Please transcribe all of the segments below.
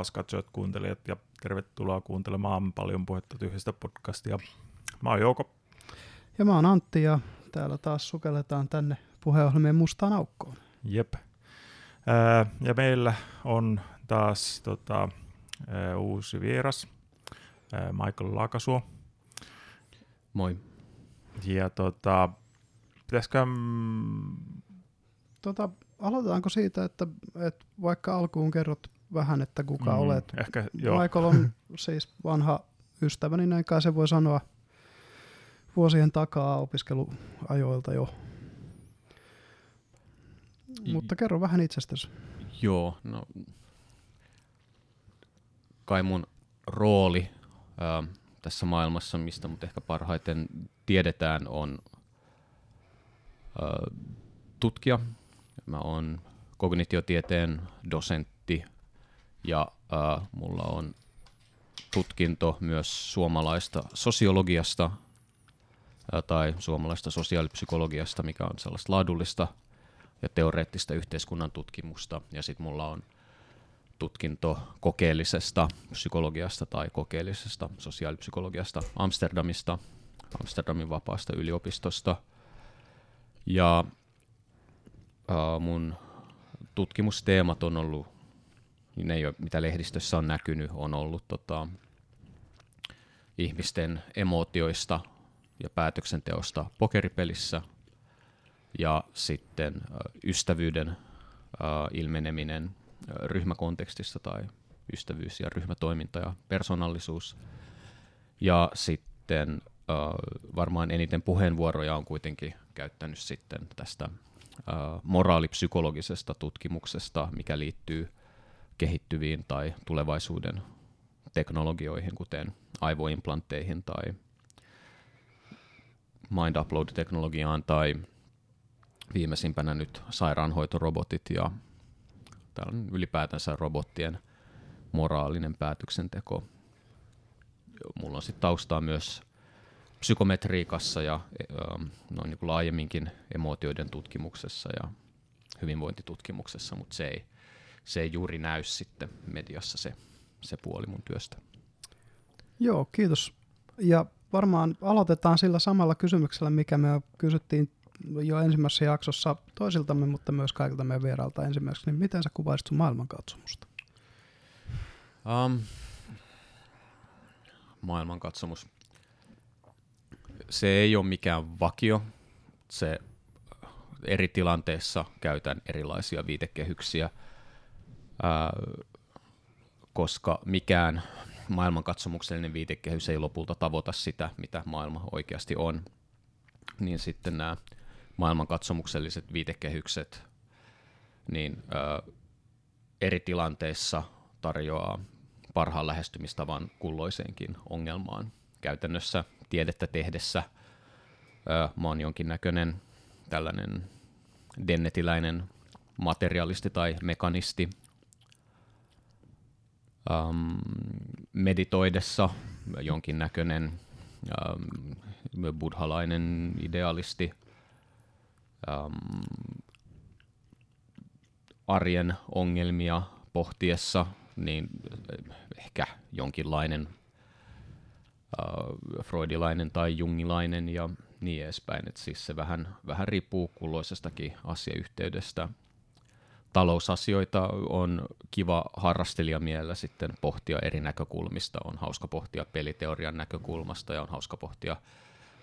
taas katsojat, kuuntelijat ja tervetuloa kuuntelemaan paljon puhetta tyhjistä podcastia. Mä oon Jouko. Ja mä oon Antti ja täällä taas sukelletaan tänne puheenohjelmien mustaan aukkoon. Jep. Ää, ja meillä on taas tota, ää, uusi vieras, ää, Michael Laakasuo. Moi. Ja tota, pitäisikö... mm, Tota, aloitetaanko siitä, että, että vaikka alkuun kerrot vähän, että kuka mm, olet. Ehkä, joo. Michael on siis vanha ystäväni, näin kai se voi sanoa vuosien takaa opiskeluajoilta jo. Mutta kerro vähän itsestäsi. Joo, no kai mun rooli ää, tässä maailmassa, mistä mut ehkä parhaiten tiedetään, on ää, tutkija. Mä oon kognitiotieteen dosentti ja ää, mulla on tutkinto myös suomalaista sosiologiasta ää, tai suomalaista sosiaalipsykologiasta, mikä on sellaista laadullista ja teoreettista yhteiskunnan tutkimusta. Ja sitten mulla on tutkinto kokeellisesta psykologiasta tai kokeellisesta sosiaalipsykologiasta Amsterdamista, Amsterdamin vapaasta yliopistosta. Ja äh, mun tutkimusteemat on ollut, ne ei ole, mitä lehdistössä on näkynyt, on ollut tota, ihmisten emootioista ja päätöksenteosta pokeripelissä ja sitten ystävyyden ilmeneminen ryhmäkontekstissa tai ystävyys ja ryhmätoiminta ja persoonallisuus. Ja sitten varmaan eniten puheenvuoroja on kuitenkin käyttänyt sitten tästä moraalipsykologisesta tutkimuksesta, mikä liittyy kehittyviin tai tulevaisuuden teknologioihin, kuten aivoimplantteihin tai mind upload-teknologiaan tai viimeisimpänä nyt sairaanhoitorobotit ja tällainen ylipäätänsä robottien moraalinen päätöksenteko. Mulla on sitten taustaa myös psykometriikassa ja ähm, noin niin kuin laajemminkin emootioiden tutkimuksessa ja hyvinvointitutkimuksessa, mutta se ei, se ei juuri näy sitten mediassa se, se puoli mun työstä. Joo, kiitos. Ja varmaan aloitetaan sillä samalla kysymyksellä, mikä me kysyttiin jo ensimmäisessä jaksossa toisiltamme, mutta myös kaikilta meidän vierailta ensimmäiseksi. Niin miten sä kuvaisit sun maailmankatsomusta? Um, maailmankatsomus. Se ei ole mikään vakio. Se eri tilanteissa käytän erilaisia viitekehyksiä, ää, koska mikään maailmankatsomuksellinen viitekehys ei lopulta tavoita sitä, mitä maailma oikeasti on. Niin sitten nämä maailmankatsomukselliset viitekehykset niin ää, eri tilanteissa tarjoaa parhaan lähestymistavan kulloiseenkin ongelmaan. Käytännössä tiedettä tehdessä ää, mä oon jonkinnäköinen tällainen dennetiläinen materialisti tai mekanisti. Um, meditoidessa jonkinnäköinen um, buddhalainen idealisti. Um, arjen ongelmia pohtiessa, niin ehkä jonkinlainen uh, freudilainen tai jungilainen ja niin edespäin. Et siis se vähän, vähän riippuu kulloisestakin asiayhteydestä. Talousasioita on kiva harrastelijamielellä sitten pohtia eri näkökulmista. On hauska pohtia peliteorian näkökulmasta ja on hauska pohtia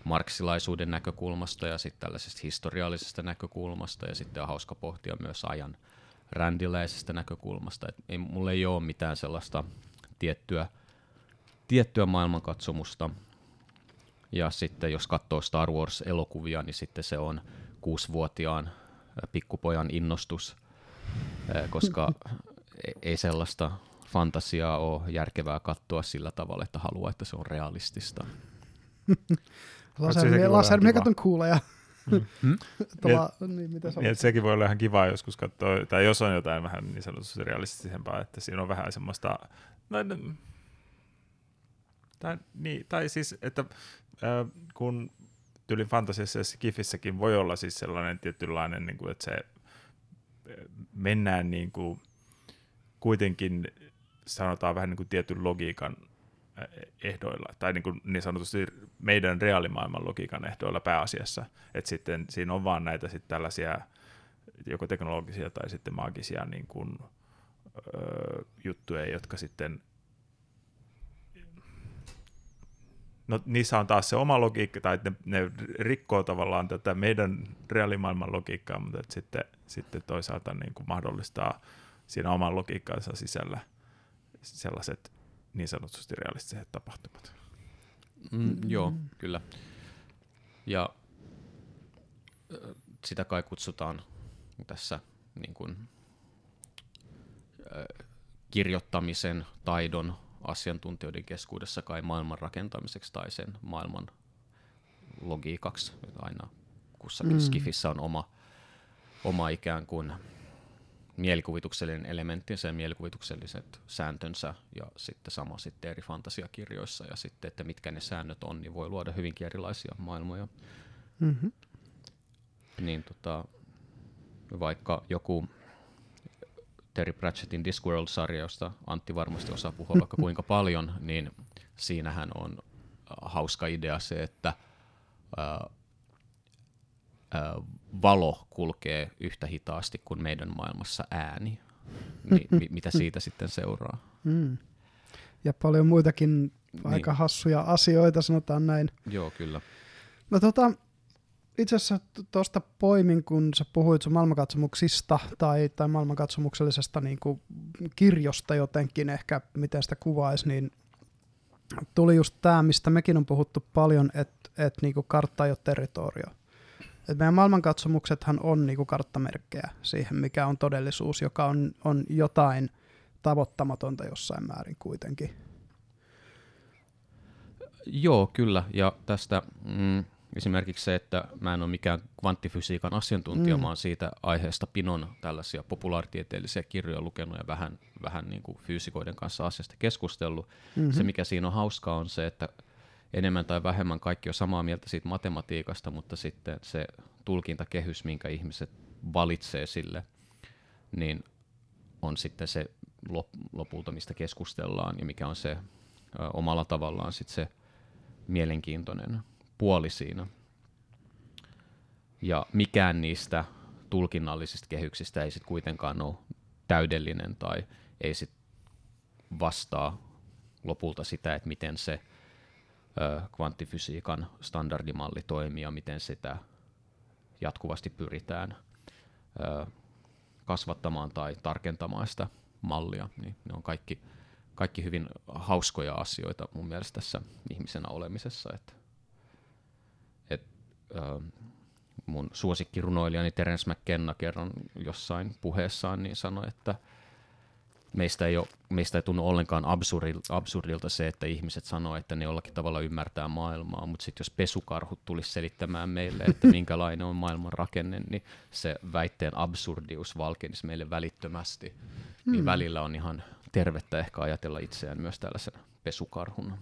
marksilaisuuden näkökulmasta ja sitten tällaisesta historiallisesta näkökulmasta ja sitten on hauska pohtia myös ajan rändiläisestä näkökulmasta. Et ei, mulla ei ole mitään sellaista tiettyä, tiettyä maailmankatsomusta. Ja sitten jos katsoo Star Wars-elokuvia, niin sitten se on kuusivuotiaan pikkupojan innostus, koska e-, ei sellaista fantasiaa ole järkevää katsoa sillä tavalla, että haluaa, että se on realistista. Laser, sekin voi olla lasermiekat on kuuleja. Hmm? Tuolla, niin, mitä sä Niin, sekin voi olla ihan kiva joskus katsoa, tai jos on jotain vähän niin sanotusti realistisempaa, että siinä on vähän semmoista, no, no, tai, niin, tai siis, että äh, kun tyylin fantasiassa ja skifissäkin voi olla siis sellainen tietynlainen, niin kuin, että se mennään niin kuin, kuitenkin sanotaan vähän niin kuin tietyn logiikan ehdoilla, tai niin, kuin niin sanotusti meidän reaalimaailman logiikan ehdoilla pääasiassa, että sitten siinä on vaan näitä sitten tällaisia joko teknologisia tai sitten maagisia niin kuin, ö, juttuja, jotka sitten no niissä on taas se oma logiikka, tai ne, ne rikkoo tavallaan tätä meidän reaalimaailman logiikkaa, mutta sitten, sitten toisaalta niin kuin mahdollistaa siinä oman logiikkaansa sisällä sellaiset niin sanotusti realistiset tapahtumat. Mm, joo, kyllä. Ja sitä kai kutsutaan tässä niin kuin, kirjoittamisen taidon asiantuntijoiden keskuudessa kai maailman rakentamiseksi tai sen maailman logiikaksi. Aina kussakin mm. skifissä on oma, oma ikään kuin mielikuvituksellinen elementti, sen mielikuvitukselliset sääntönsä ja sitten sama sitten eri fantasiakirjoissa ja sitten, että mitkä ne säännöt on, niin voi luoda hyvinkin erilaisia maailmoja. Mm-hmm. Niin tota, vaikka joku Terry Pratchettin Discworld-sarja, josta Antti varmasti osaa puhua vaikka kuinka paljon, niin siinähän on äh, hauska idea se, että ää, äh, ää, äh, valo kulkee yhtä hitaasti kuin meidän maailmassa ääni. Ni, mi, mitä siitä sitten seuraa? Mm. Ja paljon muitakin niin. aika hassuja asioita, sanotaan näin. Joo, kyllä. No tota, itse asiassa tuosta poimin, kun sä puhuit sun maailmankatsomuksista tai, tai maailmankatsomuksellisesta niin kuin kirjosta jotenkin ehkä, miten sitä kuvaisi, niin tuli just tämä, mistä mekin on puhuttu paljon, että et niinku kartta ei ole territorio. Et meidän maailmankatsomuksethan on niinku karttamerkkejä siihen, mikä on todellisuus, joka on, on jotain tavoittamatonta jossain määrin kuitenkin. Joo, kyllä. Ja tästä mm, Esimerkiksi se, että mä en ole mikään kvanttifysiikan asiantuntija, mm. mä oon siitä aiheesta pinon tällaisia populaaritieteellisiä kirjoja lukenut ja vähän, vähän niin kuin fyysikoiden kanssa asiasta keskustellut. Mm-hmm. Se, mikä siinä on hauskaa, on se, että enemmän tai vähemmän kaikki on samaa mieltä siitä matematiikasta, mutta sitten se tulkintakehys, minkä ihmiset valitsee sille, niin on sitten se lopulta, mistä keskustellaan ja mikä on se ö, omalla tavallaan sitten se mielenkiintoinen puoli siinä. Ja mikään niistä tulkinnallisista kehyksistä ei sitten kuitenkaan ole täydellinen tai ei sit vastaa lopulta sitä, että miten se ö, kvanttifysiikan standardimalli toimii ja miten sitä jatkuvasti pyritään ö, kasvattamaan tai tarkentamaan sitä mallia. Niin ne on kaikki, kaikki hyvin hauskoja asioita mun mielestä tässä ihmisenä olemisessa. Että mun suosikkirunoilijani Terence McKenna kerran jossain puheessaan niin sanoi, että meistä ei, ole, meistä ei tunnu ollenkaan absurdilta se, että ihmiset sanoo, että ne jollakin tavalla ymmärtää maailmaa, mutta sitten jos pesukarhut tulisi selittämään meille, että minkälainen on maailman rakenne, niin se väitteen absurdius valkenisi meille välittömästi. Mm. Niin hmm. välillä on ihan tervettä ehkä ajatella itseään myös tällaisena pesukarhuna.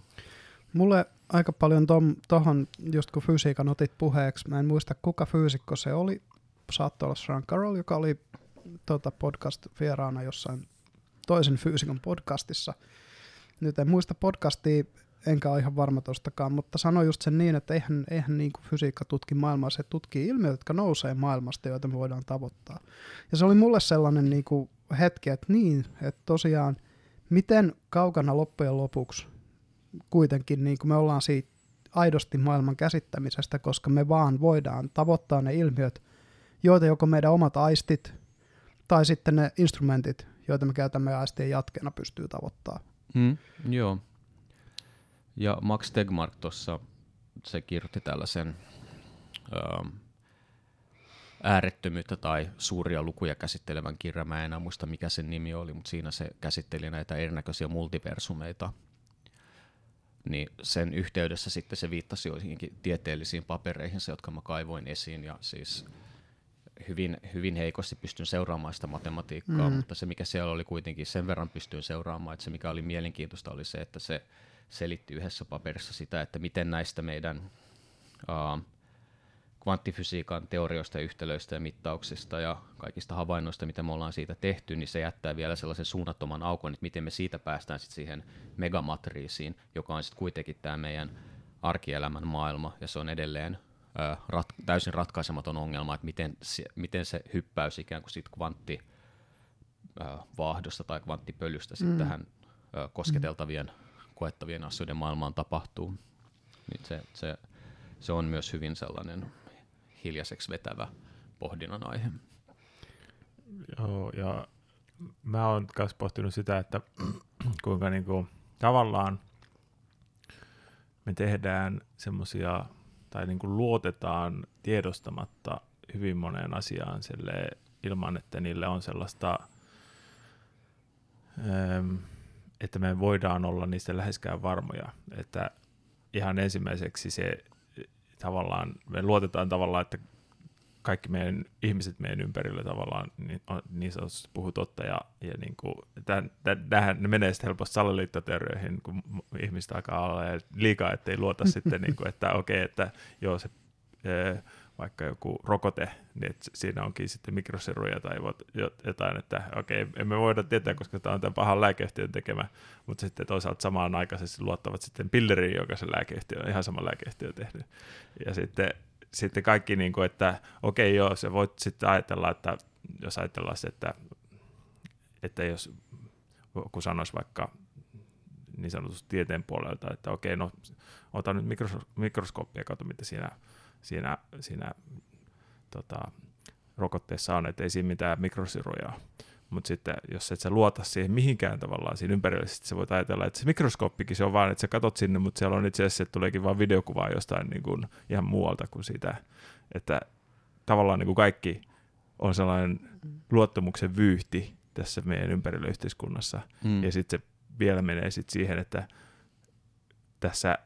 Mulle aika paljon tuohon, just kun fysiikan otit puheeksi, mä en muista kuka fyysikko se oli, saattoi olla Sean Carroll, joka oli tota, podcast-vieraana jossain toisen fyysikon podcastissa. Nyt en muista podcastia, enkä ole ihan varma tostakaan, mutta sano just sen niin, että eihän, eihän niin kuin fysiikka tutki maailmaa, se tutkii ilmiöitä, jotka nousee maailmasta, joita me voidaan tavoittaa. Ja se oli mulle sellainen niin kuin hetki, että niin, että tosiaan, miten kaukana loppujen lopuksi kuitenkin niin kuin me ollaan siitä aidosti maailman käsittämisestä, koska me vaan voidaan tavoittaa ne ilmiöt, joita joko meidän omat aistit tai sitten ne instrumentit, joita me käytämme aistien jatkeena, pystyy tavoittamaan. Mm, joo. Ja Max Tegmark tuossa, se kirjoitti tällaisen ähm, äärettömyyttä tai suuria lukuja käsittelevän kirjan. Mä en enää muista, mikä sen nimi oli, mutta siinä se käsitteli näitä erinäköisiä multiversumeita – niin sen yhteydessä sitten se viittasi joihinkin tieteellisiin papereihin, jotka mä kaivoin esiin, ja siis hyvin, hyvin heikosti pystyn seuraamaan sitä matematiikkaa, mm. mutta se mikä siellä oli kuitenkin sen verran pystyn seuraamaan, että se mikä oli mielenkiintoista oli se, että se selitti yhdessä paperissa sitä, että miten näistä meidän uh, kvanttifysiikan teorioista, yhtälöistä ja mittauksista ja kaikista havainnoista, mitä me ollaan siitä tehty, niin se jättää vielä sellaisen suunnattoman aukon, että miten me siitä päästään sitten siihen megamatriisiin, joka on sitten kuitenkin tämä meidän arkielämän maailma, ja se on edelleen ö, rat, täysin ratkaisematon ongelma, että miten se, miten se hyppäys ikään kuin siitä kvantti vaahdosta tai kvanttipölystä sitten mm. tähän ö, kosketeltavien, koettavien asioiden maailmaan tapahtuu. Niin se, se, se on myös hyvin sellainen hiljaiseksi vetävä pohdinnan aihe. Joo, ja mä oon myös pohtinut sitä, että kuinka niinku, tavallaan me tehdään semmoisia, tai niinku luotetaan tiedostamatta hyvin moneen asiaan ilman, että niille on sellaista, että me voidaan olla niistä läheskään varmoja. Että ihan ensimmäiseksi se tavallaan, me luotetaan tavallaan, että kaikki meidän ihmiset meidän ympärillä tavallaan niin, niin sanotusti puhuu totta ja, ja niin kuin, tämän, tämän, ne menee sitten helposti salaliittoteorioihin, kun ihmistä alkaa olla liikaa, ettei luota sitten, niin kuin, että okei, okay, että joo se vaikka joku rokote, niin että siinä onkin sitten mikrosiruja tai jotain, että okei, emme voida tietää, koska tämä on tämän pahan lääkeyhtiön tekemä, mutta sitten toisaalta samaan aikaisesti luottavat sitten pilleriin, joka se lääkeyhtiö on ihan sama lääkeyhtiö tehnyt. Ja sitten, sitten kaikki, niin kuin, että okei joo, se voit sitten ajatella, että jos ajatellaan se, että, että jos kun sanoisi vaikka niin sanotusti tieteen puolelta, että okei, no ota nyt mikroskooppia ja katso, mitä siinä siinä, siinä tota, rokotteessa on, että ei siinä mitään mikrosiruja mutta sitten jos et sä luota siihen mihinkään tavallaan siinä ympärillä, sitten sä voit ajatella, että se mikroskooppikin se on vaan, että sä katot sinne, mutta siellä on itse asiassa, että tuleekin vaan videokuvaa jostain niin kuin ihan muualta kuin sitä, että tavallaan niin kuin kaikki on sellainen luottamuksen vyyhti tässä meidän ympärillä yhteiskunnassa, mm. ja sitten se vielä menee sitten siihen, että tässä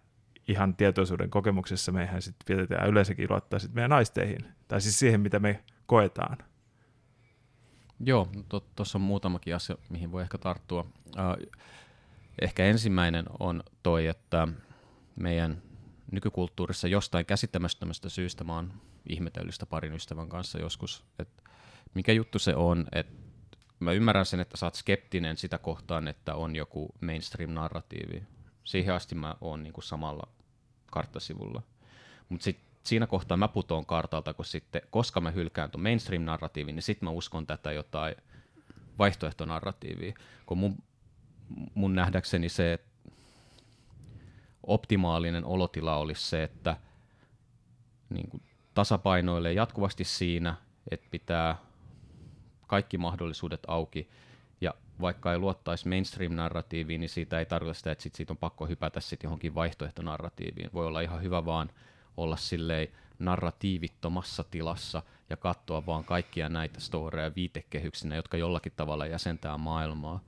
ihan tietoisuuden kokemuksessa meihän sitten vietetään yleensäkin luottaa sitten meidän naisteihin, tai siis siihen, mitä me koetaan. Joo, tuossa on muutamakin asia, mihin voi ehkä tarttua. Uh, ehkä ensimmäinen on toi, että meidän nykykulttuurissa jostain käsittämättömästä syystä mä oon ihmetellyt sitä parin ystävän kanssa joskus, että mikä juttu se on, että mä ymmärrän sen, että sä oot skeptinen sitä kohtaan, että on joku mainstream-narratiivi. Siihen asti mä oon niin kuin samalla karttasivulla. Mutta sitten siinä kohtaa mä putoon kartalta, kun sitten, koska mä hylkään tuon mainstream-narratiivin, niin sitten mä uskon tätä jotain vaihtoehtonarratiivia. Kun mun, mun nähdäkseni se optimaalinen olotila olisi se, että niin kuin tasapainoilee jatkuvasti siinä, että pitää kaikki mahdollisuudet auki vaikka ei luottaisi mainstream-narratiiviin, niin siitä ei tarkoita sitä, että sit siitä on pakko hypätä sit johonkin vaihtoehtonarratiiviin. Voi olla ihan hyvä vaan olla silleen narratiivittomassa tilassa ja katsoa vaan kaikkia näitä storeja viitekehyksinä, jotka jollakin tavalla jäsentää maailmaa.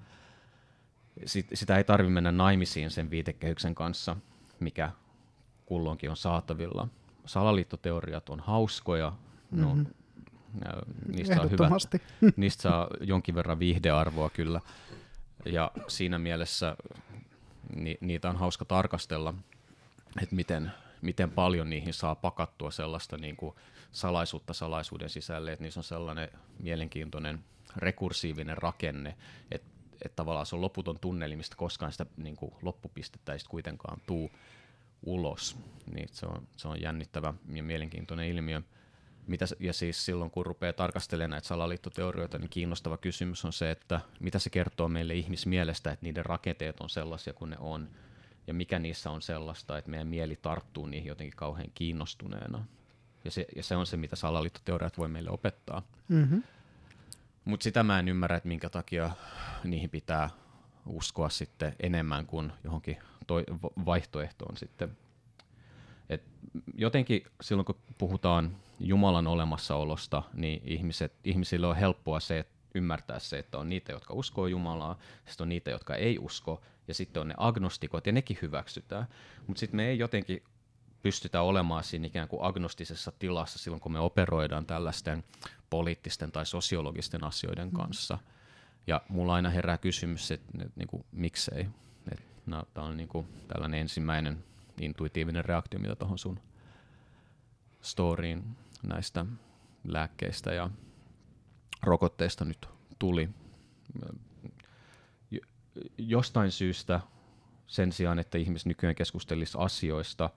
Sit, sitä ei tarvitse mennä naimisiin sen viitekehyksen kanssa, mikä kulloinkin on saatavilla. Salaliittoteoriat on hauskoja, mm-hmm niistä on hyvä, niistä saa jonkin verran viihdearvoa kyllä. Ja siinä mielessä ni, niitä on hauska tarkastella, että miten, miten paljon niihin saa pakattua sellaista niin kuin salaisuutta salaisuuden sisälle, että niissä on sellainen mielenkiintoinen rekursiivinen rakenne, että, että tavallaan se on loputon tunneli, mistä koskaan sitä niin kuin loppupistettä ei kuitenkaan tuu ulos. Niin se, on, se on jännittävä ja mielenkiintoinen ilmiö. Mitä, ja siis silloin, kun rupeaa tarkastelemaan näitä salaliittoteorioita, niin kiinnostava kysymys on se, että mitä se kertoo meille ihmismielestä, että niiden rakenteet on sellaisia kuin ne on, ja mikä niissä on sellaista, että meidän mieli tarttuu niihin jotenkin kauhean kiinnostuneena. Ja se, ja se on se, mitä salaliittoteoriat voi meille opettaa. Mm-hmm. Mutta sitä mä en ymmärrä, että minkä takia niihin pitää uskoa sitten enemmän kuin johonkin toi, vaihtoehtoon sitten. Et jotenkin silloin, kun puhutaan Jumalan olemassaolosta, niin ihmiset, ihmisille on helppoa se, että ymmärtää se, että on niitä, jotka uskoo Jumalaa, sitten on niitä, jotka ei usko, ja sitten on ne agnostikot, ja nekin hyväksytään. Mutta sitten me ei jotenkin pystytä olemaan siinä ikään kuin agnostisessa tilassa silloin, kun me operoidaan tällaisten poliittisten tai sosiologisten asioiden mm. kanssa. Ja mulla aina herää kysymys, että, että, että niin kuin, miksei. No, Tämä on niin kuin tällainen ensimmäinen intuitiivinen reaktio, mitä tuohon sun storyin näistä lääkkeistä ja rokotteista nyt tuli. Jostain syystä sen sijaan, että ihmiset nykyään keskustelisi asioista,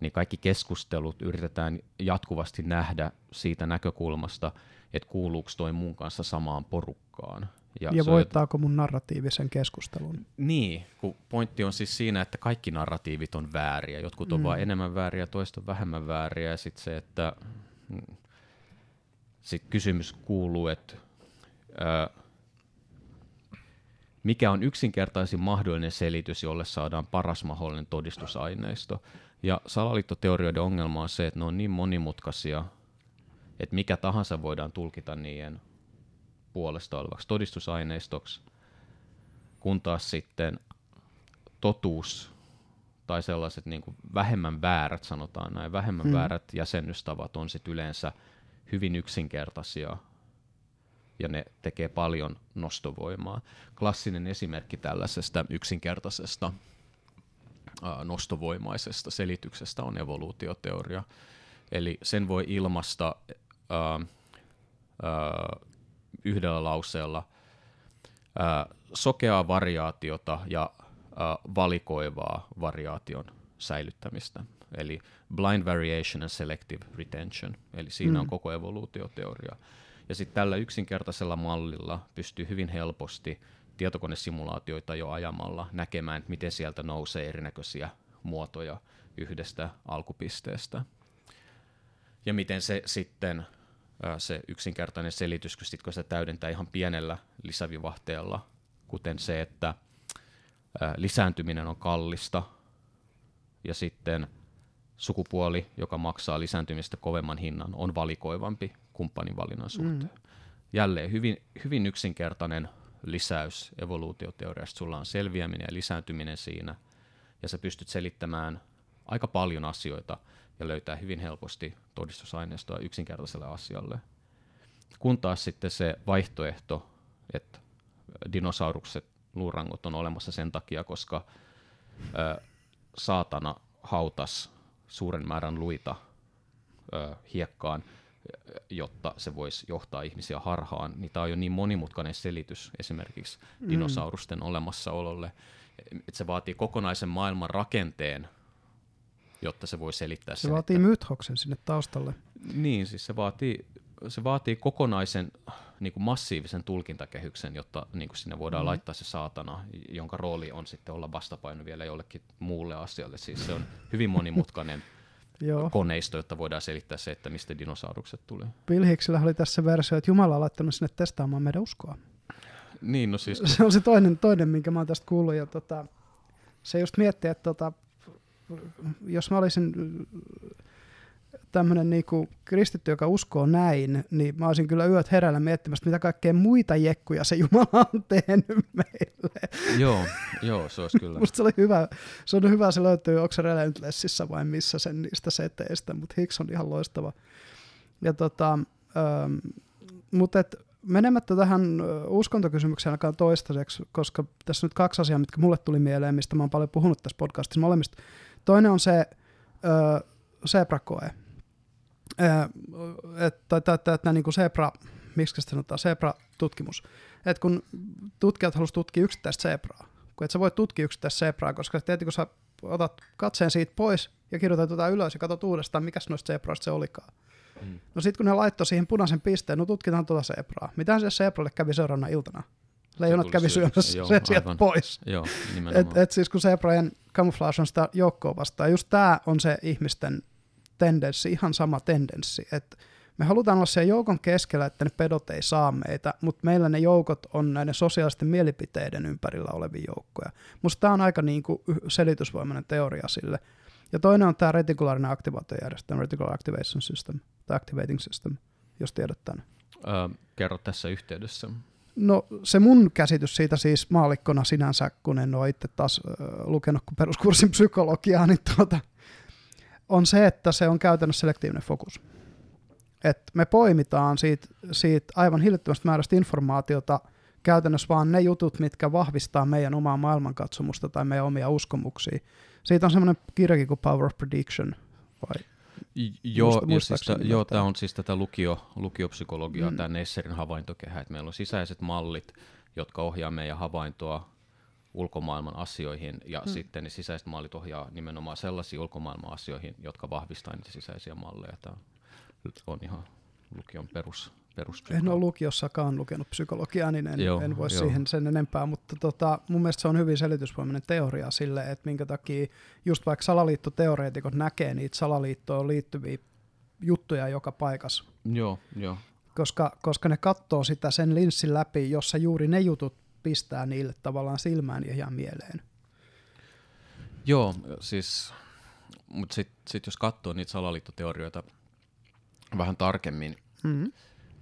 niin kaikki keskustelut yritetään jatkuvasti nähdä siitä näkökulmasta, että kuuluuko toi mun kanssa samaan porukkaan. Ja, ja voittaako mun narratiivisen keskustelun? Niin, kun pointti on siis siinä, että kaikki narratiivit on vääriä. Jotkut on mm. vaan enemmän vääriä, toista vähemmän vääriä. Ja sitten se, että mm, sit kysymys kuuluu, että mikä on yksinkertaisin mahdollinen selitys, jolle saadaan paras mahdollinen todistusaineisto. Ja salaliittoteorioiden ongelma on se, että ne on niin monimutkaisia, että mikä tahansa voidaan tulkita niiden puolesta olevaksi todistusaineistoksi, kun taas sitten totuus tai sellaiset niin kuin vähemmän väärät, sanotaan näin, vähemmän hmm. väärät jäsennystavat on sitten yleensä hyvin yksinkertaisia ja ne tekee paljon nostovoimaa. Klassinen esimerkki tällaisesta yksinkertaisesta ää, nostovoimaisesta selityksestä on evoluutioteoria. Eli sen voi ilmasta ää, ää, yhdellä lauseella ää, sokeaa variaatiota ja valikoivaa variaation säilyttämistä. Eli blind variation and selective retention. Eli siinä mm. on koko evoluutioteoria. Ja sitten tällä yksinkertaisella mallilla pystyy hyvin helposti tietokonesimulaatioita jo ajamalla näkemään, että miten sieltä nousee erinäköisiä muotoja yhdestä alkupisteestä. Ja miten se sitten se yksinkertainen selitys, kun, sit, kun se täydentää ihan pienellä lisävivahteella, kuten se, että lisääntyminen on kallista ja sitten sukupuoli, joka maksaa lisääntymistä kovemman hinnan, on valikoivampi kumppanin valinnan suhteen. Mm. Jälleen hyvin, hyvin yksinkertainen lisäys evoluutioteoriasta. Sulla on selviäminen ja lisääntyminen siinä, ja sä pystyt selittämään aika paljon asioita ja löytää hyvin helposti todistusaineistoa yksinkertaiselle asialle. Kun taas sitten se vaihtoehto, että dinosaurukset, luurangot on olemassa sen takia, koska ö, saatana hautas suuren määrän luita ö, hiekkaan, jotta se voisi johtaa ihmisiä harhaan, niin tämä on jo niin monimutkainen selitys esimerkiksi mm. dinosaurusten olemassaololle, että se vaatii kokonaisen maailman rakenteen jotta se voi selittää se sen. Se vaatii että... mythoksen sinne taustalle. Niin, siis se vaatii, se vaatii kokonaisen niin kuin massiivisen tulkintakehyksen, jotta niin kuin sinne voidaan mm. laittaa se saatana, jonka rooli on sitten olla vastapaino vielä jollekin muulle asialle. Siis se on hyvin monimutkainen koneisto, jotta voidaan selittää se, että mistä dinosaurukset tuli. Bill Hicksillä oli tässä versio, että Jumala on laittanut sinne testaamaan meidän uskoa. Niin, no siis... Se on se toinen, toinen minkä mä oon tästä kuullut. Ja tota, se just miettii, että tota, jos mä olisin tämmöinen niinku kristitty, joka uskoo näin, niin mä olisin kyllä yöt herällä miettimässä, mitä kaikkea muita jekkuja se Jumala on tehnyt meille. Joo, joo se olisi kyllä. Musta se oli hyvä, se on hyvä, se löytyy, onko se Relentlessissa vai missä sen niistä seteistä, mutta Hicks on ihan loistava. Ja tota, ähm, mutta et, menemättä tähän uskontokysymykseen ainakaan toistaiseksi, koska tässä nyt kaksi asiaa, mitkä mulle tuli mieleen, mistä mä oon paljon puhunut tässä podcastissa molemmista. Toinen on se ö, Zebra-koe. Että että niin kuin Zebra, miksi se sanotaan, Zebra-tutkimus. Että kun tutkijat halusivat tutkia yksittäistä Zebraa, kun et sä voi tutkia yksittäistä Zebraa, koska tietysti kun sä otat katseen siitä pois ja kirjoitat jotain ylös ja katsot uudestaan, mikä noista Zebraista se olikaan. Mm. No sitten kun ne laittoi siihen punaisen pisteen, no tutkitaan tuota Zebraa. Mitähän se Zebralle kävi seuraavana iltana? Leijonat kävi syömässä sen sieltä pois. Joo, et, et siis kun Zebrajen camouflage on sitä joukkoa vastaan, just tämä on se ihmisten tendenssi, ihan sama tendenssi, että me halutaan olla siellä joukon keskellä, että ne pedot ei saa meitä, mutta meillä ne joukot on näiden sosiaalisten mielipiteiden ympärillä olevia joukkoja. Musta tämä on aika niin kuin selitysvoimainen teoria sille. Ja toinen on tämä retikulaarinen aktivaatiojärjestelmä, reticular activation system, tai activating system, jos tiedät tämän. Öö, kerro tässä yhteydessä. No se mun käsitys siitä siis maalikkona sinänsä, kun en ole itse taas äh, lukenut kuin peruskurssin psykologiaa, niin tuota, on se, että se on käytännössä selektiivinen fokus. Et me poimitaan siitä, siitä aivan hillittömästä määrästä informaatiota käytännössä vaan ne jutut, mitkä vahvistaa meidän omaa maailmankatsomusta tai meidän omia uskomuksia. Siitä on semmoinen kirjakin kuin Power of Prediction. Vai? Joo, ja siis joo tämä on siis tätä lukio, lukiopsykologiaa, mm. tämä Nesserin havaintokehä, että meillä on sisäiset mallit, jotka ohjaa meidän havaintoa ulkomaailman asioihin, ja mm. sitten ne sisäiset mallit ohjaa nimenomaan sellaisiin ulkomaailman asioihin, jotka vahvistaa niitä sisäisiä malleja. Tämä on ihan lukion perus, perus En ole lukiossakaan lukenut psykologiaa, niin en, Joo, en voi joo. siihen sen enempää, mutta tota, mun mielestä se on hyvin selitysvoimainen teoria sille, että minkä takia just vaikka salaliittoteoreetikot näkee niitä salaliittoon liittyviä juttuja joka paikassa, Joo, joo. koska, koska ne katsoo sitä sen linssin läpi, jossa juuri ne jutut pistää niille tavallaan silmään ja ihan mieleen. Joo, siis, mutta sitten sit jos katsoo niitä salaliittoteorioita vähän tarkemmin, Mm.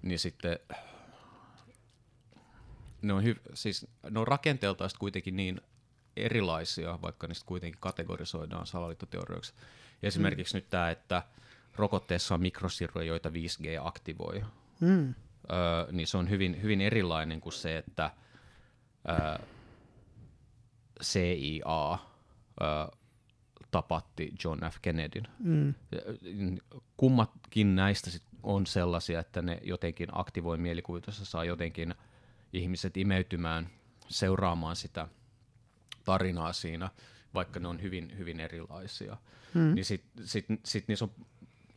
niin sitten ne on, hyv- siis, ne on rakenteeltaan sit kuitenkin niin erilaisia, vaikka niistä kuitenkin kategorisoidaan salaliittoteorioiksi. Esimerkiksi mm. nyt tämä, että rokotteessa on mikrosiruja, joita 5G aktivoi, Mm. öö, niin se on hyvin, hyvin erilainen kuin se, että CIA tapatti John F. Kennedyn. Mm. Kummatkin näistä sit on sellaisia, että ne jotenkin aktivoi mielikuvitusta, saa jotenkin ihmiset imeytymään seuraamaan sitä tarinaa siinä, vaikka ne on hyvin, hyvin erilaisia. Mm. Niin sit, sit, sit niissä on,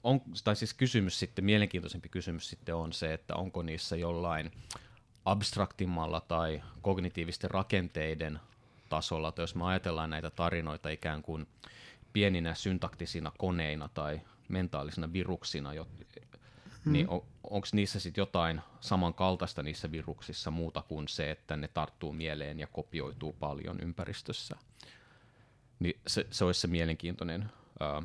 on, tai siis kysymys sitten, mielenkiintoisempi kysymys sitten on se, että onko niissä jollain abstraktimmalla tai kognitiivisten rakenteiden tasolla, tai jos me ajatellaan näitä tarinoita ikään kuin pieninä syntaktisina koneina tai mentaalisina viruksina, jo, Hmm. niin on, onko niissä sitten jotain samankaltaista niissä viruksissa muuta kuin se, että ne tarttuu mieleen ja kopioituu paljon ympäristössä. Niin se, se olisi se mielenkiintoinen ää,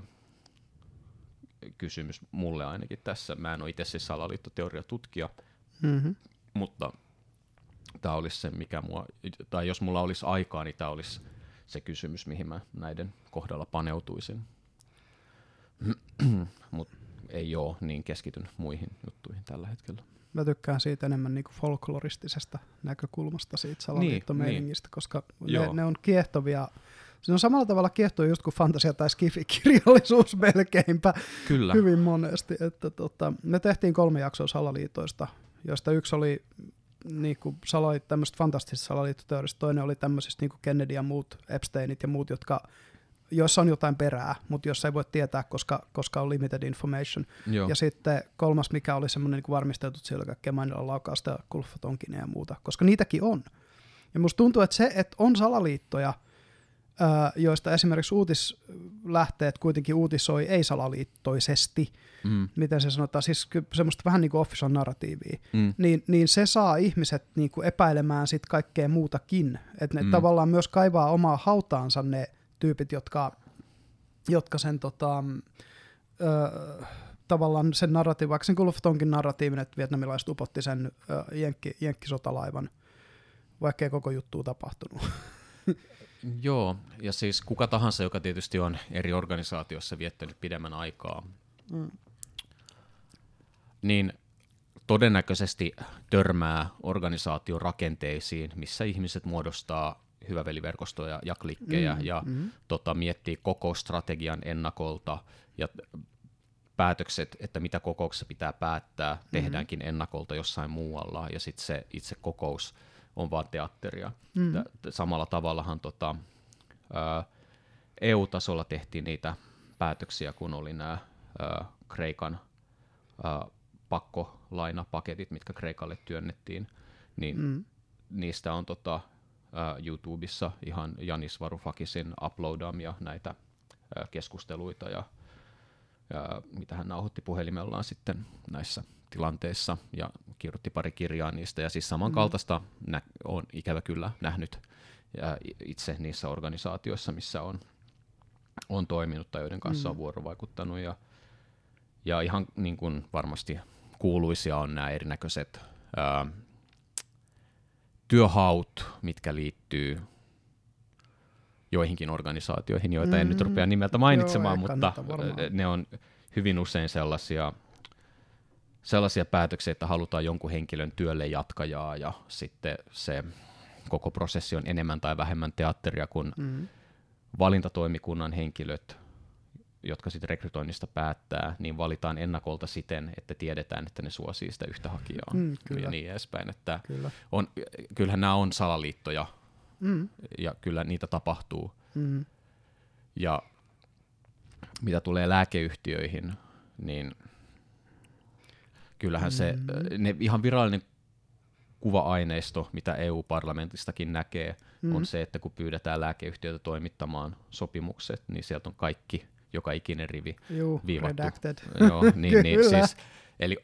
kysymys mulle ainakin tässä. Mä en ole itse siis salaliittoteoriatutkija, Mm-hmm. mutta tämä olisi se, mikä mua, tai jos mulla olisi aikaa, niin tämä olisi se kysymys, mihin mä näiden kohdalla paneutuisin. Mutta ei ole, niin keskityn muihin juttuihin tällä hetkellä. Mä tykkään siitä enemmän niin folkloristisesta näkökulmasta siitä salaliittomeiningistä, koska ne, Joo. ne, on kiehtovia. Se on samalla tavalla kiehtovia just kuin fantasia tai skifi-kirjallisuus melkeinpä Kyllä. hyvin monesti. Että tota, me tehtiin kolme jaksoa salaliitoista, joista yksi oli niin kuin salali, tämmöistä fantastisista salaliittoteorista, toinen oli tämmöisistä niin kuin Kennedy ja muut, Epsteinit ja muut, jotka joissa on jotain perää, mutta jos ei voi tietää, koska, koska on limited information. Joo. Ja sitten kolmas, mikä oli semmoinen niin siellä oli kaikkea Mainilan laukausta ja ja muuta, koska niitäkin on. Ja musta tuntuu, että se, että on salaliittoja, joista esimerkiksi uutislähteet kuitenkin uutisoi ei-salaliittoisesti, Mm. miten se sanotaan, siis semmoista vähän niin kuin official narratiivia, Mm. niin, niin se saa ihmiset niin kuin epäilemään sit kaikkea muutakin. Että ne mm. Tavallaan myös kaivaa omaa hautaansa ne tyypit, jotka, jotka sen tota, ö, tavallaan sen narratiivin, vaikka sen Gulf Tonkin narratiivin, että vietnamilaiset upotti sen ö, jenkki, jenkkisotalaivan, vaikka ei koko juttu tapahtunut. Joo, ja siis kuka tahansa, joka tietysti on eri organisaatiossa viettänyt pidemmän aikaa, Mm. niin todennäköisesti törmää organisaation rakenteisiin, missä ihmiset muodostaa hyväveliverkostoja ja klikkejä Mm, ja mm. tota, miettii kokousstrategian ennakolta ja päätökset, että mitä kokouksessa pitää päättää, tehdäänkin ennakolta jossain muualla ja sitten se itse kokous on vaan teatteria. Mm. Samalla tavallahan tota, EU-tasolla tehtiin niitä päätöksiä, kun oli nämä Kreikan ää, pakkolainapaketit, mitkä Kreikalle työnnettiin, niin Mm. niistä on tota, ää, YouTubessa ihan Janis Varoufakisin uploadaamia näitä ää, keskusteluita ja mitä hän nauhoitti puhelimellaan sitten näissä tilanteissa ja kirjoitti pari kirjaa niistä. Ja siis samankaltaista nä- on ikävä kyllä nähnyt ja itse niissä organisaatioissa, missä on, on toiminut tai joiden kanssa on vuorovaikuttanut. Ja, ja ihan niin kuin varmasti kuuluisia on nämä erinäköiset ää, työhaut, mitkä liittyy joihinkin organisaatioihin, joita en nyt Mm. rupea nimeltä Joo, mainitsemaan, ei mutta varmaan. ne on hyvin usein sellaisia, sellaisia päätöksiä, että halutaan jonkun henkilön työlle jatkajaa ja sitten se koko prosessi on enemmän tai vähemmän teatteria, kun Mm. valintatoimikunnan henkilöt jotka sitten rekrytoinnista päättää, niin valitaan ennakolta siten, että tiedetään, että ne suosii sitä yhtä hakijaa Mm, kyllä. ja niin edespäin. Että Kyllä. on, kyllähän nämä on salaliittoja Mm. ja kyllä niitä tapahtuu. Mm. Ja mitä tulee lääkeyhtiöihin, niin kyllähän se, Mm. ne ihan virallinen kuva-aineisto, mitä EU-parlamentistakin näkee, Mm. on se, että kun pyydetään lääkeyhtiöitä toimittamaan sopimukset, niin sieltä on kaikki, joka ikinen rivi Juu, viivattu. redacted. Joo, niin, niin, siis, eli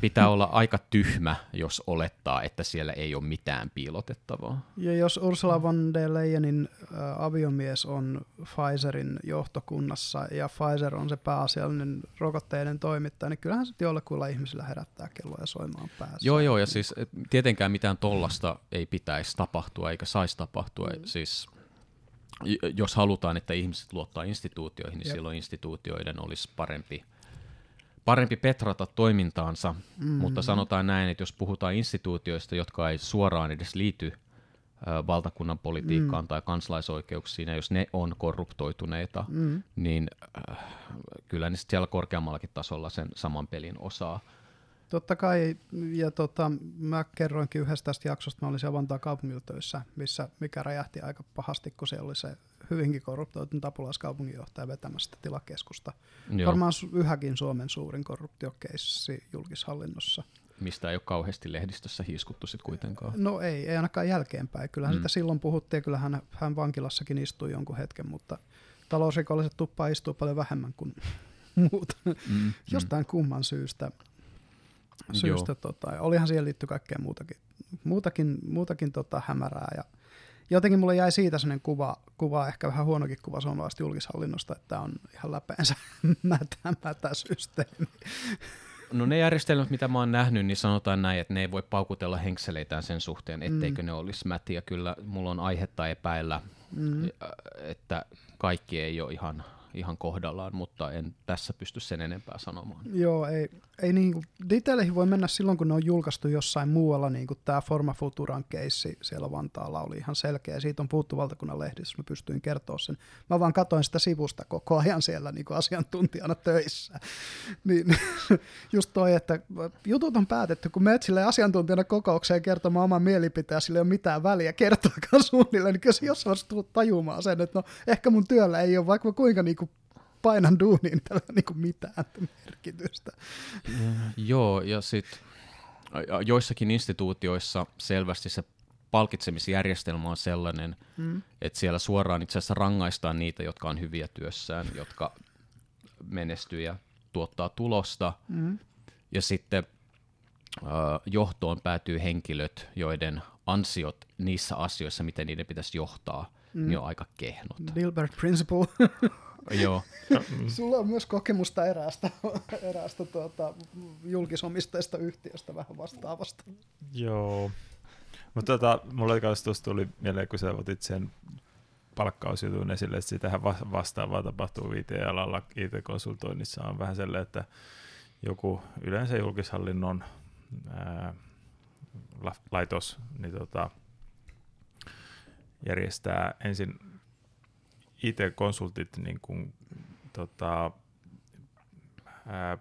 pitää olla aika tyhmä, jos olettaa, että siellä ei ole mitään piilotettavaa. Ja jos Ursula von der Leyenin äh, aviomies on Pfizerin johtokunnassa ja Pfizer on se pääasiallinen rokotteiden toimittaja, niin kyllähän se jollekuilla ihmisillä herättää kelloja soimaan päässä. Joo, joo, ja siis et, tietenkään mitään tollasta ei pitäisi tapahtua eikä saisi tapahtua. Mm. Siis, jos halutaan, että ihmiset luottaa instituutioihin, niin Jep. silloin instituutioiden olisi parempi, parempi petrata toimintaansa. Mm. Mutta sanotaan näin, että jos puhutaan instituutioista, jotka ei suoraan edes liity ö, valtakunnan politiikkaan mm. tai kansalaisoikeuksiin, ja jos ne on korruptoituneita, mm. niin äh, kyllä ne siellä korkeammallakin tasolla sen saman pelin osaa. Totta kai, ja tota, mä kerroinkin yhdestä tästä jaksosta, mä olin siellä Vantaan kaupungilla töissä, missä, mikä räjähti aika pahasti, kun se oli se hyvinkin korruptoitunut apulaiskaupunginjohtaja vetämästä tilakeskusta. Joo. Varmaan yhäkin Suomen suurin korruptiokeissi julkishallinnossa. mistä ei ole kauheasti lehdistössä hiiskuttu sit kuitenkaan. No ei, ei ainakaan jälkeenpäin. Kyllähän mm. sitä silloin puhuttiin, kyllähän hän, hän vankilassakin istui jonkun hetken, mutta talousrikolliset tuppaa istuu paljon vähemmän kuin muut. Mm, Jostain kumman syystä. syystä tota, olihan siihen liittyy kaikkea muutakin, muutakin, muutakin tota, hämärää. Ja jotenkin mulle jäi siitä sellainen kuva, kuva, ehkä vähän huonokin kuva suomalaisesta julkishallinnosta, että tämä on ihan läpeensä mätä, mätä systeemi. No ne järjestelmät, mitä mä oon nähnyt, niin sanotaan näin, että ne ei voi paukutella henkseleitään sen suhteen, etteikö mm. ne olisi mätiä. Kyllä mulla on aihetta epäillä, mm. että kaikki ei ole ihan, ihan kohdallaan, mutta en tässä pysty sen enempää sanomaan. Joo, ei, ei niinku, detaileihin voi mennä silloin, kun ne on julkaistu jossain muualla, niin kuin tämä Forma Futuran keissi siellä Vantaalla oli ihan selkeä. Siitä on puhuttu valtakunnan lehdissä, mä pystyin kertoa sen. Mä vaan katoin sitä sivusta koko ajan siellä niin kuin asiantuntijana töissä. Niin, just toi, että jutut on päätetty, kun menet sille asiantuntijana kokoukseen kertomaan oman mielipiteen, sillä ei ole mitään väliä kertoakaan suunnilleen, niin kyllä se jossain tajumaan sen, että no ehkä mun työllä ei ole vaikka kuinka niin kuin painan duuniin tällä niin kuin mitään merkitystä. Joo, ja sitten joissakin instituutioissa selvästi se palkitsemisjärjestelmä on sellainen, mm. että siellä suoraan itse asiassa rangaistaan niitä, jotka on hyviä työssään, jotka menestyy ja tuottaa tulosta. Mm. Ja sitten äh, johtoon päätyy henkilöt, joiden ansiot niissä asioissa, miten niiden pitäisi johtaa, mm. niin on aika kehnot. Dilbert Principle. Joo. Sulla on myös kokemusta eräästä, eräästä tuota, julkisomisteista yhtiöstä vähän vastaavasta. Joo. Mutta tota, mulle kanssa tuossa tuli mieleen, kun sä otit sen palkkausjutun esille, että sitähän va- vastaavaa tapahtuu IT-alalla. IT-konsultoinnissa on vähän sellainen, että joku yleensä julkishallinnon ää, la- laitos niin tota, järjestää ensin IT-konsultit niin kuin, tota, ää,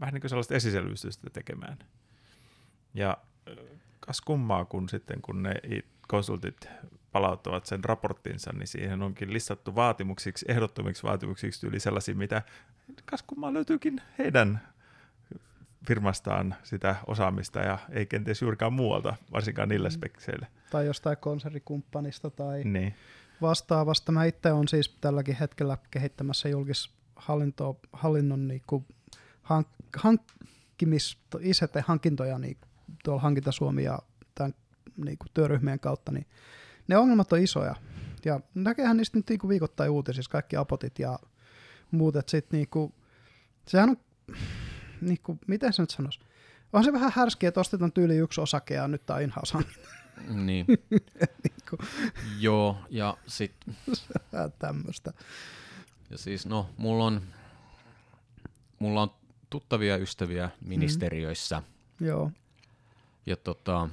vähän niin kuin sellaista esiselvistystä tekemään. Ja kas kummaa, kun sitten kun ne konsultit palauttavat sen raporttinsa, niin siihen onkin listattu vaatimuksiksi, ehdottomiksi vaatimuksiksi yli sellaisia, mitä kas kummaa löytyykin heidän firmastaan sitä osaamista ja ei kenties juurikaan muualta, varsinkaan niillä spekseillä. Tai jostain konsernikumppanista tai Niin. Vastaavasta. Mä itse olen siis tälläkin hetkellä kehittämässä julkishallinnon niinku hank, hankkimis, ICT-hankintoja niin tuolla Hankinta Suomi ja tämän niinku työryhmien kautta, niin ne ongelmat on isoja. Ja näkehän niistä nyt niinku viikoittain uutisissa, kaikki apotit ja muut, että sit niinku, sehän on, niinku, miten se nyt sanoisi, on se vähän härskiä, että ostetaan tyyli yksi osake ja nyt tämä in-house hankinta. Niin. Niinku, Joo, ja sitten tämmöistä. Ja siis no, mulla on, mulla on tuttavia ystäviä ministeriöissä, mm. Joo. ja tota,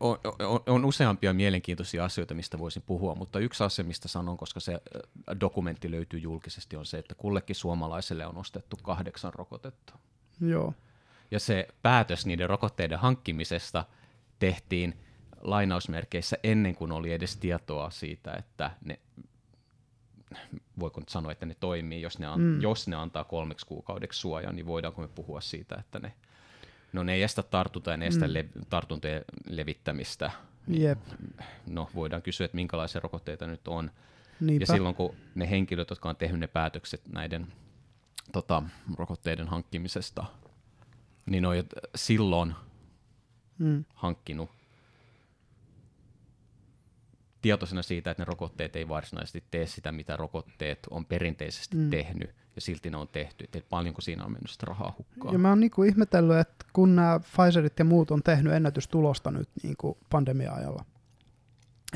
on, on, on useampia mielenkiintoisia asioita, mistä voisin puhua, mutta yksi asia, mistä sanon, koska se äh, dokumentti löytyy julkisesti, on se, että kullekin suomalaiselle on ostettu kahdeksan rokotetta. Joo. Ja se päätös niiden rokotteiden hankkimisesta tehtiin lainausmerkeissä ennen kuin oli edes tietoa siitä, että ne, voiko nyt sanoa, että ne toimii, jos ne, an, mm. jos ne antaa kolmeksi kuukaudeksi suojan, niin voidaanko me puhua siitä, että ne, no ne ei estä tartunta ja ne estä mm. le, tartuntojen levittämistä. Jep. No voidaan kysyä, että minkälaisia rokotteita nyt on. Niinpä. Ja silloin kun ne henkilöt, jotka on tehnyt ne päätökset näiden tota, rokotteiden hankkimisesta, niin on jo silloin mm. hankkinut tietoisena siitä, että ne rokotteet ei varsinaisesti tee sitä, mitä rokotteet on perinteisesti mm. tehnyt, ja silti ne on tehty. Et paljonko siinä on mennyt sitä rahaa hukkaan? Ja mä oon niinku ihmetellyt, että kun nämä Pfizerit ja muut on tehnyt ennätystulosta nyt niinku pandemia-ajalla,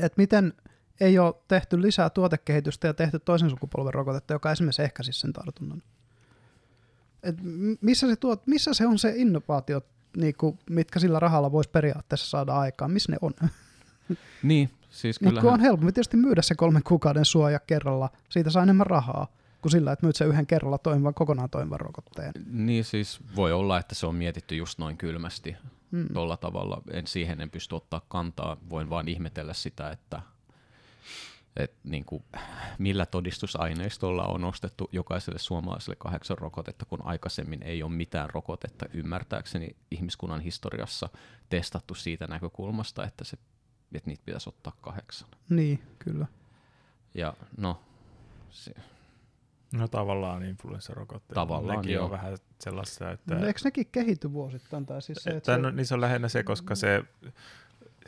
että miten ei ole tehty lisää tuotekehitystä ja tehty toisen sukupolven rokotetta, joka esimerkiksi ehkäisi sen tartunnan. Et missä, se tuot, missä se on se innovaatio, niinku, mitkä sillä rahalla voisi periaatteessa saada aikaan? Missä ne on? Niin, siis Mutta kun on helpompi tietysti myydä se kolmen kuukauden suoja kerralla, siitä saa enemmän rahaa kuin sillä, että myyt se yhden kerralla toimivan, kokonaan toimivan rokotteen. Niin siis voi olla, että se on mietitty just noin kylmästi mm. tuolla tavalla. En siihen en pysty ottaa kantaa, voin vaan ihmetellä sitä, että et niin kuin, millä todistusaineistolla on ostettu jokaiselle suomalaiselle kahdeksan rokotetta, kun aikaisemmin ei ole mitään rokotetta ymmärtääkseni ihmiskunnan historiassa testattu siitä näkökulmasta, että, se, että niitä pitäisi ottaa kahdeksan. Niin, kyllä. Ja no, se, No tavallaan influenssarokotteet. Tavallaan, Nekin joo. on vähän sellaista, että... No, eikö nekin kehity vuosittain? Tai siis se, että no, niin se on lähinnä se, koska se,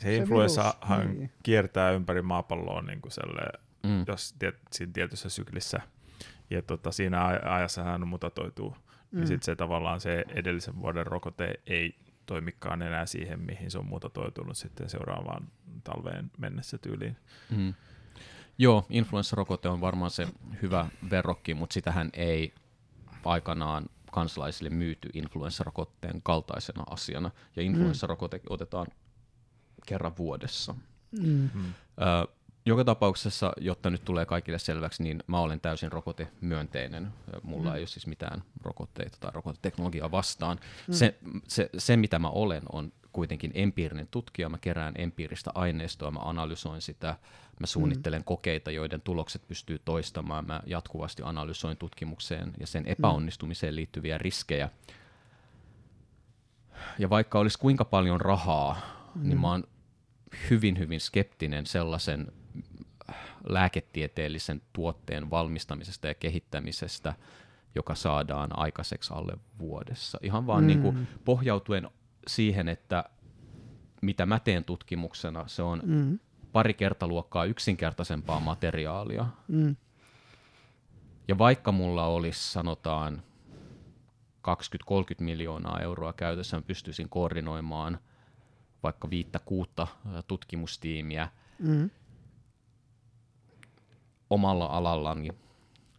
se, Se influenssahan virus, niin. kiertää ympäri maapalloa niin kuin selle, mm, jos tiet, siinä tietyssä syklissä. Ja tota, siinä aj- ajassa hän mutatoituu. Mm. Ja sitten se tavallaan se edellisen vuoden rokote ei toimikaan enää siihen, mihin se on mutatoitunut sitten seuraavaan talveen mennessä tyyliin. mm. Joo, influenssarokote on varmaan se hyvä verrokki, mutta sitähän ei aikanaan kansalaisille myyty influenssarokotteen kaltaisena asiana, ja influenssarokote otetaan kerran vuodessa. Mm. Mm. Ö, joka tapauksessa, jotta nyt tulee kaikille selväksi, niin mä olen täysin rokotemyönteinen. Mulla Mm. ei ole siis mitään rokotteita tai rokoteteknologiaa vastaan. Se, se, se, mitä mä olen, on kuitenkin empiirinen tutkija. Mä kerään empiiristä aineistoa, mä analysoin sitä, mä suunnittelen kokeita, joiden tulokset pystyy toistamaan. Mä jatkuvasti analysoin tutkimukseen ja sen epäonnistumiseen liittyviä riskejä. Ja vaikka olisi kuinka paljon rahaa, mm. niin mä oon hyvin, hyvin skeptinen sellaisen lääketieteellisen tuotteen valmistamisesta ja kehittämisestä, joka saadaan aikaiseksi alle vuodessa. Ihan vaan Mm. mm. niin kuin pohjautuen siihen, että mitä mä teen tutkimuksena, se on Mm. pari kertaluokkaa yksinkertaisempaa materiaalia. Mm. Ja vaikka mulla olisi, sanotaan, 20-30 miljoonaa euroa käytössä, mä pystyisin koordinoimaan vaikka viittä kuutta tutkimustiimiä Mm. omalla alallani,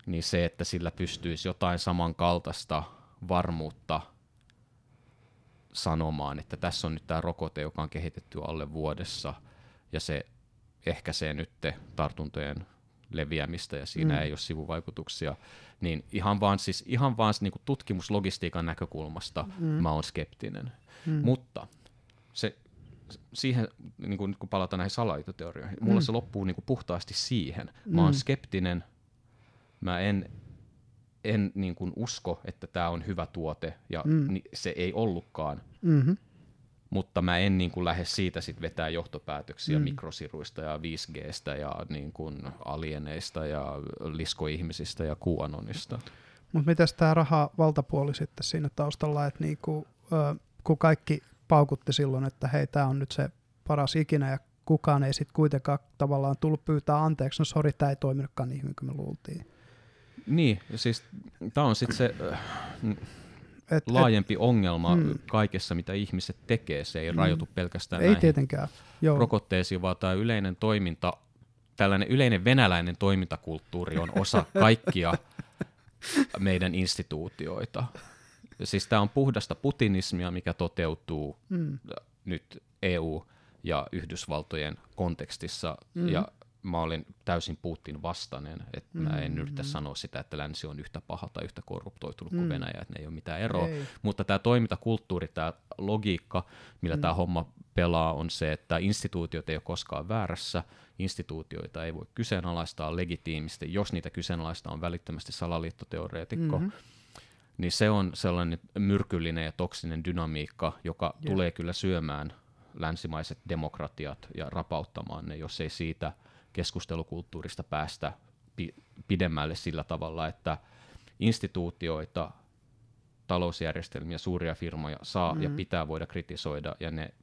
niin se, että sillä pystyisi jotain samankaltaista varmuutta sanomaan, että tässä on nyt tämä rokote, joka on kehitetty alle vuodessa, ja se ehkäisee nyt tartuntojen leviämistä, ja siinä Mm. ei ole sivuvaikutuksia, niin ihan vaan, siis, ihan vaan niin kuin tutkimuslogistiikan näkökulmasta mm. mä oon skeptinen. Mm. Mutta se, siihen, niin kun, kun palataan näihin salaliittoteorioihin, mulla Mm. se loppuu niin kuin puhtaasti siihen. Mä oon Mm. skeptinen, mä en, en niin kuin usko, että tämä on hyvä tuote, ja Mm. ni, se ei ollutkaan, Mm-hmm. mutta mä en niin kuin lähde siitä sit vetää johtopäätöksiä Mm. mikrosiruista ja 5Gstä ja niin kuin alieneista ja liskoihmisistä ja QAnonista. Mutta mitäs tämä raha valtapuoli sitten siinä taustalla, että niinku, kun kaikki paukutti silloin, että hei, tämä on nyt se paras ikinä ja kukaan ei sitten kuitenkaan tavallaan tullut pyytää anteeksi, no sori, tämä ei toiminutkaan niin hyvin kuin me luultiin. Niin, siis tämä on sitten se äh, Et, et, laajempi ongelma Mm. kaikessa, mitä ihmiset tekee. Se ei Mm. mm. rajoitu pelkästään ei näihin tietenkään. Joo. rokotteisiin, vaan tämä yleinen toiminta, tällainen yleinen venäläinen toimintakulttuuri on osa kaikkia meidän instituutioita. Siis tämä on puhdasta putinismia, mikä toteutuu Mm. nyt EU ja Yhdysvaltojen kontekstissa, mm. ja mä olin täysin Putin vastainen, että mm, mä en yritä mm. sanoa sitä, että länsi on yhtä paha tai yhtä korruptoitunut mm. kuin Venäjä, että ne ei ole mitään eroa. Ei. Mutta tämä toimintakulttuuri, tämä logiikka, millä mm. tämä homma pelaa, on se, että instituutiot ei ole koskaan väärässä, instituutioita ei voi kyseenalaistaa legitiimisti, jos niitä kyseenalaistaa on välittömästi salaliittoteoreetikko. Mm-hmm. Niin se on sellainen myrkyllinen ja toksinen dynamiikka, joka yeah. tulee kyllä syömään länsimaiset demokratiat ja rapauttamaan ne, jos ei siitä – keskustelukulttuurista päästä pi- pidemmälle sillä tavalla, että instituutioita, talousjärjestelmiä, suuria firmoja saa mm. ja pitää voida kritisoida ja ne,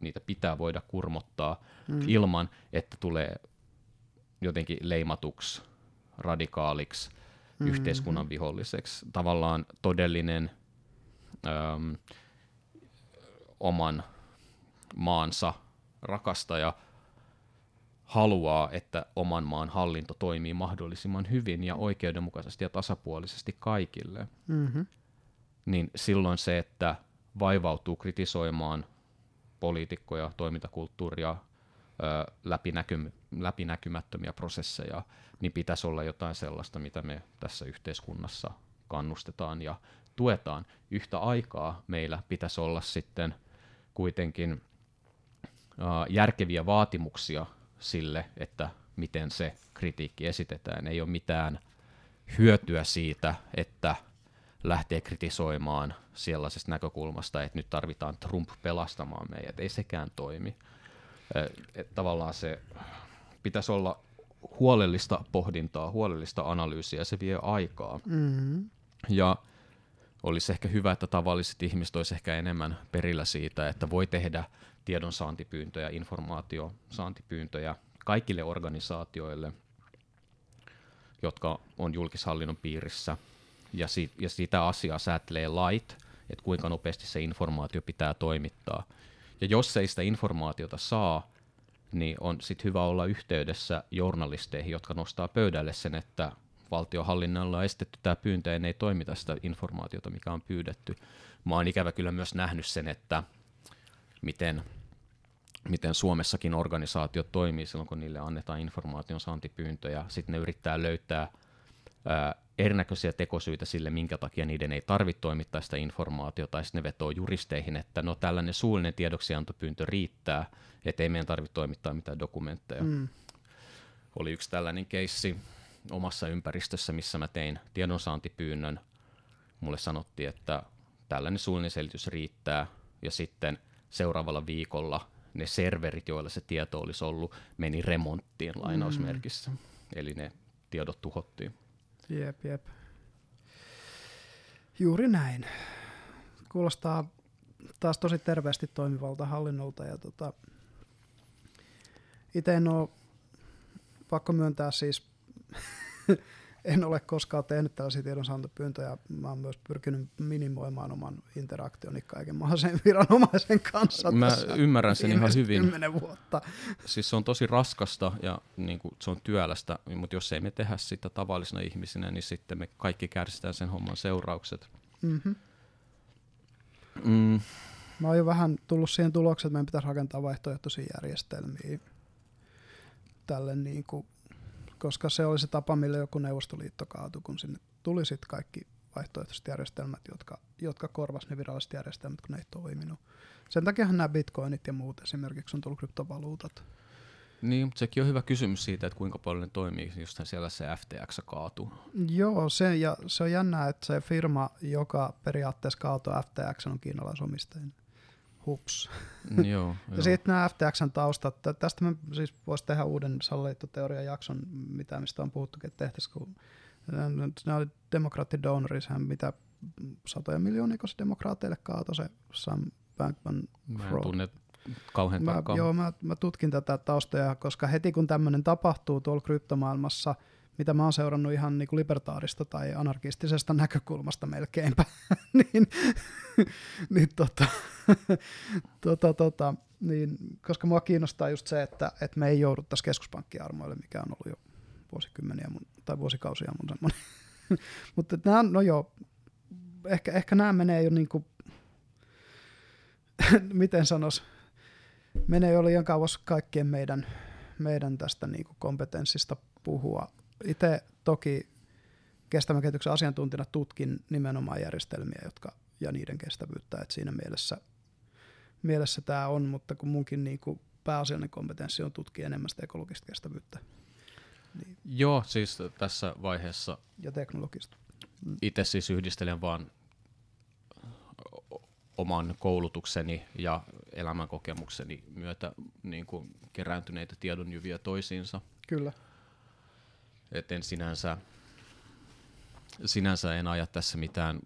niitä pitää voida kurmottaa mm. ilman, että tulee jotenkin leimatuksi, radikaaliksi, mm. yhteiskunnan viholliseksi. Tavallaan todellinen äm, oman maansa rakastaja – haluaa, että oman maan hallinto toimii mahdollisimman hyvin ja oikeudenmukaisesti ja tasapuolisesti kaikille, mm-hmm. niin silloin se, että vaivautuu kritisoimaan poliitikkoja, toimintakulttuuria, ö, läpinäky- läpinäkymättömiä prosesseja, niin pitäisi olla jotain sellaista, mitä me tässä yhteiskunnassa kannustetaan ja tuetaan. Yhtä aikaa meillä pitäisi olla sitten kuitenkin järkeviä vaatimuksia sille, että miten se kritiikki esitetään. Ei ole mitään hyötyä siitä, että lähtee kritisoimaan sellaisesta näkökulmasta, että nyt tarvitaan Trump pelastamaan meidät. Ei sekään toimi. Et tavallaan se pitäisi olla huolellista pohdintaa, huolellista analyysiä, se vie aikaa. Mm-hmm. Ja olisi ehkä hyvä, että tavalliset ihmiset olisivat ehkä enemmän perillä siitä, että voi tehdä tiedonsaantipyyntöjä, informaatiosaantipyyntöjä kaikille organisaatioille, jotka on julkishallinnon piirissä, ja, si- ja sitä asiaa säätelee lait, että kuinka nopeasti se informaatio pitää toimittaa. Ja jos ei sitä informaatiota saa, niin on sitten hyvä olla yhteydessä journalisteihin, jotka nostaa pöydälle sen, että valtiohallinnolla on estetty tämä pyyntö ja ei toimita sitä informaatiota, mikä on pyydetty. Mä oon ikävä kyllä myös nähnyt sen, että miten miten Suomessakin organisaatiot toimii silloin, kun niille annetaan informaation saantipyyntöjä. Sitten ne yrittää löytää ää, erinäköisiä tekosyitä sille, minkä takia niiden ei tarvitse toimittaa sitä informaatiota, tai sitten ne vetoo juristeihin, että no tällainen suullinen tiedoksiantopyyntö riittää, että ei meidän tarvitse toimittaa mitään dokumentteja. Mm. Oli yksi tällainen keissi omassa ympäristössä, missä mä tein tiedonsaantipyynnön. Mulle sanottiin, että tällainen suullinen selitys riittää, ja sitten seuraavalla viikolla ne serverit, joilla se tieto olisi ollut, meni remonttiin lainausmerkissä. Mm. Eli ne tiedot tuhottiin. Jep, jep. Juuri näin. Kuulostaa taas tosi terveesti toimivalta hallinnolta. Ja tota, itse en ole, pakko myöntää siis en ole koskaan tehnyt tällaisia tiedonsaantopyyntöjä. Mä oon myös pyrkinyt minimoimaan oman interaktioni kaiken mahdollisen viranomaisen kanssa. Mä ymmärrän sen ihan hyvin. vuotta. Siis se on tosi raskasta ja niin kuin, se on työlästä, mutta jos ei me tehdä sitä tavallisena ihmisinä, niin sitten me kaikki kärsitään sen homman seuraukset. Mm-hmm. Mm. Mä oon jo vähän tullut siihen tulokseen, että meidän pitäisi rakentaa vaihtoehtoisia järjestelmiä tälle niin kuin koska se oli se tapa, millä joku Neuvostoliitto kaatui, kun sinne tuli sitten kaikki vaihtoehtoiset järjestelmät, jotka, jotka korvasi ne viralliset järjestelmät, kun ne ei toiminut. Sen takia nämä bitcoinit ja muut esimerkiksi on tullut kryptovaluutat. Niin, mutta sekin on hyvä kysymys siitä, että kuinka paljon ne toimii, just siellä se FTX kaatuu. Joo, se, ja se on jännää, että se firma, joka periaatteessa kaatui FTX, on kiinalaisomistajien hups. Joo, ja sitten nämä FTXn taustat, tästä me siis voisi tehdä uuden salaliittoteorian jakson, mitä mistä on puhuttu, että tehtäisiin, kun nämä oli demokraattidonorishän, mitä satoja miljoonia, kun se demokraateille kaatoi se Sam Bankman Mä en tunne kauhean mä, Joo, mä, mä tutkin tätä taustoja, koska heti kun tämmöinen tapahtuu tuolla kryptomaailmassa – mitä mä oon seurannut ihan niin kuin libertaarista tai anarkistisesta näkökulmasta melkeinpä, niin, niin, tota, tota, tota, niin, koska mua kiinnostaa just se, että, että me ei jouduttaisi keskuspankkiarmoille, mikä on ollut jo vuosikymmeniä mun, tai vuosikausia mun semmoinen. Mutta nämä, no joo, ehkä, ehkä nämä menee jo niin kuin, miten sanois, menee jo liian kauas kaikkien meidän, meidän tästä niin kuin kompetenssista puhua. Itse toki kestävän kehityksen asiantuntijana tutkin nimenomaan järjestelmiä jotka, ja niiden kestävyyttä, että siinä mielessä, mielessä tämä on, mutta kun munkin niin kuin pääasiallinen kompetenssi on tutkia enemmän sitä ekologista kestävyyttä. Niin. Joo, siis tässä vaiheessa. Ja teknologista. Itse siis yhdistelen vaan oman koulutukseni ja elämänkokemukseni myötä niin kuin kerääntyneitä tiedonjyviä toisiinsa. Kyllä. Et en sinänsä, sinänsä en aja tässä mitään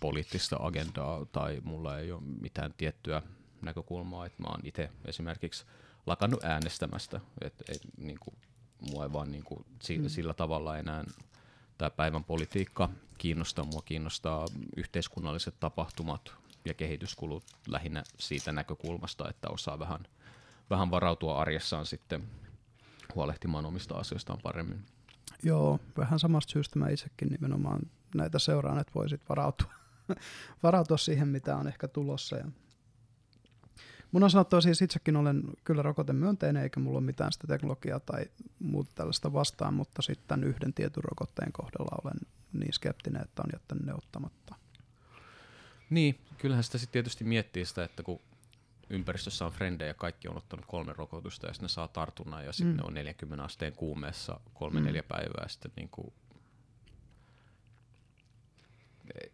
poliittista agendaa tai mulla ei ole mitään tiettyä näkökulmaa, että mä oon itse esimerkiksi lakannut äänestämästä, että et, niin kuin, mua ei vaan niin kuin, si- mm. sillä tavalla enää tämä päivän politiikka kiinnostaa. Mua kiinnostaa yhteiskunnalliset tapahtumat ja kehityskulut lähinnä siitä näkökulmasta, että osaa vähän, vähän varautua arjessaan sitten huolehtimaan omista asioistaan paremmin. Joo, vähän samasta syystä mä itsekin nimenomaan näitä seuraan, että voisit varautua, varautua siihen, mitä on ehkä tulossa. Ja Mun on sanottava siis itsekin olen kyllä rokotemyönteinen, eikä mulla ole mitään sitä teknologiaa tai muuta tällaista vastaan, mutta sitten yhden tietyn rokotteen kohdalla olen niin skeptinen, että on jättänyt ne ottamatta. Niin, kyllähän sitä sitten tietysti miettii sitä, että kun ympäristössä on frendejä ja kaikki on ottanut kolme rokotusta ja sitten ne saa tartunnan ja sitten mm. ne on 40 asteen kuumeessa kolme mm. neljä päivää sitten niin kuin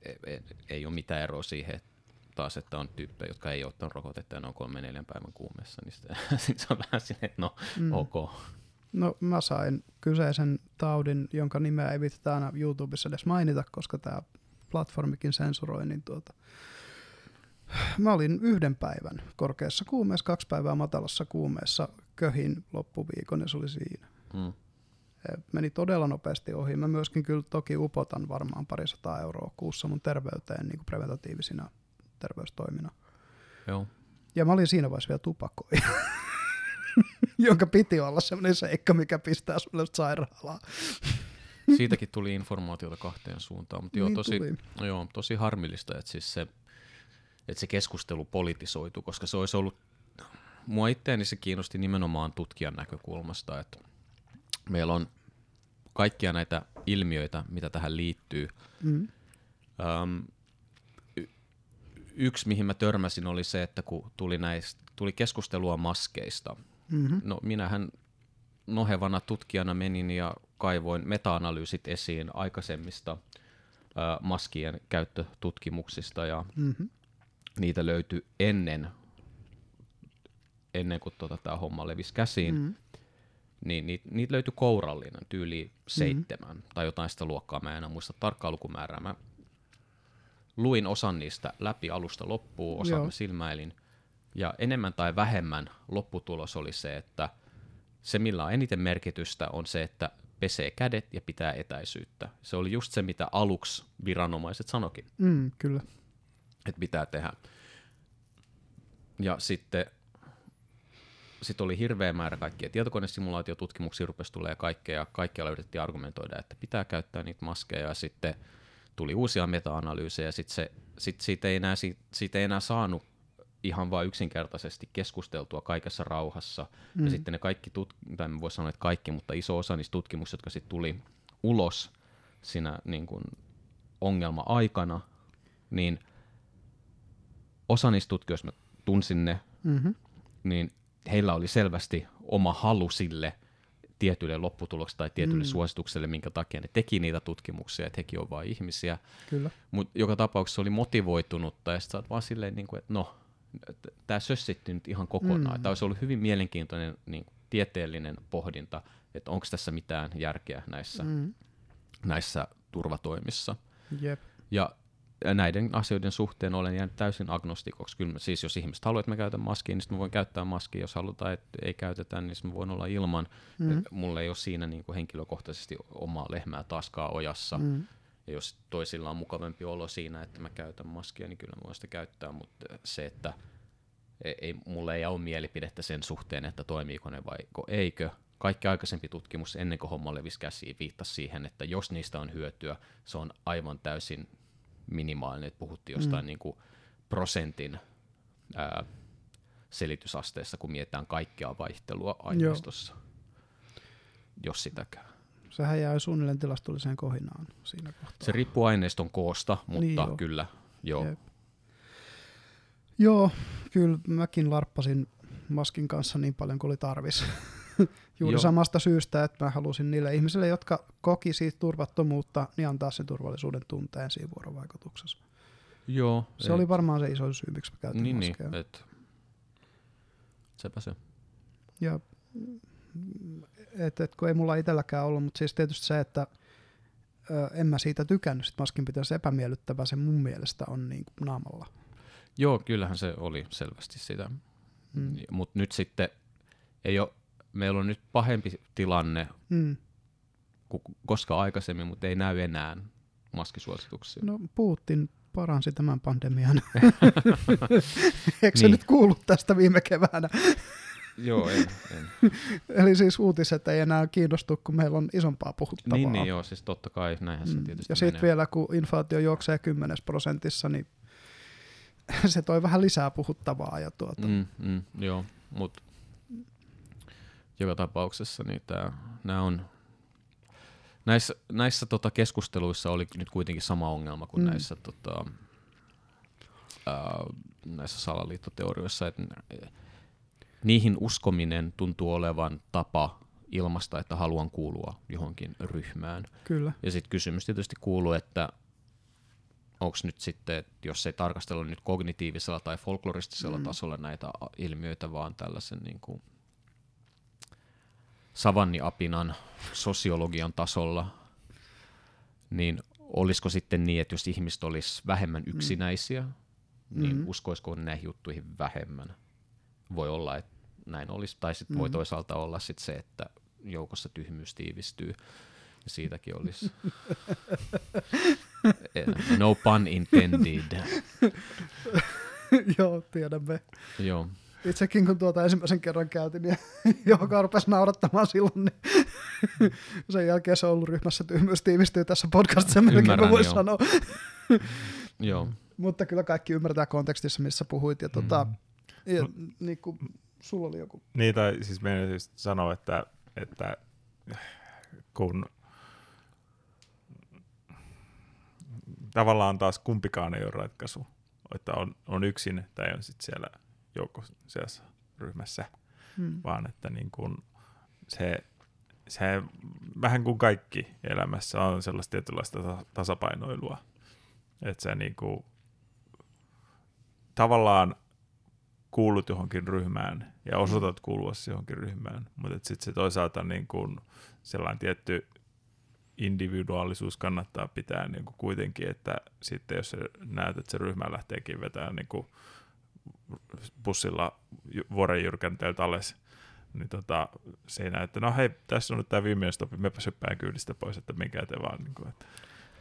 ei, ei, ei ole mitään eroa siihen, että taas, että on tyyppejä, jotka ei ottanut rokotetta ja ne on kolme neljän päivän kuumessa, niin sitten, se on vähän sinne, että no mm. ok. No mä sain kyseisen taudin, jonka nimeä ei viittaa aina YouTubessa edes mainita, koska tämä platformikin sensuroi, niin tuota, mä olin yhden päivän korkeassa kuumeessa, kaksi päivää matalassa kuumeessa, köhin loppuviikon ja se oli siinä. Mm. Meni todella nopeasti ohi. Mä myöskin kyllä toki upotan varmaan parisataa euroa kuussa mun terveyteen niin kuin preventatiivisina terveystoimina. Joo. Ja mä olin siinä vaiheessa vielä tupakoija, jonka piti olla semmoinen seikka, mikä pistää sulle sairaalaa. Siitäkin tuli informaatiota kahteen suuntaan, mutta joo, niin tosi, joo, tosi harmillista, että, siis se, että se keskustelu politisoitu, koska se olisi ollut, mua itseäni se kiinnosti nimenomaan tutkijan näkökulmasta, että meillä on kaikkia näitä ilmiöitä, mitä tähän liittyy. Mm. Um, yksi, mihin mä törmäsin, oli se, että kun tuli, näistä, tuli keskustelua maskeista. Mm-hmm. No minähän nohevana tutkijana menin ja kaivoin meta-analyysit esiin aikaisemmista ä, maskien käyttötutkimuksista ja mm-hmm. Niitä löytyi ennen, ennen kuin tota, tämä homma levisi käsiin. Mm-hmm. Niin niitä, niitä löytyi kourallinen, tyyli seitsemän mm-hmm. tai jotain sitä luokkaa. Mä en enää muista tarkkaa lukumäärää. Mä luin osan niistä läpi alusta loppuun, osan Joo. silmäilin. Ja enemmän tai vähemmän lopputulos oli se, että se millä on eniten merkitystä on se, että pesee kädet ja pitää etäisyyttä. Se oli just se, mitä aluksi viranomaiset sanokin. Mm, kyllä. Että pitää tehdä. Ja sitten sit oli hirveä määrä kaikkia tietokonesimulaatiotutkimuksia rupesi tulee kaikkea ja kaikkialla yritettiin argumentoida, että pitää käyttää niitä maskeja ja sitten – tuli uusia meta-analyysejä, sit se, sit siitä, ei enää, siitä, siitä ei enää saanut ihan vain yksinkertaisesti keskusteltua kaikessa rauhassa. Mm. Ja sitten ne kaikki, tut- tai en voi sanoa, että kaikki, mutta iso osa niistä tutkimuksista, jotka sitten tuli ulos siinä niin kuin ongelma-aikana, niin osa niistä tutkijoista, mä tunsin ne, mm-hmm. niin heillä oli selvästi oma halu sille – tietyille lopputuloksille tai tietyille mm. suositukselle, minkä takia ne teki niitä tutkimuksia, että hekin on vain ihmisiä. Kyllä. Mutta joka tapauksessa oli motivoitunutta ja sitten sä vaan silleen, niin kuin, että no, tämä sössitti nyt ihan kokonaan. Mm. Tämä olisi ollut hyvin mielenkiintoinen niin kuin, tieteellinen pohdinta, että onko tässä mitään järkeä näissä, mm. näissä turvatoimissa. Jep. Ja näiden asioiden suhteen olen jäänyt täysin agnostikoksi. Kyllä, siis jos ihmiset haluavat, että mä käytän maskia, niin mä voin käyttää maskia. Jos halutaan, että ei käytetä, niin mä voin olla ilman. Mm. Mulla ei ole siinä niin kuin henkilökohtaisesti omaa lehmää taskaa ojassa. Mm. Ja jos toisilla on mukavampi olo siinä, että mä käytän maskia, niin kyllä mä voin sitä käyttää. Mutta se, että ei, ei, mulla ei ole mielipidettä sen suhteen, että toimiiko ne vai eikö. Kaikki aikaisempi tutkimus ennen kuin homma levisi käsiin viittasi siihen, että jos niistä on hyötyä, se on aivan täysin minimaalinen, että puhuttiin jostain mm. niin kuin prosentin ää, selitysasteessa, kun mietitään kaikkea vaihtelua aineistossa, Joo. jos sitäkään. Sehän jää suunnilleen tilastolliseen kohinaan siinä kohtaa. Se riippuu aineiston koosta, mutta niin joo. kyllä, joo. Jep. Joo, kyllä mäkin larppasin maskin kanssa niin paljon kuin oli tarvis. Juuri Joo. samasta syystä, että mä halusin niille ihmisille, jotka koki siitä turvattomuutta, niin antaa sen turvallisuuden tunteen siinä vuorovaikutuksessa. Joo. Se ei. oli varmaan se iso syy, miksi mä käytin niin, maskeja. Niin, et. Sepä se. Ja et, et, kun ei mulla itselläkään ollut, mutta siis tietysti se, että ö, en mä siitä tykännyt, että maskin pitäisi epämiellyttävä, se mun mielestä on niin kuin naamalla. Joo, kyllähän se oli selvästi sitä. Mm. Mutta nyt sitten ei ole, meillä on nyt pahempi tilanne mm. kuin koska aikaisemmin, mutta ei näy enää maskisuosituksia. No Putin paransi tämän pandemian. Eikö se niin. nyt kuulu tästä viime keväänä? joo, en, en. Eli siis uutiset ei enää kiinnostu, kun meillä on isompaa puhuttavaa. Niin, niin joo, siis totta kai, näinhän se mm. tietysti Ja sitten vielä, kun inflaatio juoksee 10 prosentissa, niin se toi vähän lisää puhuttavaa. Ja tuota. mm, mm, joo, mutta joka tapauksessa niin nämä on näissä, näissä tota keskusteluissa oli nyt kuitenkin sama ongelma kuin mm. näissä, tota, ää, näissä salaliittoteorioissa, että niihin uskominen tuntuu olevan tapa ilmasta, että haluan kuulua johonkin ryhmään. Kyllä. Ja sitten kysymys tietysti kuuluu, että onko nyt sitten, jos ei tarkastella nyt kognitiivisella tai folkloristisella mm. tasolla näitä ilmiöitä, vaan tällaisen niin kuin savanniapinan sosiologian tasolla, niin olisiko sitten niin, että jos ihmiset olisi vähemmän mm. yksinäisiä, mm. niin mm-hmm. uskoisiko näihin juttuihin vähemmän? Voi olla, että näin olisi, tai sitten mm. voi toisaalta olla sit se, että joukossa tyhmyys tiivistyy. Siitäkin olisi. no pun intended. Joo, tiedämme. Joo. Itsekin kun tuota ensimmäisen kerran käytin ja joka rupesi naurattamaan silloin, niin sen jälkeen se on ollut ryhmässä tyhmyys tiivistyy tässä podcastissa melkein voi sanoa. joo. Mutta kyllä kaikki ymmärtää kontekstissa, missä puhuit. Ja, tuota, mm. ja niin kuin, sulla oli joku. Niin, tai siis meidän siis sanoa, että, että kun tavallaan taas kumpikaan ei ole ratkaisu, että on, on yksin tai on sitten siellä joukkoisessa ryhmässä, hmm. vaan että niin kun se, se vähän kuin kaikki elämässä on sellaista tietynlaista tasapainoilua, että se niin kuin, tavallaan kuulut johonkin ryhmään ja osoitat kuulua johonkin ryhmään, mutta sitten se toisaalta niin kuin sellainen tietty individuaalisuus kannattaa pitää niin kuin kuitenkin, että sitten jos näet, että se ryhmä lähteekin vetämään niin kuin bussilla vuoren jyrkänteeltä alas, niin tota, siinä, että no hei, tässä on nyt tämä viimeinen stoppi, mepä syppään kyydistä pois, että minkä te vaan. Niin kuin, että,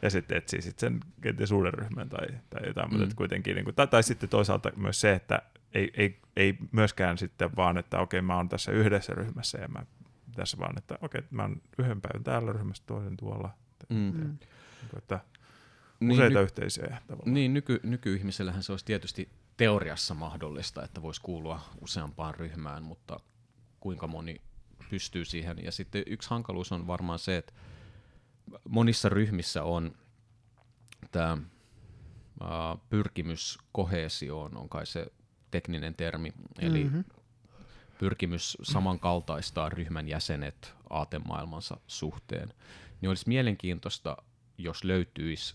ja sitten etsii sit sen kenties uuden ryhmän tai, tai jotain, mm. mutta kuitenkin, niin kuin, tai, tai sitten toisaalta myös se, että ei, ei, ei myöskään sitten vaan, että okei, mä oon tässä yhdessä ryhmässä ja mä tässä vaan, että okei, mä oon yhden päivän täällä ryhmässä, toisen tuolla. Mm. mm. Että niin, useita niin, yhteisöjä tavallaan. Niin, nyky, nykyihmisellähän se olisi tietysti teoriassa mahdollista, että voisi kuulua useampaan ryhmään, mutta kuinka moni pystyy siihen. Ja sitten yksi hankaluus on varmaan se, että monissa ryhmissä on tämä pyrkimys kohesioon, on kai se tekninen termi, eli mm-hmm. pyrkimys samankaltaistaa ryhmän jäsenet aatemaailmansa suhteen. Niin olisi mielenkiintoista, jos löytyisi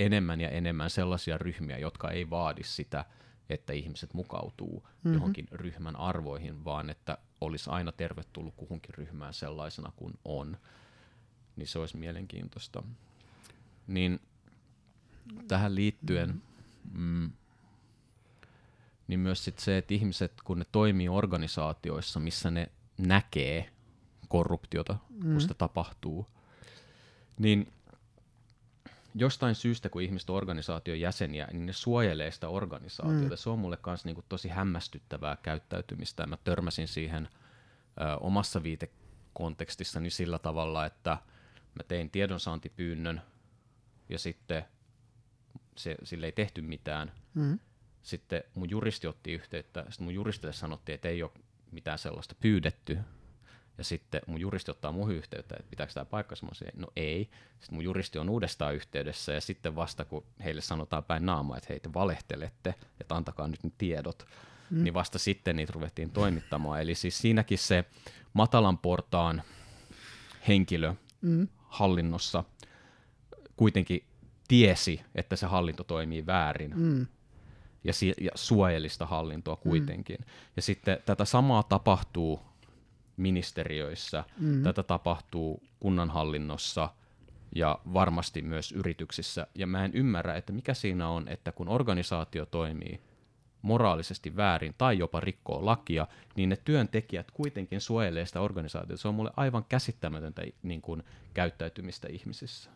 enemmän ja enemmän sellaisia ryhmiä, jotka ei vaadi sitä, että ihmiset mukautuu mm-hmm. johonkin ryhmän arvoihin, vaan että olisi aina tervetullut kuhunkin ryhmään sellaisena kuin on. Niin se olisi mielenkiintoista. Niin tähän liittyen, mm, niin myös sit se, että ihmiset, kun ne toimii organisaatioissa, missä ne näkee korruptiota, mm. kun sitä tapahtuu, niin jostain syystä, kun ihmiset on organisaation jäseniä, niin ne suojelee sitä organisaatiota. Mm. Se on mulle myös niinku tosi hämmästyttävää käyttäytymistä. Mä törmäsin siihen ö, omassa viitekontekstissani sillä tavalla, että mä tein tiedonsaantipyynnön ja sitten se, sille ei tehty mitään. Mm. sitten mun juristi otti yhteyttä, sitten mun juristille sanottiin, että ei ole mitään sellaista pyydetty, ja sitten mun juristi ottaa muuhun yhteyttä, että pitääkö tämä paikkansa. Mä sanoin, no ei. Sitten mun juristi on uudestaan yhteydessä ja sitten vasta kun heille sanotaan päin naamaa, että hei te valehtelette, että antakaa nyt ne tiedot, mm. niin vasta sitten niitä ruvettiin toimittamaan. Eli siis siinäkin se matalan portaan henkilö mm. hallinnossa kuitenkin tiesi, että se hallinto toimii väärin. Mm. Ja, si- ja suojelista hallintoa kuitenkin. Mm. Ja sitten tätä samaa tapahtuu ministeriöissä, mm. tätä tapahtuu kunnanhallinnossa ja varmasti myös yrityksissä. Ja mä en ymmärrä, että mikä siinä on, että kun organisaatio toimii moraalisesti väärin tai jopa rikkoo lakia, niin ne työntekijät kuitenkin suojelee sitä organisaatiota. Se on mulle aivan käsittämätöntä niin kuin, käyttäytymistä ihmisissä.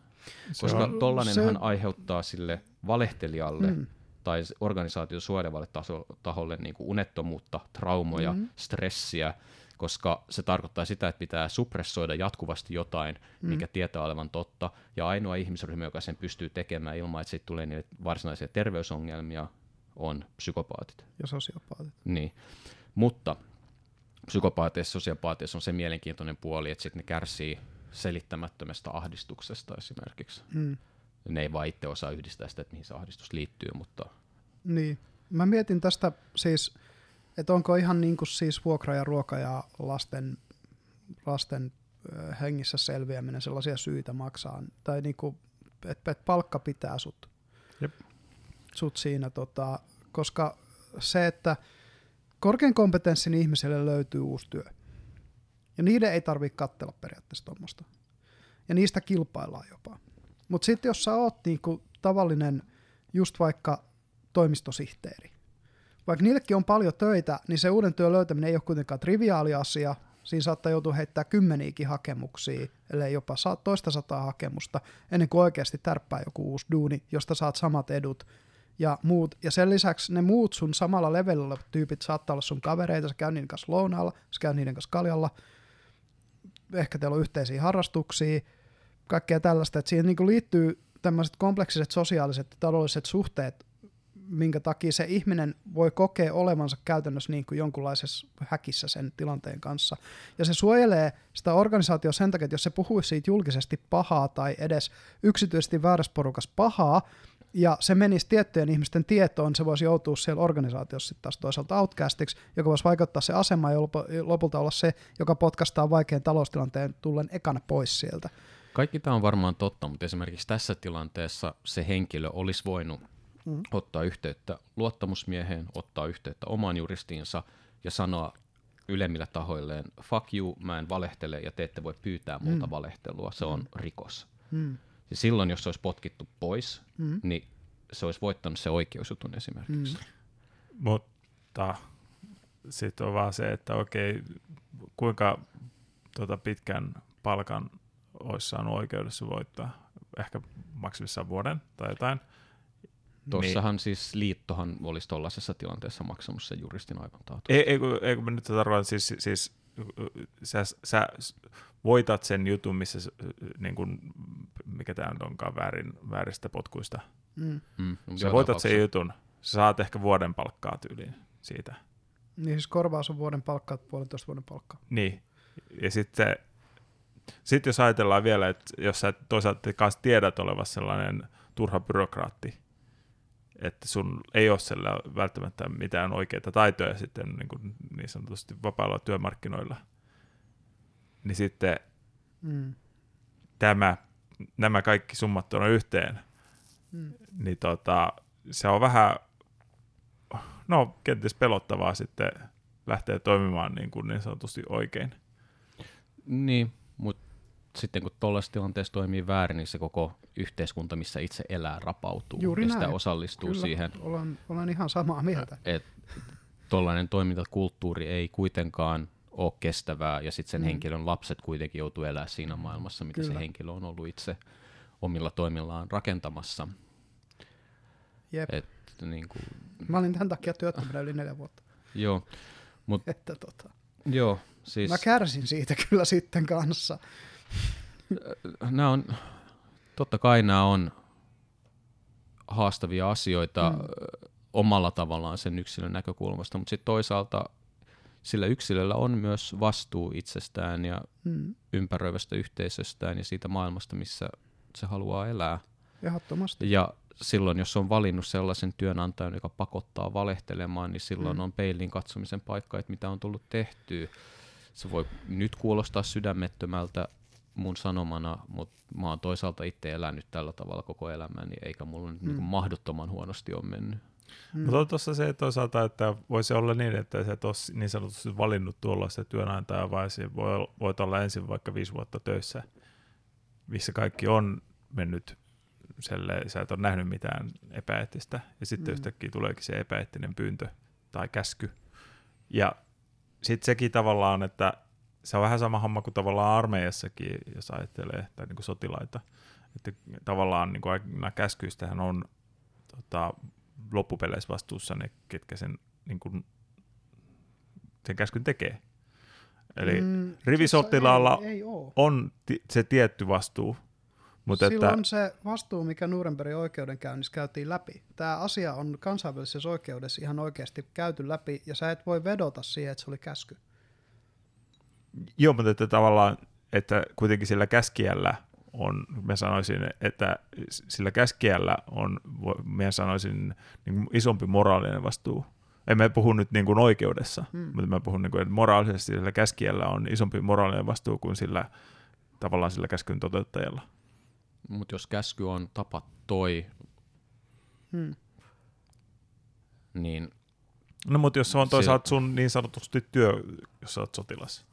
Koska tollanenhan se... aiheuttaa sille valehtelijalle mm. tai organisaation suojelevalle taso, taholle niin kuin unettomuutta, traumoja, mm. stressiä, koska se tarkoittaa sitä, että pitää suppressoida jatkuvasti jotain, mm. mikä tietää olevan totta, ja ainoa ihmisryhmä, joka sen pystyy tekemään ilman, että siitä tulee niille varsinaisia terveysongelmia, on psykopaatit. Ja sosiopaatit. Niin, mutta psykopaateissa, sosiopaateissa on se mielenkiintoinen puoli, että sitten ne kärsii selittämättömästä ahdistuksesta esimerkiksi. Mm. Ne ei vaan itse osaa yhdistää sitä, että mihin se ahdistus liittyy, mutta... Niin. Mä mietin tästä siis että onko ihan niin kuin siis vuokra ja ruoka ja lasten, lasten hengissä selviäminen sellaisia syitä maksaa, tai niin kuin, että et palkka pitää sut, Jep. sut siinä, tota, koska se, että korkean kompetenssin ihmiselle löytyy uusi työ, ja niiden ei tarvitse katsella periaatteessa tuommoista. Ja niistä kilpaillaan jopa. Mutta sitten jos sä oot niinku tavallinen just vaikka toimistosihteeri, vaikka niillekin on paljon töitä, niin se uuden työn löytäminen ei ole kuitenkaan triviaali asia. Siinä saattaa joutua heittää kymmeniäkin hakemuksia, ellei jopa toista sataa hakemusta, ennen kuin oikeasti tärppää joku uusi duuni, josta saat samat edut ja muut. Ja sen lisäksi ne muut sun samalla levelillä tyypit saattaa olla sun kavereita, sä käy niiden kanssa lounaalla, sä käy niiden kanssa kaljalla, ehkä teillä on yhteisiä harrastuksia, kaikkea tällaista, että siihen niin liittyy tämmöiset kompleksiset sosiaaliset ja taloudelliset suhteet minkä takia se ihminen voi kokea olevansa käytännössä niin kuin jonkunlaisessa häkissä sen tilanteen kanssa. Ja se suojelee sitä organisaatio sen takia, että jos se puhuisi siitä julkisesti pahaa tai edes yksityisesti väärässä porukassa pahaa, ja se menisi tiettyjen ihmisten tietoon, se voisi joutua siellä organisaatiossa sitten taas toisaalta outcastiksi, joka voisi vaikuttaa se asema ja lopulta olla se, joka potkastaa vaikean taloustilanteen tullen ekana pois sieltä. Kaikki tämä on varmaan totta, mutta esimerkiksi tässä tilanteessa se henkilö olisi voinut mm. ottaa yhteyttä luottamusmieheen, ottaa yhteyttä omaan juristiinsa ja sanoa ylemmillä tahoilleen, fuck you, mä en valehtele ja te ette voi pyytää multa mm. valehtelua, se on mm. rikos. Mm. Ja silloin, jos se olisi potkittu pois, mm. niin se olisi voittanut se oikeusjutun esimerkiksi. Mm. Mutta sitten on vaan se, että okei, kuinka tota pitkän palkan olisi saanut oikeudessa voittaa, ehkä maksimissaan vuoden tai jotain. Tuossahan niin. siis liittohan olisi tuollaisessa tilanteessa maksamassa sen juristin aivan. Ei, ei, ei kun mä nyt tarkoitan, siis, siis sä, sä voitat sen jutun, missä, niin kuin, mikä tämä onkaan väärin, vääristä potkuista. Mm. Mm, sä voitat sen jutun, sä saat ehkä vuoden palkkaa tyyliin siitä. Niin siis korvaus on vuoden palkkaa, puolentoista vuoden palkkaa. Niin, ja sitten sit jos ajatellaan vielä, että jos sä toisaalta kanssa tiedät olevassa sellainen turha byrokraatti, että sun ei ole siellä välttämättä mitään oikeita taitoja sitten niin, kuin niin sanotusti vapailla työmarkkinoilla, niin sitten mm. tämä, nämä kaikki summattuna yhteen, mm. niin tota, se on vähän, no kenties pelottavaa sitten lähteä toimimaan niin, kuin niin sanotusti oikein. Niin, mutta sitten kun tuollaisessa tilanteessa toimii väärin, niin se koko yhteiskunta, missä itse elää, rapautuu Juuri ja näin. sitä osallistuu Kyllä, siihen. Olen, olen ihan samaa mieltä. Tuollainen toimintakulttuuri ei kuitenkaan ole kestävää ja sitten sen mm. henkilön lapset kuitenkin joutuu elämään siinä maailmassa, mitä Kyllä. se henkilö on ollut itse omilla toimillaan rakentamassa. Jep. Et, niin kuin... Mä olin tämän takia työttömänä yli neljä vuotta. Joo, mut, että, tota, joo, siis... Mä kärsin siitä kyllä sitten kanssa nämä on, totta kai nämä on haastavia asioita. Mm. omalla tavallaan sen yksilön näkökulmasta, mutta sitten toisaalta sillä yksilöllä on myös vastuu itsestään ja Mm. ympäröivästä yhteisöstään ja siitä maailmasta, missä se haluaa elää. Ehdottomasti. Ja silloin, jos on valinnut sellaisen työnantajan, joka pakottaa valehtelemaan, niin silloin Mm. on peiliin katsomisen paikka, että mitä on tullut tehtyä. Se voi nyt kuulostaa sydämettömältä mun sanomana, mutta mä oon toisaalta itse elänyt tällä tavalla koko elämäni, eikä mulla nyt mm. niin mahdottoman huonosti ole mennyt. Mm. Mutta on tuossa se toisaalta, että voisi olla niin, että sä et ole niin sanotusti valinnut tuollaista työnantajaa, vaan se voi, voit olla ensin vaikka viisi vuotta töissä, missä kaikki on mennyt selleen, sä et ole nähnyt mitään epäeettistä, ja sitten Mm. mm. yhtäkkiä tuleekin se epäeettinen pyyntö tai käsky. Ja sitten sekin tavallaan, että se on vähän sama homma kuin tavallaan armeijassakin, jos ajattelee, tai niin kuin sotilaita. Että tavallaan niin kuin aina käskyistähän on tota, loppupeleissä vastuussa ne, ketkä sen, niin kuin, sen käskyn tekee. Eli mm, rivisotilaalla ei, ei oo. on ti- se tietty vastuu, mutta Sillä että, on se vastuu, mikä Nurembergin oikeudenkäynnissä käytiin läpi. Tämä asia on kansainvälisessä oikeudessa ihan oikeasti käyty läpi, ja sä et voi vedota siihen, että se oli käsky. Joo, mutta että tavallaan, että kuitenkin sillä käskijällä on, mä sanoisin, että sillä käskijällä on, mä sanoisin, niin kuin isompi moraalinen vastuu. En mä puhu nyt niin kuin oikeudessa, Hmm. mm. mutta mä puhun, niin kuin, että moraalisesti sillä käskijällä on isompi moraalinen vastuu kuin sillä tavallaan sillä käskyn toteuttajalla. Mutta jos käsky on tapa toi, Hmm. niin, No mutta jos se on toisaalta sun niin sanotusti työ, jos sä oot sotilas.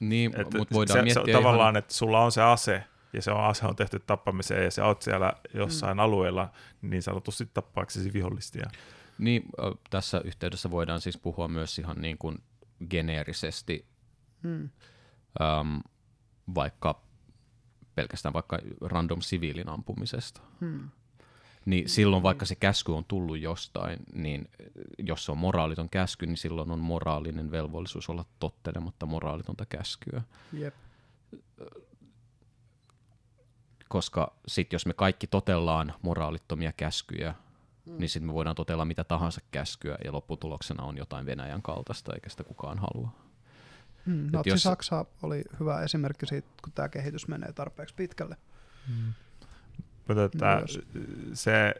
Niin Että mutta voidaan se, miettiä se on tavallaan, ihan, että sulla on se ase, ja se on, ase on tehty tappamiseen, ja sä oot siellä jossain mm. alueella niin sanotusti tappaaksesi vihollistia. Niin, tässä yhteydessä voidaan siis puhua myös ihan niin kuin geneerisesti, äm, vaikka pelkästään vaikka random siviilin ampumisesta. Hmm. Niin silloin vaikka se käsky on tullut jostain, niin jos se on moraaliton käsky, niin silloin on moraalinen velvollisuus olla tottelematta moraalitonta käskyä. Jep. Koska sitten jos me kaikki totellaan moraalittomia käskyjä, Hmm. niin sitten me voidaan totella mitä tahansa käskyä, ja lopputuloksena on jotain Venäjän kaltaista, eikä sitä kukaan halua. Hmm. Et Natsi jos- Saksa oli hyvä esimerkki siitä, kun tämä kehitys menee tarpeeksi pitkälle. Mutta että Myös. se,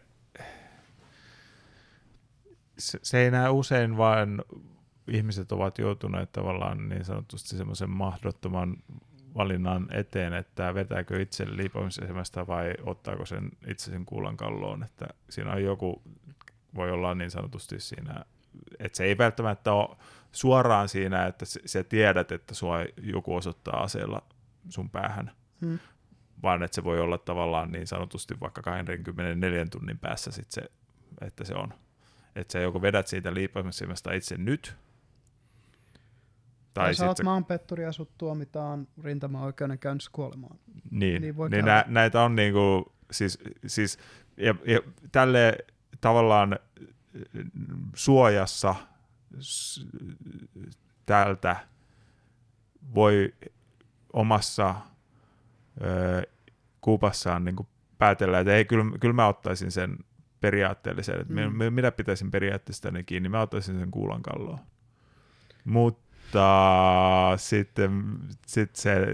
se, se ei näe usein, vaan ihmiset ovat joutuneet tavallaan niin sanotusti semmoisen mahdottoman valinnan eteen, että vetääkö itse liipomisesemästä vai ottaako sen itse sen kuulan kalloon, että siinä on joku, voi olla niin sanotusti siinä, että se ei välttämättä ole suoraan siinä, että se- sä tiedät, että sua joku osoittaa aseella sun päähän, Hmm. Vaan että se voi olla tavallaan niin sanotusti vaikka 24 tunnin päässä sit se, että se on. Että sä joko vedät siitä liipaimisimesta itse nyt, Tai, tai sä oot sitten maanpetturi ja sut tuomitaan rintama-oikeuden käynnissä kuolemaan. niin, niin niin, niin nä, näitä on niinku, siis, siis ja, ja tälle tavallaan äh, suojassa s- tältä voi omassa kuupassaan niin päätellä, että ei, kyllä, kyllä mä ottaisin sen periaatteellisen, että Mm. minä pitäisin periaatteesta kiinni, mä ottaisin sen kuulan kalloon. Mutta sitten sit se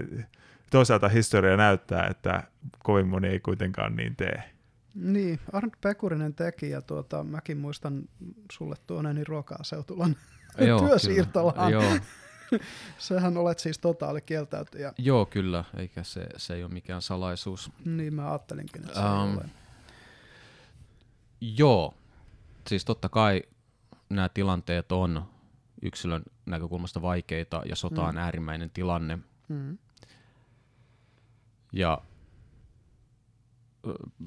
toisaalta historia näyttää, että kovin moni ei kuitenkaan niin tee. Niin, Arnold Pekurinen teki ja tuota, mäkin muistan sulle tuoneeni ruokaa Seutulan työsiirtolaan. Joo, Sähän olet siis totaali kieltäytyjä. joo, kyllä, eikä se, se ei ole mikään salaisuus. Niin mä ajattelinkin, että se Um, um, ole. Joo, siis totta kai nämä tilanteet on yksilön näkökulmasta vaikeita ja sota on Mm. äärimmäinen tilanne. Mm. Ja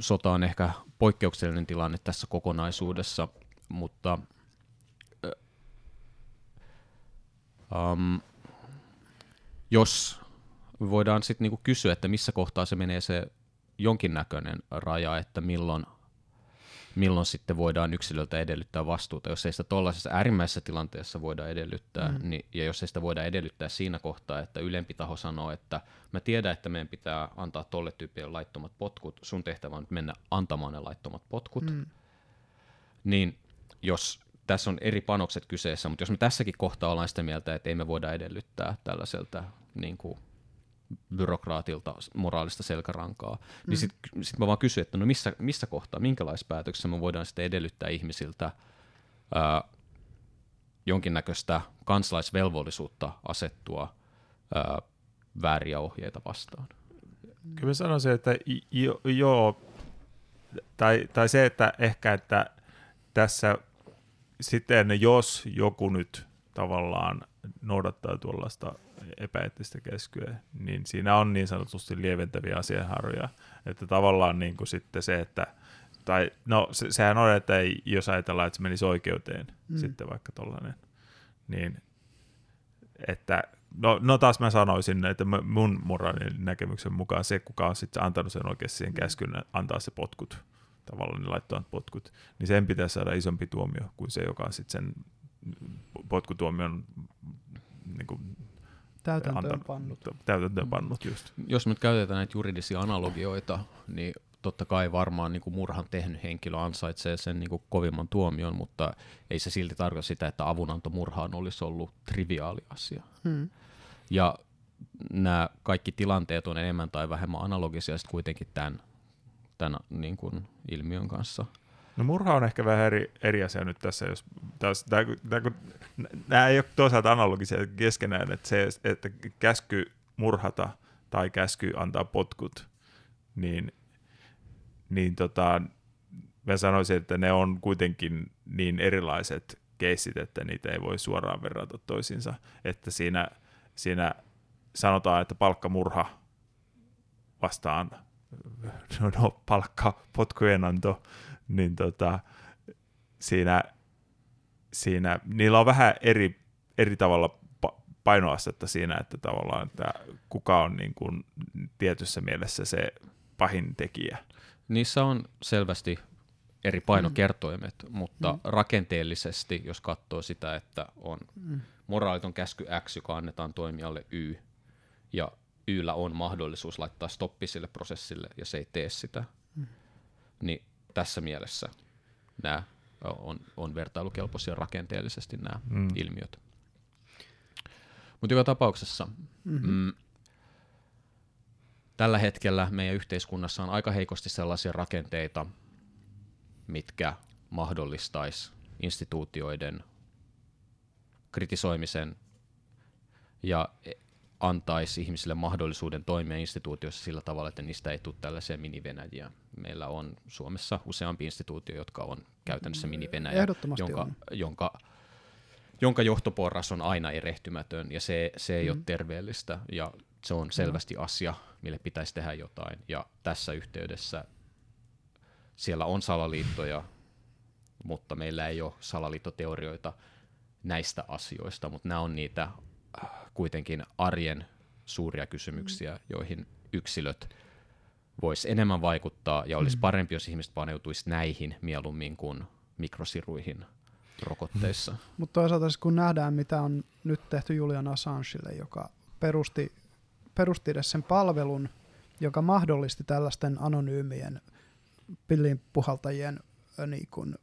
sota on ehkä poikkeuksellinen tilanne tässä kokonaisuudessa, mutta ö, um, jos voidaan sitten niinku kysyä, että missä kohtaa se menee se jonkinnäköinen raja, että milloin, milloin sitten voidaan yksilöltä edellyttää vastuuta. Jos ei sitä tuollaisessa äärimmäisessä tilanteessa voida edellyttää, Mm. niin, ja jos ei sitä voida edellyttää siinä kohtaa, että ylempi taho sanoo, että mä tiedän, että meidän pitää antaa tolle tyypille laittomat potkut, sun tehtävä on mennä antamaan ne laittomat potkut, Mm. niin jos tässä on eri panokset kyseessä, mutta jos me tässäkin kohtaa ollaan sitä mieltä, että ei me voida edellyttää tällaiselta niin kuin byrokraatilta moraalista selkärankaa, niin mm. niin sitten sit mä vaan kysyn, että no missä, missä kohtaa, minkälaisessa päätöksessä me voidaan sitten edellyttää ihmisiltä ää, jonkinnäköistä kansalaisvelvollisuutta asettua ää, vääriä ohjeita vastaan. Kyllä mä sanoisin, että jo, joo, tai, tai se, että ehkä, että tässä sitten jos joku nyt tavallaan noudattaa tuollaista epäeettistä käskyä, niin siinä on niin sanotusti lieventäviä asianharoja, että tavallaan niin kuin sitten se, että tai no se, sehän on, että ei, jos ajatellaan, että se menisi oikeuteen mm. sitten vaikka tollainen, niin että no, no taas mä sanoisin, että mun moraalinen näkemyksen mukaan se, kuka on sitten antanut sen oikeasti siihen käskyn, antaa se potkut tavallaan, niin laittaa potkut, niin sen pitäisi saada isompi tuomio kuin se, joka on sitten sen potkutuomion niin kuin, täytäntöön pannut. Täytäntöön pannut just. Jos nyt käytetään näitä juridisia analogioita, niin totta kai varmaan niin kuin murhan tehnyt henkilö ansaitsee sen niin kuin kovimman tuomion, mutta ei se silti tarkoita sitä, että avunanto murhaan olisi ollut triviaali asia. Hmm. Ja nämä kaikki tilanteet on enemmän tai vähemmän analogisia sitten kuitenkin tämän, tämän niin kuin ilmiön kanssa. No murha on ehkä vähän eri, eri asia nyt tässä, jos taas, tää, tää, kun, nämä ei ole toisaalta analogisia keskenään, että se, että käsky murhata tai käsky antaa potkut, niin niin tota, mä sanoisin, että ne on kuitenkin niin erilaiset keissit, että niitä ei voi suoraan verrata toisiinsa. Että siinä, siinä sanotaan, että palkkamurha vastaan no, no palkka potkujen anto, niin tota, siinä, siinä, niillä on vähän eri, eri tavalla painoastetta siinä, että tavallaan, että kuka on niin kuin tietyssä mielessä se pahin tekijä. Niissä on selvästi eri painokertoimet, mm. mutta mm. rakenteellisesti, jos katsoo sitä, että on mm. moraaliton käsky X, joka annetaan toimijalle Y, ja Yllä on mahdollisuus laittaa stoppi sille prosessille, ja se ei tee sitä, mm. niin tässä mielessä nämä on, on vertailukelpoisia rakenteellisesti nämä mm. ilmiöt. Mutta joka tapauksessa mm-hmm. mm, tällä hetkellä meidän yhteiskunnassa on aika heikosti sellaisia rakenteita, mitkä mahdollistaisi instituutioiden kritisoimisen ja antaisi ihmisille mahdollisuuden toimia instituutioissa sillä tavalla, että niistä ei tule tällaisia minivenäjiä. Meillä on Suomessa useampi instituutio, jotka on käytännössä mm, minivenäjä, jonka, on. jonka, jonka johtoporras on aina erehtymätön ja se, se ei mm. ole terveellistä. Ja se on selvästi asia, mille pitäisi tehdä jotain. Ja tässä yhteydessä siellä on salaliittoja, mutta meillä ei ole salaliittoteorioita näistä asioista, mutta nämä on niitä kuitenkin arjen suuria kysymyksiä, joihin yksilöt voisi enemmän vaikuttaa ja olisi mm. parempi, jos ihmiset paneutuisi näihin mieluummin kuin mikrosiruihin rokotteissa. Mutta toisaalta siis kun nähdään, mitä on nyt tehty Julian Assangelle, joka perusti perusti edes sen palvelun, joka mahdollisti tällaisten anonyymien pillinpuhaltajien niin kuin,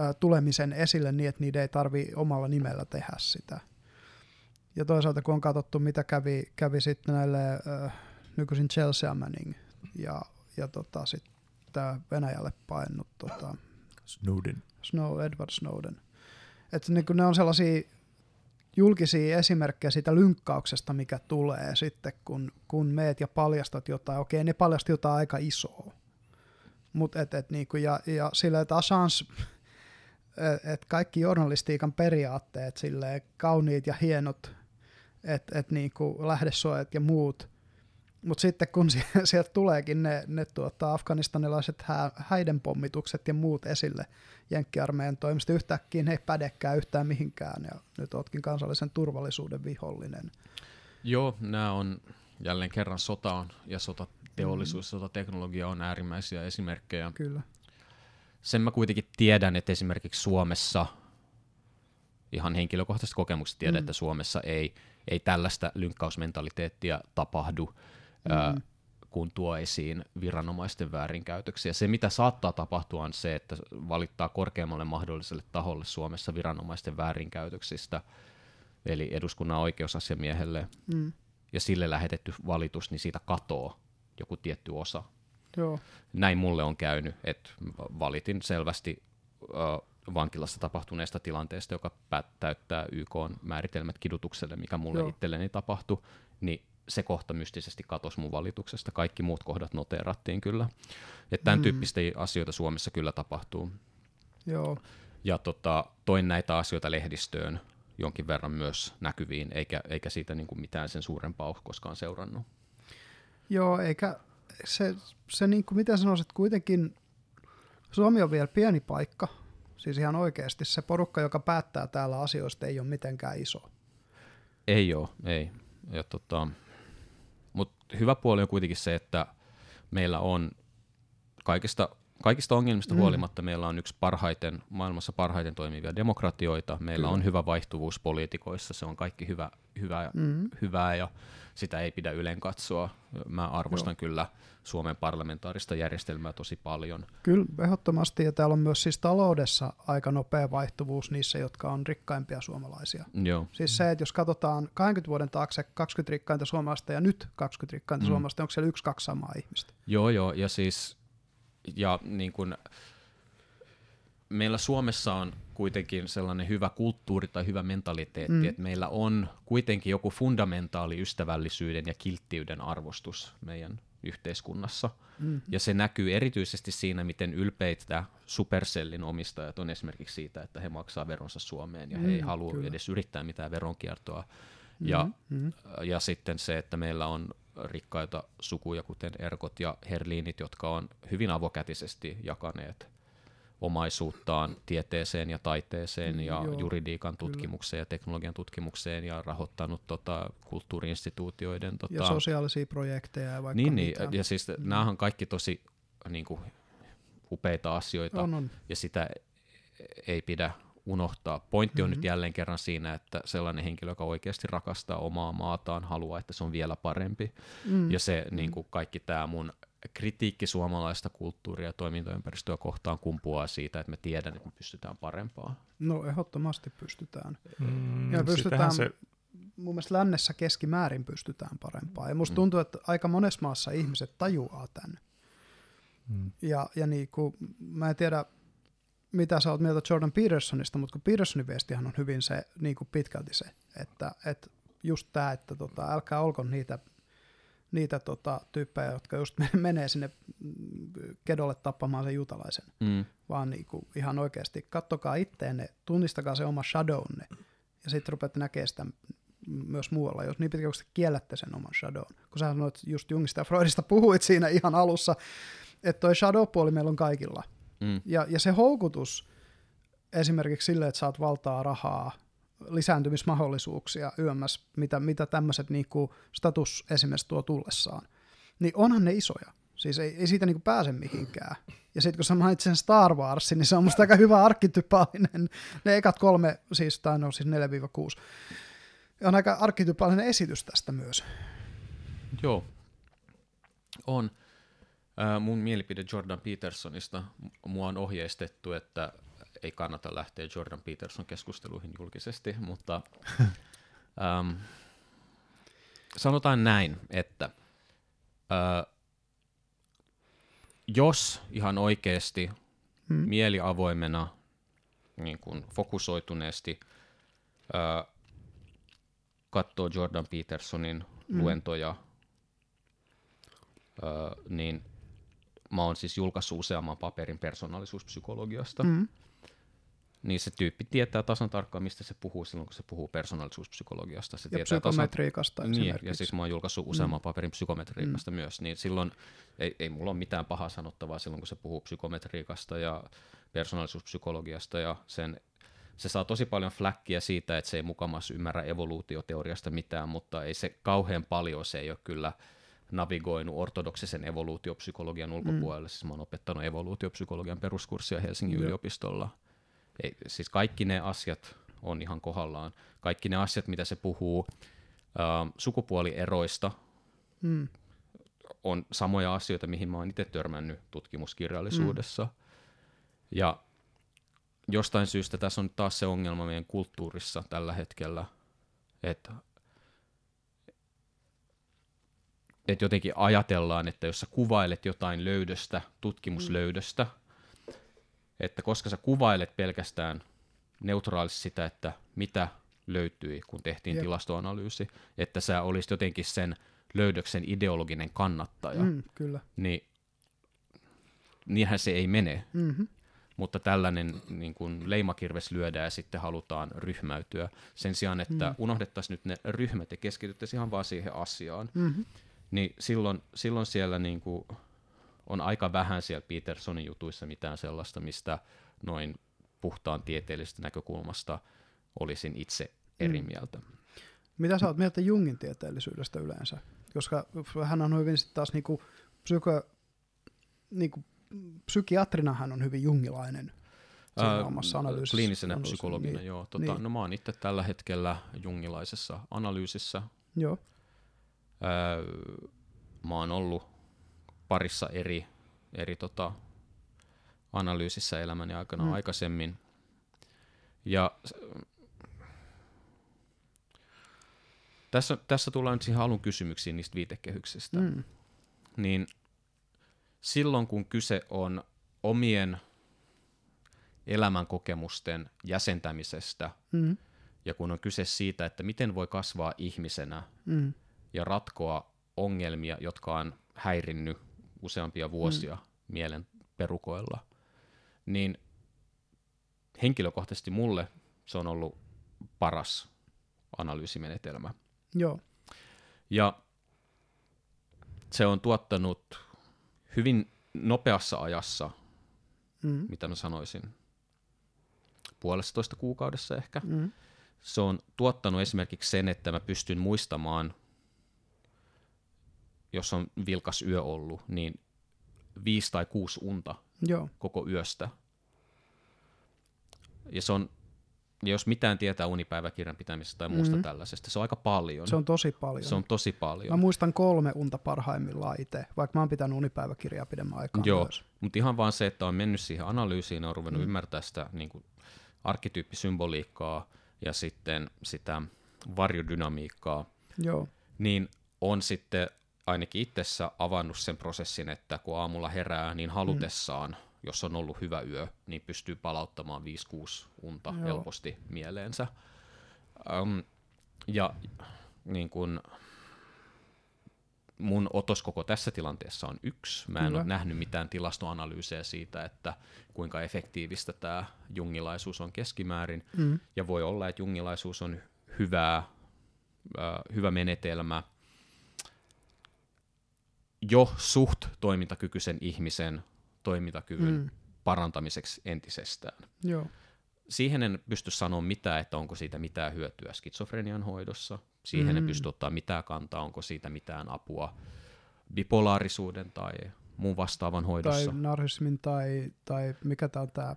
ä, tulemisen esille niin, että niiden ei tarvi omalla nimellä tehdä sitä. Ja toisaalta kun on katsottu, mitä kävi, kävi sitten näille ä, nykyisin Chelsea Manning ja, ja tota, sitten Venäjälle painut tota, Snowden. Snow, Edward Snowden. Että niin ne on sellaisia julkisia esimerkkejä siitä lynkkauksesta, mikä tulee sitten, kun, kun meet ja paljastat jotain. Okei, ne paljasti jotain aika isoa. Mut et, et, niinku, ja, ja sille, että Assange, et, et kaikki journalistiikan periaatteet, sille kauniit ja hienot, että et, niinku, lähdesuojat ja muut – mutta sitten kun sieltä tuleekin ne, ne tuota, afganistanilaiset hä, häidenpommitukset ja muut esille Jenkkiarmeijan toimesta, yhtäkkiä ne ei pädekään yhtään mihinkään ja nyt ootkin kansallisen turvallisuuden vihollinen. Joo, nämä on jälleen kerran sota on, ja sotateollisuus, mm. sotateknologia on äärimmäisiä esimerkkejä. Kyllä. Sen mä kuitenkin tiedän, että esimerkiksi Suomessa, ihan henkilökohtaisesti kokemuksesta tiedän, mm. että Suomessa ei, ei tällaista lynkkausmentaliteettia tapahdu mm-hmm. kun tuo esiin viranomaisten väärinkäytöksiä. Se, mitä saattaa tapahtua, on se, että valittaa korkeammalle mahdolliselle taholle Suomessa viranomaisten väärinkäytöksistä, eli eduskunnan oikeusasiamiehelle, mm. ja sille lähetetty valitus, niin siitä katoo joku tietty osa. Joo. Näin mulle on käynyt, että valitin selvästi äh, vankilassa tapahtuneesta tilanteesta, joka täyttää YK määritelmät kidutukselle, mikä mulle Joo. itselleni tapahtui, niin se kohta mystisesti katosi mun valituksesta. Kaikki muut kohdat noteerattiin kyllä. Että tämän mm. tyyppistä asioita Suomessa kyllä tapahtuu. Joo. Ja tota, toin näitä asioita lehdistöön jonkin verran myös näkyviin, eikä, eikä siitä niin kuin mitään sen suurempaa ole koskaan seurannut. Joo, eikä se, se niin kuin mitä sanoisit, kuitenkin Suomi on vielä pieni paikka, siis ihan oikeasti se porukka, joka päättää täällä asioista, ei ole mitenkään iso. Ei ole, ei. Ja tota, mutta hyvä puoli on kuitenkin se, että meillä on kaikista, kaikista ongelmista mm. huolimatta meillä on yksi parhaiten, maailmassa parhaiten toimivia demokratioita. Meillä Kyllä. on hyvä vaihtuvuus poliitikoissa, se on kaikki hyvä, hyvä, mm. hyvää ja sitä ei pidä ylen katsoa. Mä arvostan Joo. kyllä Suomen parlamentaarista järjestelmää tosi paljon. Kyllä, ehdottomasti. Ja täällä on myös siis taloudessa aika nopea vaihtuvuus niissä, jotka on rikkaimpia suomalaisia. Joo. Siis se, että jos katsotaan 20 vuoden taakse 20 rikkainta suomalaista ja nyt 20 rikkainta mm. suomalaista, onko siellä yksi, kaksi samaa ihmistä? Joo, joo. Ja siis, ja niin kuin, meillä Suomessa on kuitenkin sellainen hyvä kulttuuri tai hyvä mentaliteetti, mm. että meillä on kuitenkin joku fundamentaali ystävällisyyden ja kilttiyden arvostus meidän yhteiskunnassa. Mm. Ja se näkyy erityisesti siinä, miten ylpeitä Supercellin omistajat on esimerkiksi siitä, että he maksaa veronsa Suomeen ja mm, he ei mm, halua kyllä. edes yrittää mitään veronkiertoa. Mm, ja, mm. ja sitten se, että meillä on rikkaita sukuja, kuten Erkot ja Herliinit, jotka on hyvin avokätisesti jakaneet omaisuuttaan tieteeseen ja taiteeseen mm, ja Joo, juridiikan tutkimukseen kyllä. ja teknologian tutkimukseen ja rahoittanut tota, kulttuuriinstituutioiden... Tota, ja sosiaalisia projekteja ja vaikka Niin, niin ja siis mm. nämä on kaikki tosi niin kuin, upeita asioita on, on. ja sitä ei pidä unohtaa. Pointti on mm-hmm. nyt jälleen kerran siinä, että sellainen henkilö, joka oikeasti rakastaa omaa maataan, haluaa, että se on vielä parempi. Mm. Ja se mm. niin kuin kaikki tämä mun kritiikki suomalaista kulttuuria ja toimintaympäristöä kohtaan kumpuaa siitä, että me tiedän, että me pystytään parempaan. No ehdottomasti pystytään. Mm, ja pystytään, se... mun mielestä lännessä keskimäärin pystytään parempaan. Ja musta mm. tuntuu, että aika monessa maassa ihmiset tajuaa tämän. Mm. Ja, ja niin kuin, mä en tiedä, mitä sä oot mieltä Jordan Petersonista, mutta kun Petersonin viestihän on hyvin se, niin kuin pitkälti se, että, että just tämä, että tota, älkää olko niitä niitä tota, tyyppejä, jotka just menee sinne kedolle tappamaan sen jutalaisen, mm. vaan niinku ihan oikeasti kattokaa itteenne, tunnistakaa se oma shadownne, ja sitten rupeatte näkemään sitä myös muualla, jos niin pitkästi kiellätte sen oman shadown. Kun sä sanoit just Jungista ja Freudista puhuit siinä ihan alussa, että toi shadow-puoli meillä on kaikilla. Mm. Ja, ja se houkutus esimerkiksi sille, että saat valtaa rahaa, lisääntymismahdollisuuksia yömmäs, mitä, mitä tämmöiset niinku status esimerkiksi tuo tullessaan, niin onhan ne isoja. Siis ei, ei siitä niinku pääse mihinkään. Ja sitten kun sä mainitsit sen Star Warsin, niin se on musta aika hyvä arkitypaalinen, ne ekat kolme, siis, tai no siis 4-6, on aika arkitypaalinen esitys tästä myös. Joo, on. Äh, mun mielipide Jordan Petersonista, mua on ohjeistettu, että ei kannata lähteä Jordan Peterson keskusteluihin julkisesti, mutta ähm, sanotaan näin, että äh, jos ihan oikeasti hmm. mieli avoimena, niin kuin fokusoituneesti äh, katsoo Jordan Petersonin hmm. luentoja, äh, niin mä oon siis julkaissut useamman paperin persoonallisuuspsykologiasta. Hmm niin se tyyppi tietää tasan tarkkaan, mistä se puhuu silloin, kun se puhuu persoonallisuuspsykologiasta. Se ja tietää psykometriikasta tasan, niin, ja siis mä oon julkaissut useamman mm. paperin psykometriikasta mm. myös, niin silloin ei, ei mulla ole mitään pahaa sanottavaa silloin, kun se puhuu psykometriikasta ja persoonallisuuspsykologiasta ja sen se saa tosi paljon fläkkiä siitä, että se ei mukamas ymmärrä evoluutioteoriasta mitään, mutta ei se kauhean paljon, se ei ole kyllä navigoinut ortodoksisen evoluutiopsykologian ulkopuolelle. Mm. Siis mä oon opettanut evoluutiopsykologian peruskurssia Helsingin Joo. yliopistolla – ei, siis kaikki ne asiat on ihan kohdallaan. Kaikki ne asiat, mitä se puhuu äh, sukupuolieroista, mm. on samoja asioita, mihin mä oon itse törmännyt tutkimuskirjallisuudessa. Mm. Ja jostain syystä tässä on taas se ongelma meidän kulttuurissa tällä hetkellä, että että jotenkin ajatellaan, että jos sä kuvailet jotain löydöstä, tutkimuslöydöstä, mm. että koska sä kuvailet pelkästään neutraalisti sitä, että mitä löytyi, kun tehtiin Jep. tilastoanalyysi, että sä olisit jotenkin sen löydöksen ideologinen kannattaja, Mm, kyllä. niin niinhän se ei mene. Mm-hmm. Mutta tällainen niin kuin leimakirves lyödään ja sitten halutaan ryhmäytyä sen sijaan, että mm. unohdettaisiin nyt ne ryhmät ja keskityttäisiin ihan vaan siihen asiaan. Mm-hmm. Niin silloin, silloin siellä niin kuin on aika vähän siellä Petersonin jutuissa mitään sellaista, mistä noin puhtaan tieteellisestä näkökulmasta olisin itse eri Mm. mieltä. Mitä sä oot mieltä Jungin tieteellisyydestä yleensä? Koska hän on hyvin sitten taas niinku psyko, niinku, psykiatrina hän on hyvin jungilainen siinä Ää, omassa analyysissä. Kliinisenä analyysissä. psykologina, niin. joo. Tota, niin. No mä oon itse tällä hetkellä jungilaisessa analyysissä. Joo, Ää, mä oon ollut parissa eri, eri tota, analyysissä elämäni aikana Mm. mm. aikaisemmin. Ja tässä, tässä tullaan nyt siihen alun kysymyksiin niistä viitekehyksistä. mm. Niin silloin kun kyse on omien elämänkokemusten jäsentämisestä Mm. ja kun on kyse siitä, että miten voi kasvaa ihmisenä Mm. Ja ratkoa ongelmia, jotka on häirinnyt useampia vuosia mm. mielen perukoilla, niin henkilökohtaisesti mulle se on ollut paras analyysimenetelmä. joo, Ja se on tuottanut hyvin nopeassa ajassa, mm. mitä mä sanoisin, puolestatoista kuukaudessa ehkä. Mm. Se on tuottanut esimerkiksi sen, että mä pystyn muistamaan, jos on vilkas yö ollut, niin viisi tai kuusi unta joo, koko yöstä. Ja se on, jos mitään tietää unipäiväkirjan pitämisestä tai muusta Mhm. mm. tällaisesta, se on aika paljon. se on tosi paljon. se on tosi paljon. Mä muistan kolme unta parhaimmillaan itse, vaikka mä oon pitänyt unipäiväkirjaa pidemmän aikaa Joo, myös. mutta ihan vaan se, että on mennyt siihen analyysiin ja on ruvennut mm. ymmärtää sitä niin kuin arkkityyppisymboliikkaa ja sitten sitä varjodynamiikkaa, Joo, niin on sitten ainakin itsessä avannut sen prosessin, että kun aamulla herää, niin halutessaan, mm. jos on ollut hyvä yö, niin pystyy palauttamaan 5-6 unta Joo. Helposti mieleensä. Um, ja niin kun, mun otos koko tässä tilanteessa on yksi. Mä en Kyllä. ole nähnyt mitään tilastoanalyysejä siitä, että kuinka efektiivistä tämä jungilaisuus on keskimäärin. mm. Ja voi olla, että jungilaisuus on hyvää, äh, hyvä menetelmä jo suht toimintakykyisen ihmisen toimintakyvyn Mm. parantamiseksi entisestään. joo, Siihen en pysty sanoa mitään, että onko siitä mitään hyötyä skitsofrenian hoidossa. Siihen Mm. en pysty ottaa mitään kantaa, onko siitä mitään apua bipolaarisuuden tai muun vastaavan tai hoidossa. narsismin tai, tai mikä tää on tää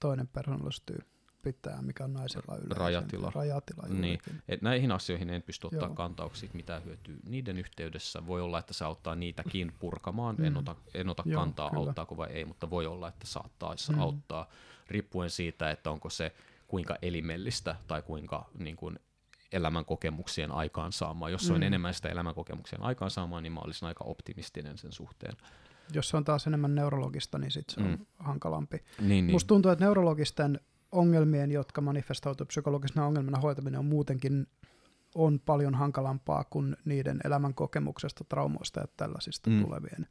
toinen persoonallisuustyyppi, tää, mikä on naisilla yleensä. Rajatila. Rajatila Niin. Et näihin asioihin en pysty ottaa Joo. Joo. kantauksia, että mitä hyötyy niiden yhteydessä. Voi olla, että se auttaa niitäkin purkamaan. Mm. En ota, en ota Joo, kantaa, kyllä. auttaako vai ei, mutta voi olla, että saattaisi Mm. auttaa, riippuen siitä, että onko se kuinka elimellistä tai kuinka niin kuin, elämän kokemuksien aikaansaamaa. Jos se on Mm. enemmän sitä elämän kokemuksien aikaansaamaa, niin mä olisin aika optimistinen sen suhteen. Jos se on taas enemmän neurologista, niin sit se on Mm. hankalampi. Niin. niin. Musta tuntuu, että neurologisten ongelmien, jotka manifestoituu psykologisena ongelmana hoitaminen on muutenkin on paljon hankalampaa kuin niiden elämän kokemuksesta, traumoista ja tällaisista mm. Tulevien.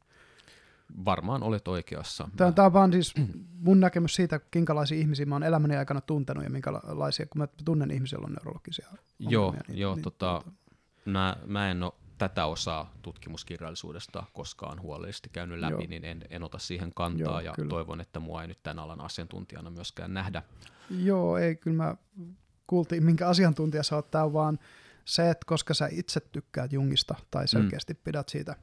Varmaan olet oikeassa. Tämä, Mä- tämä on vaan siis mun näkemys siitä, minkälaisia ihmisiä mä oon elämäni aikana tuntenut ja minkälaisia, kun mä tunnen ihmisiä, joilla on neurologisia Joo, ongelmia. niin- joo tota, mä, mä en ole tätä osaa tutkimuskirjallisuudesta koskaan huolellisesti käynyt läpi, Joo. niin en, en ota siihen kantaa Joo, ja kyllä. toivon, että mua ei nyt tämän alan asiantuntijana myöskään nähdä. Joo, ei, kyllä mä kuultiin, minkä asiantuntija sä oot. Tämä on vaan se, että koska sä itse tykkäät Jungista tai selkeästi mm. pidät siitä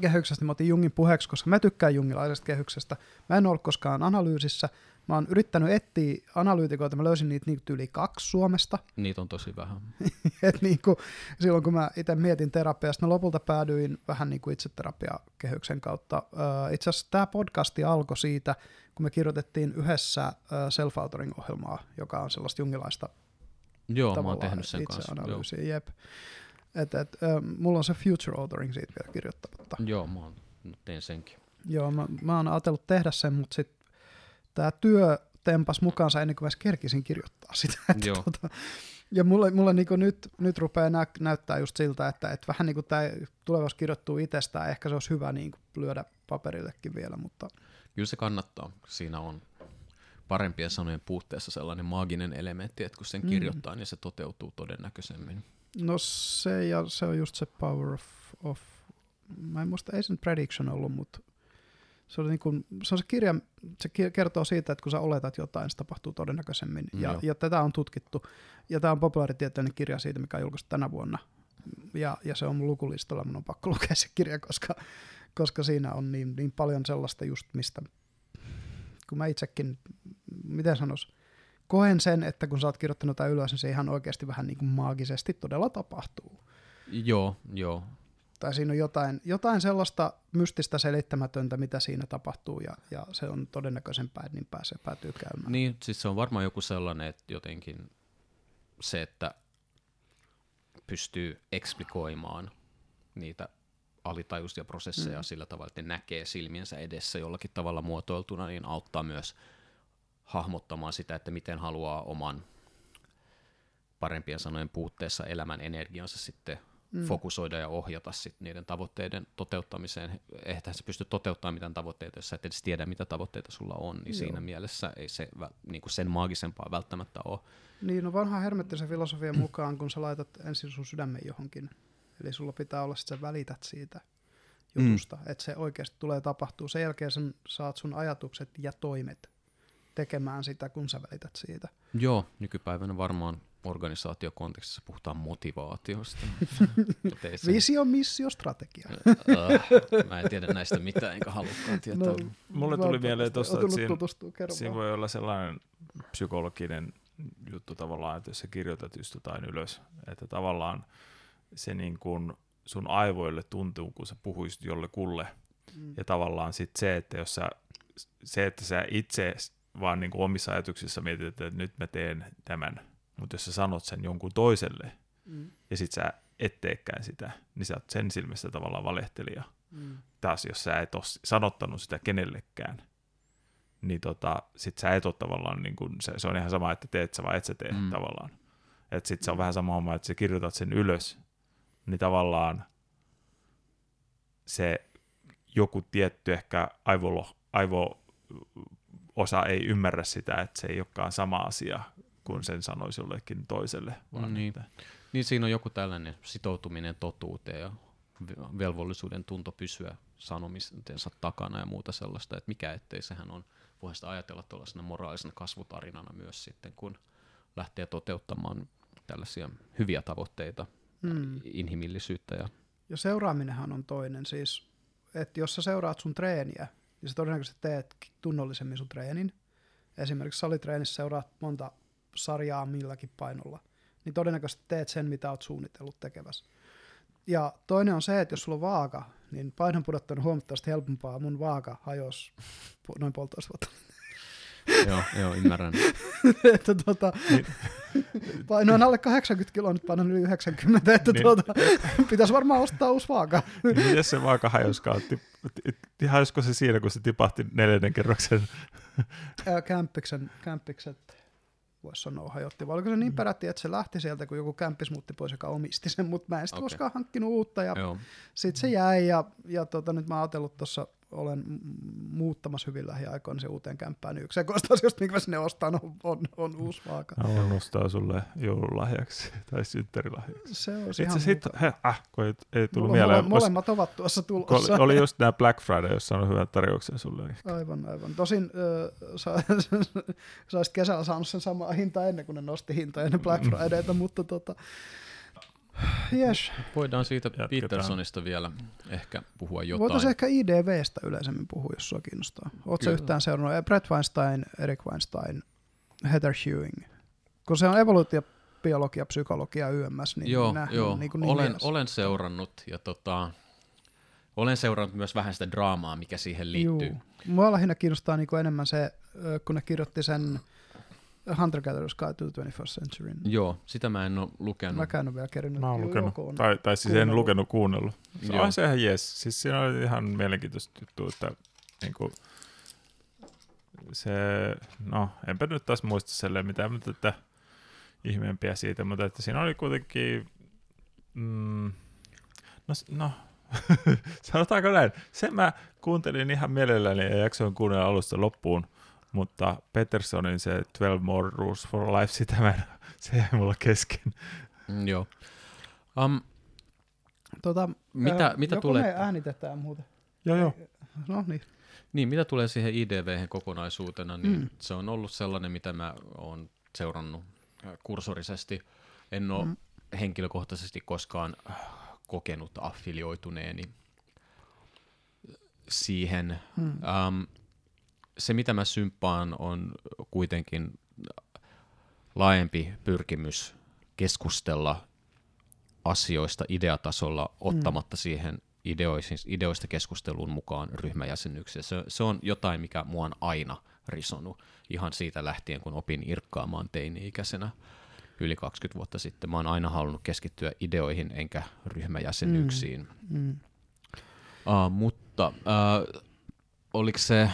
kehyksestä, niin mä otin Jungin puheeksi, koska mä tykkään jungilaisesta kehyksestä. Mä en ollut koskaan analyysissä, Mä oon yrittänyt etsiä analyytikoita, mä löysin niitä niinku yli kaksi Suomesta. Niitä on tosi vähän. Et niinku, silloin kun mä itse mietin terapiasta, mä lopulta päädyin vähän niin kuin itseterapiakehyksen kautta. Uh, itse asiassa tämä podcasti alkoi siitä, kun me kirjoitettiin yhdessä uh, self-authoring-ohjelmaa, joka on sellaista jungilaista Joo, mä oon tehnyt sen kanssa. Itseanalyysiä, jep. Et, et, uh, mulla on se future authoring siitä vielä kirjoittamatta. Joo, mä oon, tein senkin. Joo, mä, mä oon ajatellut tehdä sen, mutta sitten tämä työ tempas mukaansa ennen kuin mä kerkisin kirjoittaa sitä. Että Joo. Tota, ja mulle, mulle niin nyt, nyt rupeaa nä, näyttää just siltä, että, että vähän niin kuin tämä tulevaisuus kirjoittuu itsestään, ehkä se olisi hyvä niin kuin lyödä paperillekin vielä, mutta Kyllä se kannattaa. Siinä on parempien sanojen puutteessa sellainen maaginen elementti, että kun sen Mm. kirjoittaa, niin se toteutuu todennäköisemmin. no se, ja se on just se power of, of mä en muista, ei se nyt prediction ollut, mutta se, oli niin kuin, se on se kirja, se kertoo siitä, että kun sä oletat jotain, se tapahtuu todennäköisemmin. Ja, Joo. ja tätä on tutkittu. Ja tämä on populaaritieteellinen kirja siitä, mikä on julkaistu tänä vuonna. Ja, ja se on mun lukulistalla, mun on pakko lukea se kirja, koska, koska siinä on niin, niin paljon sellaista just mistä, kun mä itsekin, miten sanois, koen sen, että kun sä oot kirjoittanut jotain ylös, niin se ihan oikeasti vähän niin kuin maagisesti todella tapahtuu. Joo, joo. Tai siinä on jotain, jotain sellaista mystistä selittämätöntä, mitä siinä tapahtuu, ja, ja se on todennäköisempää, että niin pääsee, päätyy käymään. Niin, siis se on varmaan joku sellainen, että jotenkin se, että pystyy eksplikoimaan niitä alitajuisia prosesseja mm. sillä tavalla, että ne näkee silmiensä edessä jollakin tavalla muotoiltuna, niin auttaa myös hahmottamaan sitä, että miten haluaa oman parempien sanojen puutteessa elämän energiansa sitten mm. fokusoida ja ohjata sit niiden tavoitteiden toteuttamiseen. Eihän se pysty toteuttamaan mitään tavoitteita, jos sä et edes tiedä, mitä tavoitteita sulla on, niin Joo. siinä mielessä ei se vä- niinku sen maagisempaa välttämättä ole. Niin, no vanha hermettisen filosofian mukaan, kun sä laitat ensin sun sydämen johonkin, eli sulla pitää olla, että sä välität siitä jutusta, mm. että se oikeasti tulee tapahtuu. Sen jälkeen sen saat sun ajatukset ja toimet tekemään sitä, kun sä välität siitä. Joo, nykypäivänä varmaan organisaatiokontekstissa puhutaan motivaatiosta. Mut ei se- Visio, missio, strategia. Äh, mä en tiedä näistä mitään, enkä halukkaan tietää. No, Mulle tuli mieleen tosta, Oon että siinä- Siinä voi olla sellainen psykologinen juttu tavallaan, että jos sä kirjoitat just jotain ylös, että tavallaan se niin kuin sun aivoille tuntuu, kun sä puhuisit jollekulle. Mm. Ja tavallaan sit se, että jos sä, se, että sä itse vaan niin kuin omissa ajatuksissa mietit, että nyt mä teen tämän, mutta jos sä sanot sen jonkun toiselle Mm. ja sit sä et teekään sitä, niin sä oot sen silmissä tavallaan valehtelija. Mm. Taas jos sä et ole sanottanut sitä kenellekään, niin tota, sit sä et ole tavallaan, niin kun, se, se on ihan sama, että teet sä vai et sä tee Mm. mm. tavallaan. Että sit se on vähän sama homma, että sä kirjoitat sen ylös, niin tavallaan se joku tietty ehkä aivolo, aivo-osa ei ymmärrä sitä, että se ei olekaan sama asia kuin sen sanoisi jollekin toiselle. Vaan Niin. että, Niin siinä on joku tällainen sitoutuminen totuuteen ja ve- velvollisuuden tunto pysyä sanomistensa takana ja muuta sellaista, että mikä ettei sehän on, voihan sitä ajatella tuollaisena moraalisena kasvutarinana myös sitten, kun lähtee toteuttamaan tällaisia hyviä tavoitteita, Mm. inhimillisyyttä ja Ja seuraaminenhan on toinen. Siis, että jos sä seuraat sun treeniä, niin sä todennäköisesti teet tunnollisemmin sun treenin. Esimerkiksi salitreenissä seuraat monta sarjaa milläkin painolla. Niin todennäköisesti teet sen, mitä oot suunnitellut tekevässä. Ja toinen on se, että jos sulla on vaaka, niin painon pudottaminen on huomattavasti helpompaa. Mun vaaka hajosi noin puolitoista vuotta. joo, joo, ymmärrän. että tota, painoin alle 80 kiloa, nyt painon yli 90, että Niin. tuota, pitäisi varmaan ostaa uusi vaaka. niin miten se vaaka hajoskaan? Ti- Hajosko se siinä, kun se tipahti neljännen kerroksen? Kämppiksen, kämppikset voisi sanoa hajotti. Vai oliko se niin peräti, että se lähti sieltä, kun joku kämppis muutti pois, joka omisti sen, mutta mä en sitten Okei. koskaan hankkinut uutta. Ja sitten se jäi ja, ja tota, nyt mä oon ajatellut tuossa, olen muuttamassa hyvin lähiaikoina se uuteen kämppään. Niin yksi sekoista asioista, minkä mä sinne ostan, on, on, on uusi vaaka. Haluan nostaa sulle joululahjaksi tai synttärilahjaksi. Se on Itse ihan sit, he, äh, kun ei, ei tullut Mulla mieleen. mole- molemmat ovat tuossa tulossa. oli, oli just nämä Black Friday, jossa on hyvän tarjouksen sulle. Aivan, aivan. Tosin ö, sä, sä olisit kesällä saanut sen samaa hintaa ennen kuin ne nosti hintaa ennen Black Fridayta, mutta tota, Yes. Voidaan siitä Jatketaan. Petersonista vielä ehkä puhua jotain. Voitaisiin ehkä IDVstä yleisemmin puhua, jos sua kiinnostaa. Oletko yhtään seurannut Brett Weinstein, Eric Weinstein, Heather Hewing? Kun se on evoluutio, biologia, psykologia, YMS, niin joo, nähnyt joo. niin kuin olen, mielessä. olen seurannut ja tota, olen seurannut myös vähän sitä draamaa, mikä siihen liittyy. Juu. Mua lähinnä kiinnostaa niin kuin enemmän se, kun ne kirjoitti sen Hunter Gatherer's Guide to the 21st Century. Joo, sitä mä en ole lukenut. Mäkään en ole vielä kerinyt. Mä oon lukenut, tai, tai siis en kuunnellut. lukenut, kuunnellut. Se Joo. on se ihan jes. Siis siinä oli ihan mielenkiintoista juttu, että niin kuin, se, no enpä nyt taas muista silleen mitään mutta että ihmeempiä siitä, mutta että siinä oli kuitenkin, mm, no, no sanotaanko näin, sen mä kuuntelin ihan mielelläni ja jaksoin kuunnella alusta loppuun, mutta Petersonin se 12 More Rules for Life, sitä mä en, se jäi mulla kesken. Mm, joo. Um, Tota, Mitä- ö, mitä tulee- me äänitetään muuten. Joo, joo. No niin. niin, mitä tulee siihen IDV kokonaisuutena, niin Mm. se on ollut sellainen, mitä mä oon seurannut äh, kursorisesti. En ole Mm. mm. henkilökohtaisesti koskaan äh, kokenut affilioituneeni siihen. Mm. Um, se, mitä mä symppaan, on kuitenkin laajempi pyrkimys keskustella asioista ideatasolla ottamatta siihen ideoisin, ideoista keskusteluun mukaan ryhmäjäsenyksiä. Se, se on jotain, mikä mua on aina risonut ihan siitä lähtien, kun opin irkkaamaan teini-ikäisenä yli 20 vuotta sitten. Mä oon aina halunnut keskittyä ideoihin enkä ryhmäjäsenyyksiin. Mm. Uh, mutta uh, oliko se,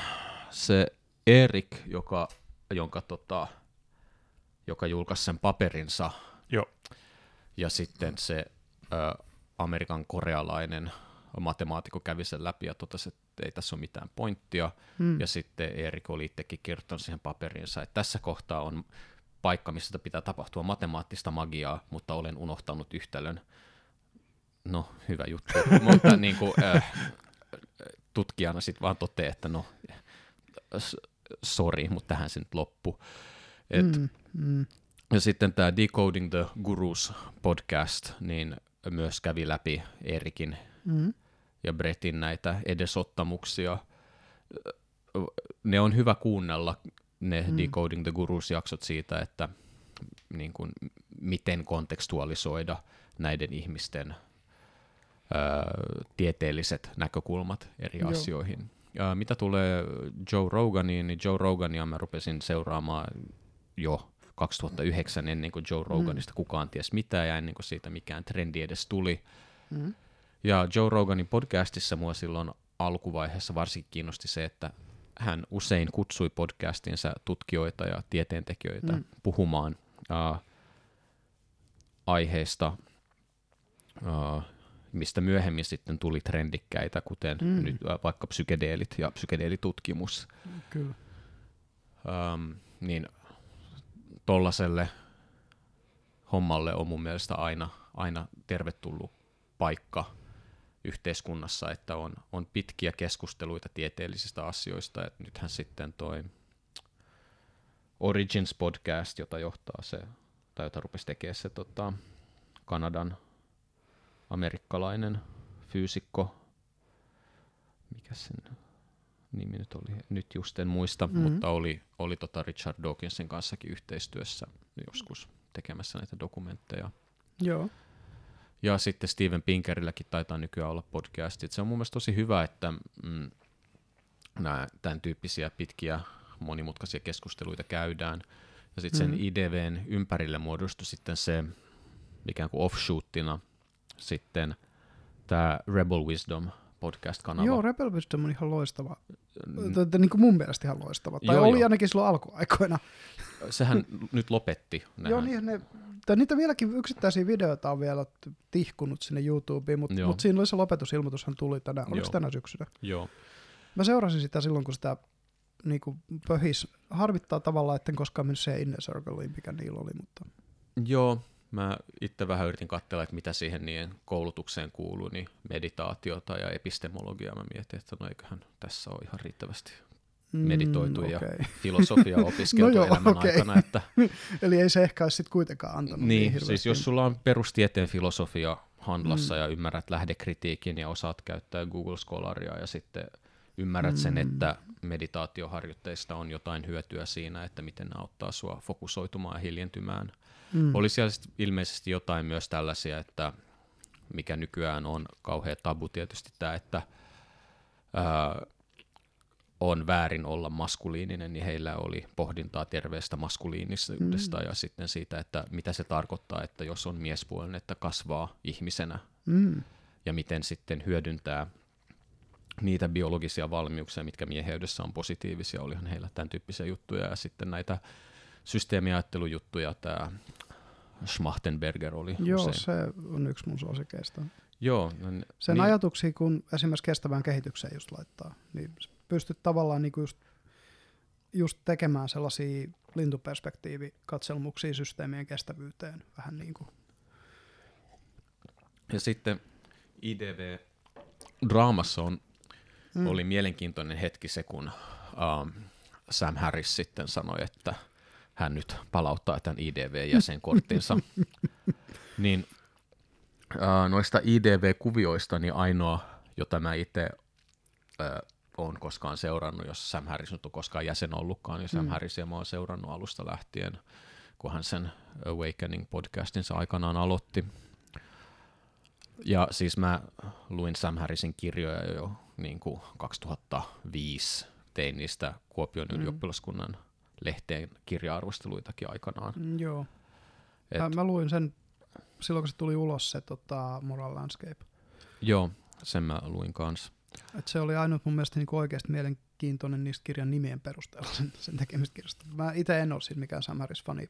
se Erik, joka, jonka, tota, joka julkaisi sen paperinsa, Joo. ja sitten se uh, Amerikan korealainen matemaatikko kävi sen läpi ja totesi, että ei tässä ole mitään pointtia. Mm. Ja sitten Erik oli itsekin kirjoittanut siihen paperinsa, että tässä kohtaa on paikka, missä pitää tapahtua matemaattista magiaa, mutta olen unohtanut yhtälön. No, hyvä juttu. mutta niin kuin, äh, tutkijana sitten vaan toteaa, että no, s- sorry, mutta tähän se nyt loppu. Et, Mm. Mm. ja sitten tämä Decoding the Gurus podcast, niin myös kävi läpi Erikin Mm. ja Bretin näitä edesottamuksia. Ne on hyvä kuunnella, ne Mm. Decoding the Gurus-jaksot siitä, että niin kuin, miten kontekstualisoida näiden ihmisten ää, tieteelliset näkökulmat eri. Joo. asioihin. Ja mitä tulee Joe Roganiin, niin Joe Rogania mä rupesin seuraamaan jo 2009 ennen kuin Joe Roganista kukaan ties mitään ja ennen kuin siitä mikään trendi edes tuli. Mm. Ja Joe Roganin podcastissa mua silloin alkuvaiheessa varsinkin kiinnosti se, että hän usein kutsui podcastinsa tutkijoita ja tieteentekijöitä Mm. mm. puhumaan uh, aiheista, uh, mistä myöhemmin sitten tuli trendikkäitä, kuten Mm. nyt vaikka psykedeelit ja psykedeelitutkimus. Kyllä. Um, niin tollaselle hommalle on mun mielestä aina, aina tervetullut paikka yhteiskunnassa, että on, on pitkiä keskusteluita tieteellisistä asioista. Et nythän sitten toi Origins podcast, jota johtaa se, tai jota rupesi tekemään se tota, Kanadan amerikkalainen fyysikko, mikä sen nimi nyt oli, nyt just en muista, Mhm. mm-hmm. mutta oli, oli tota Richard Dawkinsin kanssakin yhteistyössä joskus tekemässä näitä dokumentteja. Joo. Ja sitten Steven Pinkerilläkin taitaa nykyään olla podcastit. Se on mun mielestä tosi hyvä, että mm, nämä tämän tyyppisiä pitkiä monimutkaisia keskusteluita käydään. Ja sitten sen Mhm. IDVn ympärille muodostui sitten se ikään kuin offshootina sitten tämä Rebel Wisdom podcast-kanava. Joo, Rebel Wisdom on ihan loistava. Tai, niin kuin mun mielestä ihan loistava. Tai Joo, oli joo. ainakin silloin alkuaikoina. Sehän nyt lopetti. Nehän, Joo, niin ne, tai niitä vieläkin yksittäisiä videoita on vielä tihkunut sinne YouTubeen, mutta mut siinä oli se lopetusilmoitushan tuli tänä, oliko Joo. tänä syksynä? Joo. Mä seurasin sitä silloin, kun sitä niin kuin pöhis. Harvittaa tavallaan, etten koskaan mennyt siihen Inner Circleiin, mikä niillä oli, mutta Joo, mä itse vähän yritin katsella, että mitä siihen niiden koulutukseen kuuluu, niin meditaatiota ja epistemologiaa mä mietin, että no eiköhän tässä ole ihan riittävästi meditoitu ja okei. filosofia opiskeltu No joo, elämän okei. aikana. Että, Eli ei se ehkä olisi sit kuitenkaan antanut niin, niin, hirveästi. siis jos sulla on perustieteen filosofia handlassa Mm. ja ymmärrät lähdekritiikin ja osaat käyttää Google Scholaria ja sitten ymmärrät sen, Mm. että meditaatioharjoitteista on jotain hyötyä siinä, että miten ne auttaa sua fokusoitumaan ja hiljentymään. Mm. Oli siellä sit ilmeisesti jotain myös tällaisia, että mikä nykyään on kauhea tabu tietysti tämä, että ää, on väärin olla maskuliininen, niin heillä oli pohdintaa terveestä maskuliinisuudesta mm. ja sitten siitä, että mitä se tarkoittaa, että jos on miespuolinen, että kasvaa ihmisenä Mm. ja miten sitten hyödyntää niitä biologisia valmiuksia, mitkä mieheydessä on positiivisia, olihan heillä tämän tyyppisiä juttuja ja sitten näitä systeemiajattelujuttuja, tämä Schmachtenberger oli Joo, usein. se on yksi mun suosikeista. Joo, no Sen niin, ajatuksia, kun esimerkiksi kestävään kehitykseen just laittaa, niin pystyt tavallaan niinku just, just tekemään sellaisia lintuperspektiivikatselmuksia systeemien kestävyyteen. Vähän niin kuin. Ja sitten IDV-draamassa on, Mm. mm. oli mielenkiintoinen hetki se, kun um, Sam Harris sitten sanoi, että hän nyt palauttaa tämän IDV-jäsenkorttinsa. niin noista IDV-kuvioista niin ainoa, jota mä itse uh, olen koskaan seurannut, jos Sam Harris nyt on koskaan jäsen ollutkaan, niin Sam Mm. mm. Harrisia mä oon seurannut alusta lähtien, kun hän sen Awakening-podcastinsa aikanaan aloitti. Ja siis mä luin Sam Harrisin kirjoja jo niin kuin 2005, tein niistä Kuopion Mm. ylioppilaskunnan lehteen kirja-arvosteluitakin aikanaan. Mm, joo. Et, Mä, mä, luin sen silloin, kun se tuli ulos se tota, Moral Landscape. Joo, sen mä luin kanssa. Et se oli ainut mun mielestä niin oikeasti mielenkiintoinen niistä kirjan nimien perusteella sen, sen tekemistä kirjasta. Mä itse en ole siis mikään Sam Harris-fani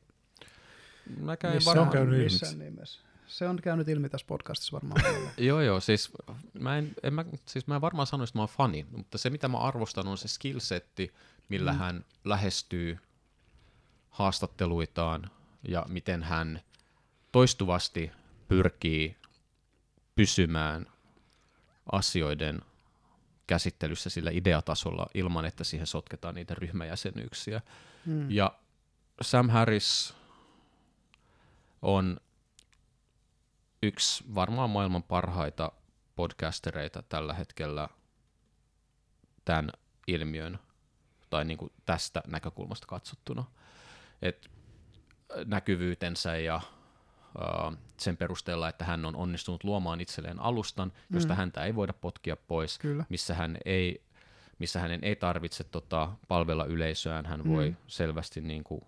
Mäkään en varmaan... missään nimessä. Se on käynyt ilmi tässä podcastissa varmaan. Joo, joo, siis mä en, en mä, siis mä en varmaan sanoisi, että mä oon fani, mutta se mitä mä arvostan on se skillsetti, millä mm. hän lähestyy haastatteluitaan ja miten hän toistuvasti pyrkii pysymään asioiden käsittelyssä sillä ideatasolla ilman, että siihen sotketaan niitä ryhmäjäsenyyksiä. Mm. Ja Sam Harris on yksi varmaan maailman parhaita podcastereita tällä hetkellä tämän ilmiön tai niin kuin tästä näkökulmasta katsottuna. Et näkyvyytensä ja uh, sen perusteella, että hän on onnistunut luomaan itselleen alustan, josta Mm. häntä ei voida potkia pois, Kyllä. missä hän ei missä hänen ei tarvitse tota, palvella yleisöään, hän voi Mm. selvästi niin kuin,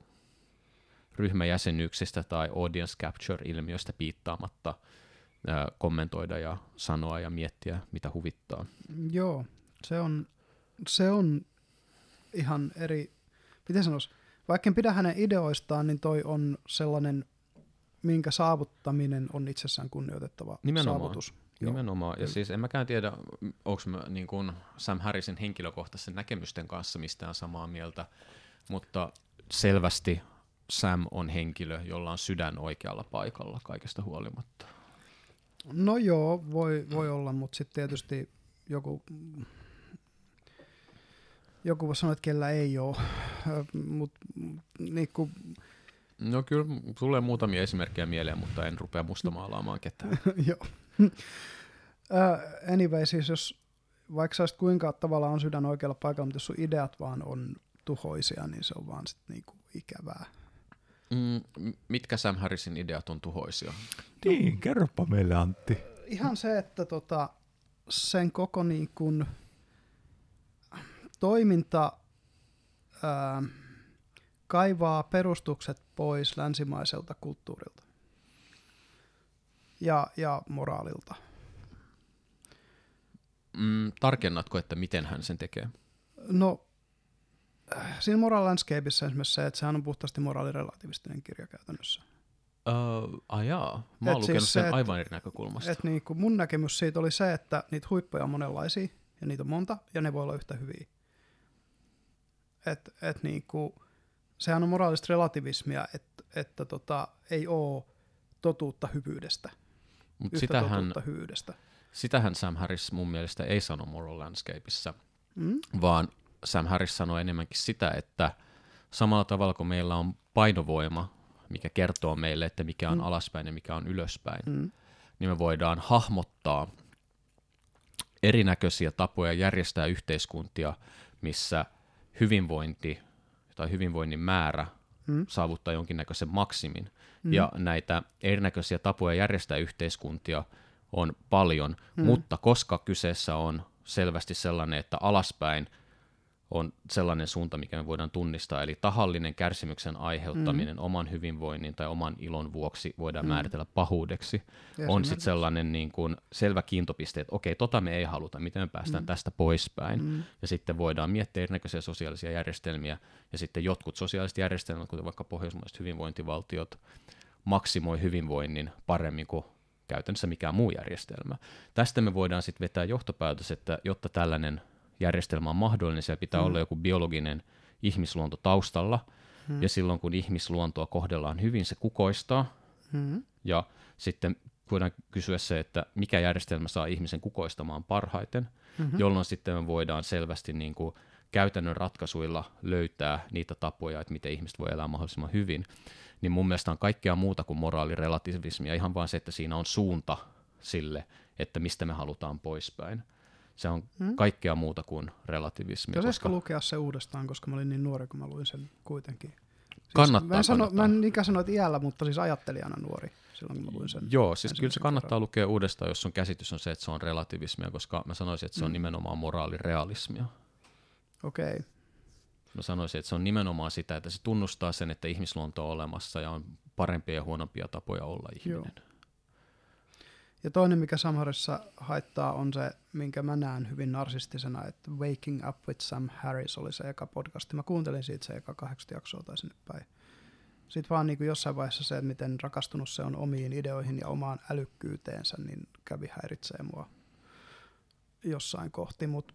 ryhmäjäsenyyksistä tai audience capture-ilmiöstä piittaamatta kommentoida ja sanoa ja miettiä, mitä huvittaa. Joo, se on, se on ihan eri, miten sanois, vaikka en pidä hänen ideoistaan, niin toi on sellainen, minkä saavuttaminen on itsessään kunnioitettava Nimenomaan. saavutus. Joo. Nimenomaan. Ja Kyllä. siis en mäkään tiedä, onko mä niin kuin Sam Harrisin henkilökohtaisen näkemysten kanssa mistään samaa mieltä, mutta selvästi Sam on henkilö, jolla on sydän oikealla paikalla kaikesta huolimatta. No joo, voi, voi olla, mutta sitten tietysti joku, joku voi sanoa, että kellä ei ole, mutta niin kuin, No kyllä, tulee muutamia esimerkkejä mieleen, mutta en rupea mustamaalaamaan ketään. Joo. Uh, anyway, siis jos vaikka sä kuinka tavallaan on sydän oikealla paikalla, mutta jos sun ideat vaan on tuhoisia, niin se on vaan sit niinku ikävää. Mm, mitkä Sam Harrisin ideat on tuhoisia? Niin, kerropa meille Antti. Ihan se, että tota, sen koko niin kun toiminta ää, kaivaa perustukset pois länsimaiselta kulttuurilta ja, ja moraalilta. Mm, tarkennatko, että miten hän sen tekee? No, siinä Moral Landscapeissa esimerkiksi se, että sehän on puhtaasti moraalirelativistinen kirja käytännössä. Uh, ajaa, mä oon Et lukenut siis sen se, et- aivan eri näkökulmasta. Et niin kuin mun näkemys siitä oli se, että niitä huippuja on monenlaisia ja niitä on monta ja ne voi olla yhtä hyviä. Et, et niin kuin, sehän on moraalista relativismia, että, että tota, ei ole totuutta hyvyydestä, Mut yhtä sitähän, totuutta hyvyydestä. sitähän Sam Harris mun mielestä ei sano Moral Landscapeissa, Mm? vaan Sam Harris sanoi enemmänkin sitä, että samalla tavalla kuin meillä on painovoima, mikä kertoo meille, että mikä on mm. alaspäin ja mikä on ylöspäin, mm. niin me voidaan hahmottaa erinäköisiä tapoja järjestää yhteiskuntia, missä hyvinvointi tai hyvinvoinnin määrä mm. saavuttaa jonkinnäköisen maksimin. Mm. Ja näitä erinäköisiä tapoja järjestää yhteiskuntia on paljon, mm. mutta koska kyseessä on selvästi sellainen, että alaspäin on sellainen suunta, mikä me voidaan tunnistaa, eli tahallinen kärsimyksen aiheuttaminen mm. oman hyvinvoinnin tai oman ilon vuoksi voidaan mm. määritellä pahuudeksi, on sitten sellainen niin kuin selvä kiintopiste, että okei, tota me ei haluta, miten me päästään mm. tästä poispäin, mm. ja sitten voidaan miettiä erinäköisiä sosiaalisia järjestelmiä, ja sitten jotkut sosiaaliset järjestelmät, kuten vaikka pohjoismaiset hyvinvointivaltiot, maksimoi hyvinvoinnin paremmin kuin käytännössä mikään muu järjestelmä. Tästä me voidaan sitten vetää johtopäätös, että jotta tällainen järjestelmä on mahdollinen, siellä pitää mm. olla joku biologinen ihmisluonto taustalla, mm. ja silloin kun ihmisluontoa kohdellaan hyvin, se kukoistaa, mm. ja sitten voidaan kysyä se, että mikä järjestelmä saa ihmisen kukoistamaan parhaiten, mm-hmm. jolloin sitten me voidaan selvästi niin kuin käytännön ratkaisuilla löytää niitä tapoja, että miten ihmiset voi elää mahdollisimman hyvin, niin mun mielestä on kaikkea muuta kuin moraalirelativismia, ihan vaan se, että siinä on suunta sille, että mistä me halutaan poispäin. Se on hmm? kaikkea muuta kuin relativismi. Jos koska... lukea se uudestaan, koska mä olin niin nuori, kun mä luin sen kuitenkin. Siis kannattaa, mä en, sano, kannattaa. mä en niinkään sano, että iällä, mutta siis ajattelijana nuori silloin, kun mä luin sen. Joo, siis kyllä se kannattaa kerran. lukea uudestaan, jos sun käsitys on se, että se on relativismia, koska mä sanoisin, että se on hmm. nimenomaan moraalirealismia. Okei. Okay. Mä sanoisin, että se on nimenomaan sitä, että se tunnustaa sen, että ihmisluonto on olemassa ja on parempia ja huonompia tapoja olla ihminen. Joo. Ja toinen, mikä Samharissa haittaa, on se, minkä mä näen hyvin narsistisena, että Waking Up with Sam Harris oli se eka podcasti. Mä kuuntelin siitä se eka kahdeksan jaksoa tai sinne päin. Sitten vaan niin kuin jossain vaiheessa se, että miten rakastunut se on omiin ideoihin ja omaan älykkyyteensä, niin kävi häiritsee mua jossain kohti, mutta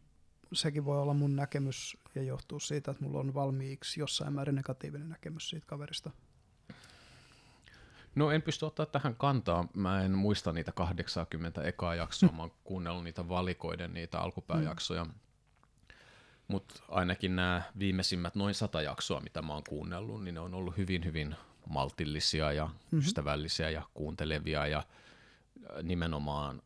sekin voi olla mun näkemys ja johtuu siitä, että mulla on valmiiksi jossain määrin negatiivinen näkemys siitä kaverista. No en pysty ottaa tähän kantaa. Mä en muista niitä 80 ekaa jaksoa. Mä oon kuunnellut niitä valikoiden, niitä alkupääjaksoja. Mm. Mutta ainakin nämä viimeisimmät noin sata jaksoa, mitä mä oon kuunnellut, niin ne on ollut hyvin, hyvin maltillisia ja mm-hmm. ystävällisiä ja kuuntelevia ja nimenomaan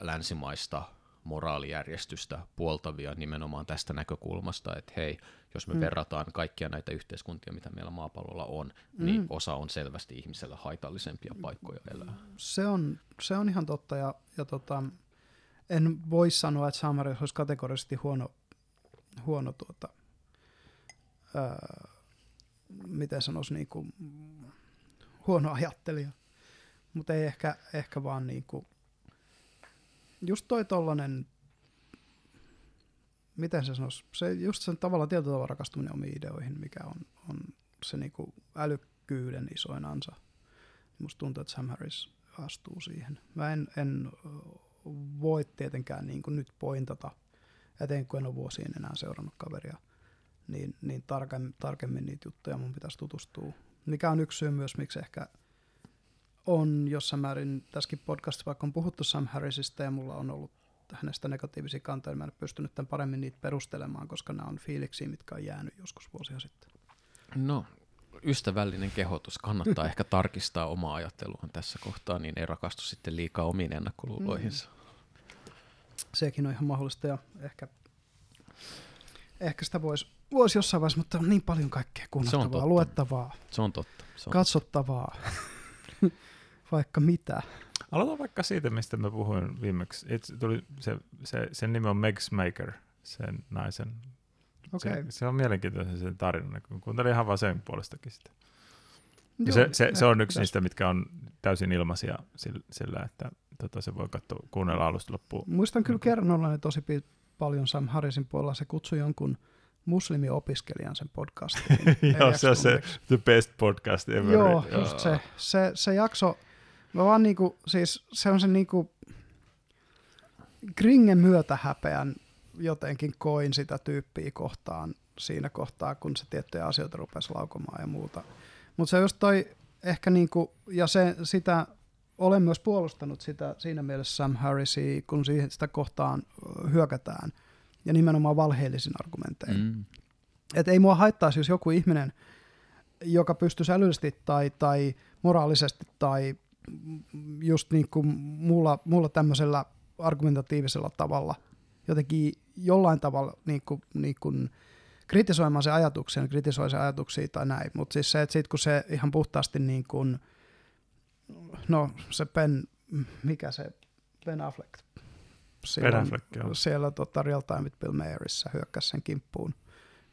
länsimaista moraalijärjestystä puoltavia nimenomaan tästä näkökulmasta, että hei, jos me mm. verrataan kaikkia näitä yhteiskuntia, mitä meillä maapallolla on, niin mm. niin osa on selvästi ihmiselle haitallisempia paikkoja elää. Se on, se on ihan totta, ja, ja tota, en voi sanoa, että Samaris olisi kategorisesti huono, huono tuota, ää, miten sanoisi, niin kuin, huono ajattelija, mutta ei ehkä, ehkä vaan niin kuin, just toi tollanen, miten se sanoisi, se just sen tavalla tietyllä tavalla rakastuminen omiin ideoihin, mikä on, on se niinku älykkyyden isoin ansa. Musta tuntuu, että Sam Harris astuu siihen. Mä en, en voi tietenkään niin kuin nyt pointata, eteen kun en ole vuosiin enää seurannut kaveria, niin, niin tarkemmin, tarkemmin niitä juttuja mun pitäisi tutustua. Mikä on yksi syy myös, miksi ehkä – on jossain määrin, tässäkin podcastissa vaikka on puhuttu Sam Harrisista ja mulla on ollut hänestä negatiivisia kantoja, mä en pystynyt tämän paremmin niitä perustelemaan, koska nämä on fiiliksiä, mitkä on jäänyt joskus vuosia sitten. No, ystävällinen kehotus. Kannattaa ehkä tarkistaa omaa ajatteluaan tässä kohtaa, niin ei rakastu sitten liikaa omiin ennakkoluuloihinsa. Mm. Sekin on ihan mahdollista ja ehkä, ehkä sitä voisi vois jossain vaiheessa, mutta on niin paljon kaikkea kuunnettavaa, luettavaa, Se on totta. Se on katsottavaa. vaikka mitä. Aloitan vaikka siitä, mistä mä puhuin viimeksi. Itse tuli se, se, sen nimi on Megs Maker, sen naisen. Okay. Se, se, on mielenkiintoinen sen tarina, kun kuuntelin ihan vaan sen puolestakin sitä. Joo, se, se, se, on yksi niistä, mitkä on täysin ilmaisia sillä, että tota, se voi katsoa, kuunnella alusta loppuun. Muistan kyllä kerran ollaan tosi paljon Sam Harrisin puolella. Se kutsui jonkun muslimiopiskelijan sen podcastiin. Joo, se on se the best podcast ever. Joo, just se, se, se jakso, mä vaan niinku, siis se on se niinku, Kringen myötä häpeän jotenkin koin sitä tyyppiä kohtaan siinä kohtaa, kun se tiettyjä asioita rupesi laukomaan ja muuta. Mutta se just toi ehkä niinku, ja se, sitä olen myös puolustanut sitä siinä mielessä Sam Harrisia, kun siihen sitä kohtaan hyökätään – Ja nimenomaan valheellisin argumentein. Mm. Et ei mua haittaisi, jos joku ihminen, joka pystyisi älyllisesti tai, tai moraalisesti tai just niin kuin muulla, muulla tämmöisellä argumentatiivisella tavalla jotenkin jollain tavalla niin kuin, niin kuin kritisoimaan se ajatuksen, kritisoi se ajatuksia tai näin, mutta siis se, että sit kun se ihan puhtaasti niin kuin, no se Ben, mikä se Ben Affleck, Ben Affleck, joo. siellä tota, Real Time with Bill Mayerissa hyökkäsi sen kimppuun,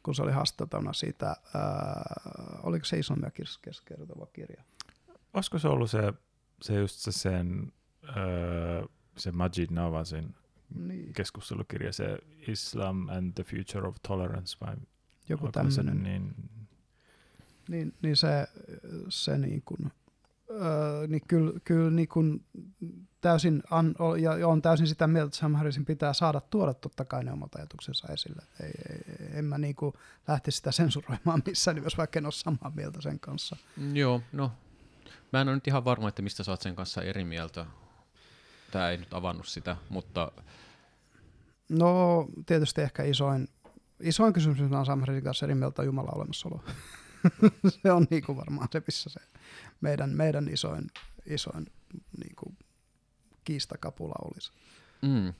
kun se oli haastatteluna siitä, ää, oliko se isommin kertova kirja? Olisiko se ollut se, se just se sen, öö, se Majid Navasin Niin, keskustelukirja, se Islam and the Future of Tolerance, vai joku tämmöinen. niin, Niin, niin se, se niin kuin, öö, niin kyllä, kyllä niin kuin täysin, an, ja on täysin sitä mieltä, että Sam Harrisin pitää saada tuoda totta kai ne omat ajatuksensa esille. Ei, ei, en mä niin kuin lähtisi sitä sensuroimaan missään nimessä, vaikka en ole samaa mieltä sen kanssa. Joo, no. Mä en ole nyt ihan varma, että mistä sä oot sen kanssa eri mieltä. Tää ei nyt avannut sitä, mutta No tietysti ehkä isoin, isoin kysymys, on Sam Harrisin kanssa eri mieltä, on Jumalan olemassaolo. se on niin kuin varmaan se, missä se meidän, meidän isoin, isoin niin kuin kiistakapula olisi. mm,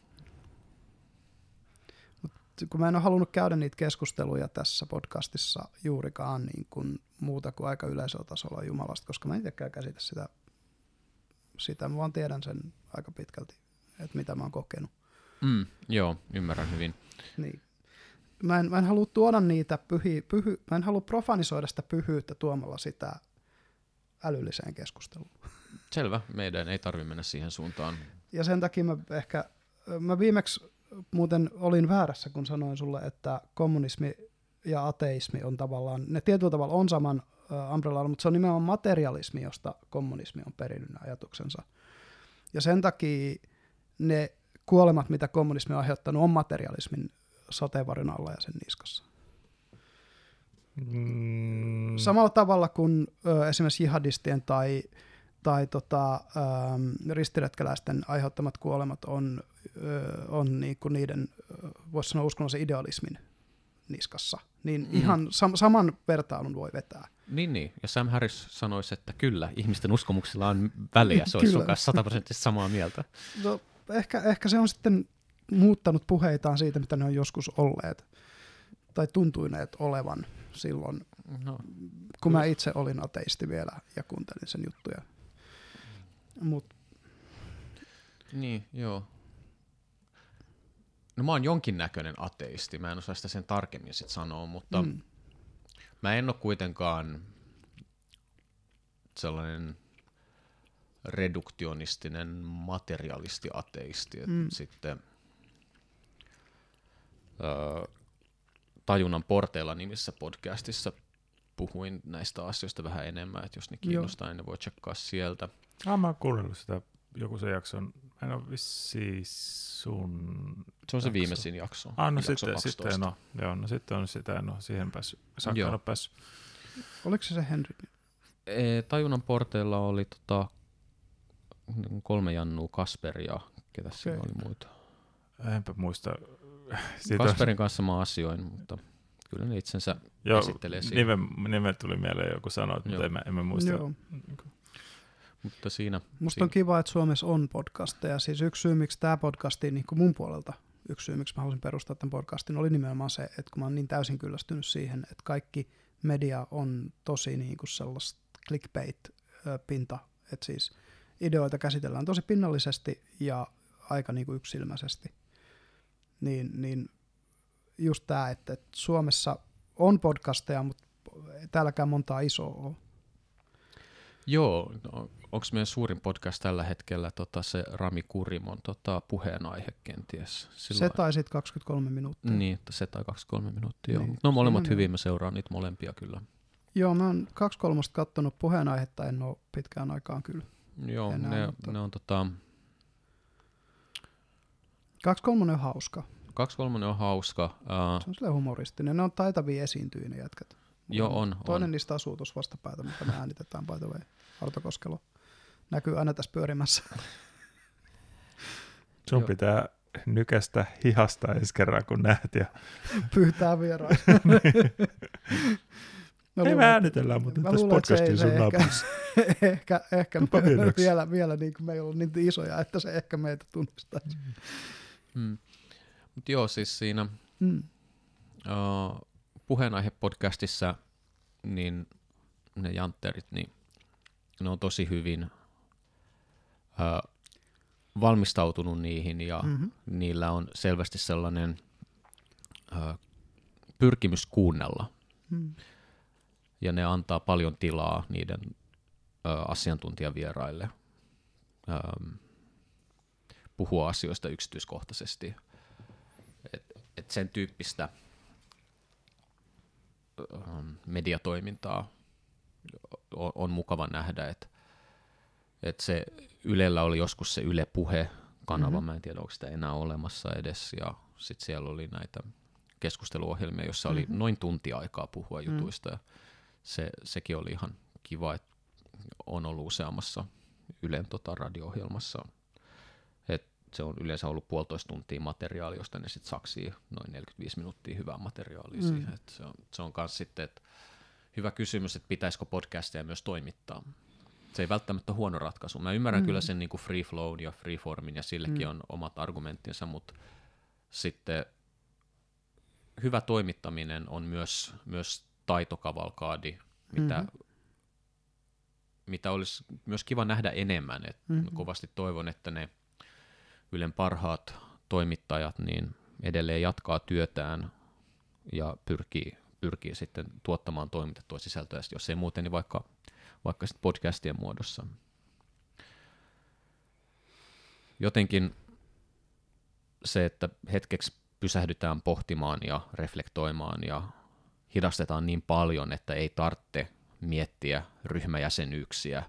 kun mä en ole halunnut käydä niitä keskusteluja tässä podcastissa juurikaan niin kuin muuta kuin aika yleisellä tasolla Jumalasta, koska mä en itsekään käsitä sitä, sitä mä vaan tiedän sen aika pitkälti, että mitä mä oon kokenut. mm, joo, ymmärrän hyvin. Niin. Mä en, mä en halua tuoda niitä pyhi, pyhy, mä en halua profanisoida sitä pyhyyttä tuomalla sitä älylliseen keskusteluun. Selvä, meidän ei tarvi mennä siihen suuntaan. Ja sen takia mä ehkä, mä viimeksi muuten olin väärässä, kun sanoin sulle, että kommunismi ja ateismi on tavallaan, ne tietyllä tavalla on saman uh, umbrella, mutta se on nimenomaan materialismi, josta kommunismi on perinnyt ajatuksensa. Ja sen takia ne kuolemat, mitä kommunismi on aiheuttanut, on materialismin sateenvarjon alla ja sen niskassa. mm, Samalla tavalla kuin ö, esimerkiksi jihadistien tai, tai tota, ö, ristiretkeläisten aiheuttamat kuolemat on, ö, on niinku niiden, ö, voisi sanoa uskonnollisen idealismin niskassa, niin Mm. ihan sam- saman vertailun voi vetää. Niin, niin. Ja Sam Harris sanoisi, että kyllä, ihmisten uskomuksilla on väliä. Se olisi sun Kyllä. kanssa sataprosenttisesti samaa mieltä. No, ehkä, ehkä se on sitten muuttanut puheitaan siitä, mitä ne on joskus olleet tai tuntuineet olevan silloin, No, kun mä itse olin ateisti vielä ja kuuntelin sen juttuja. Mutta niin, joo. No mä oon jonkinnäköinen ateisti, mä en osaa sitä sen tarkemmin sit sanoa, mutta mm. mä en ole kuitenkaan sellainen reduktionistinen materialisti-ateisti, että mm. Sitten ö, Tajunnan porteilla nimissä podcastissa puhuin näistä asioista vähän enemmän, että jos ne kiinnostaa, niin ne voi tsekkaa sieltä. Ah, mä oon kuunnellut sitä joku se jakson. Mä en ole vissiin sun... Se on se Jakso. viimeisin jakso. Ah, no jakso sitten, 12. sitten en ole. Joo, no sitten on sitä, en ole siihen päässyt. Saakka Joo. en ole päässyt. oliko se se Henry? Ee, Tajunnan porteilla oli tota, kolme Jannua, Kasper ja ketä okay. siinä oli muita. Enpä muista. Siitä on- Kasperin kanssa mä asioin, mutta kyllä ne itsensä Joo, esittelee siinä. nimen, nimen tuli mieleen joku sanoa, mutta en, mä- en mä muista. Joo. Mutta siinä, Musta siinä on kiva, että Suomessa on podcasteja. Siis yksi syy, miksi tämä podcasti, niin kuin mun puolelta, yksi syy, miksi mä halusin perustaa tämän podcastin, oli nimenomaan se, että kun mä oon niin täysin kyllästynyt siihen, että kaikki media on tosi niin kuin sellaista clickbait-pinta, että siis ideoita käsitellään tosi pinnallisesti ja aika niin kuin yksilmäisesti. Niin, niin just tämä, että, että Suomessa on podcasteja, mutta täälläkään montaa isoa ole. Joo, no, onko meidän suurin podcast tällä hetkellä tota, se Rami Kurimon tota, puheenaihe kenties? Se taisit 23 minuuttia. Niin, että se tai 2-3 minuuttia. Niin, Niin, no molemmat siinä hyvin, mä seuraan niitä molempia kyllä. Joo, mä oon kaksi kolmosta kattonut puheenaihetta, en ole pitkään aikaan kyllä. Joo, Enää, ne, mutta- ne on tota, Kaksi kolmonen on hauska. 2-3 on hauska. Uh, Se on silleen humoristinen. Ne on taitavia esiintyjä ne jätkät. Joo, on, Toinen on. niistä asuu tuossa vastapäätä, mutta me äänitetään by the way. Arto Koskelo näkyy aina tässä pyörimässä. Sun Joo. pitää nykästä hihasta ensi kerran, kun näet. Ja... Pyytää vieraan. Mä Ei me äänitellään, mutta tässä podcastin sun naapurissa. ehkä, ehkä me, vielä, vielä niin kuin me ei ollut niin isoja, että se ehkä meitä tunnistaisi. Mm. mm. Mutta joo, siis siinä mm. uh, puheenaihe-podcastissa niin ne jantterit, niin ne on tosi hyvin uh, valmistautunut niihin ja mm-hmm. niillä on selvästi sellainen uh, pyrkimys kuunnella. Mm ja ne antaa paljon tilaa niiden ö, asiantuntijavieraille ö, puhua asioista yksityiskohtaisesti. Et, et sen tyyppistä ö, mediatoimintaa on, on mukava nähdä, että et se Ylellä oli joskus se Yle Puhe-kanava, mm-hmm. mä en tiedä onko sitä enää olemassa edes, ja sitten siellä oli näitä keskusteluohjelmia, jossa oli mm-hmm. noin tunti aikaa puhua mm-hmm. jutuista, ja se, sekin oli ihan kiva, että on ollut useammassa Ylen tota, radio-ohjelmassa. Se on yleensä ollut puolitoista tuntia materiaalia, josta ne sitten saksii noin 45 minuuttia hyvää materiaalia mm. siihen. Et se on, se on myös sitten, että hyvä kysymys, että pitäisikö podcastia myös toimittaa. Se ei välttämättä huono ratkaisu. Mä ymmärrän mm. kyllä sen niin kuin free flow ja free formin ja sillekin mm. on omat argumenttinsa, mutta sitten hyvä toimittaminen on myös, myös taitokavalkaadi, mitä, mm-hmm. mitä olisi myös kiva nähdä enemmän. Et mm-hmm. Kovasti toivon, että ne Ylen parhaat toimittajat niin edelleen jatkaa työtään ja pyrkii, pyrkii sitten tuottamaan toimitettua sisältöä, jos ei muuten, niin vaikka, vaikka sitten podcastien muodossa. Jotenkin se, että hetkeksi pysähdytään pohtimaan ja reflektoimaan ja hidastetaan niin paljon, että ei tarvitse miettiä ryhmäjäsenyyksiä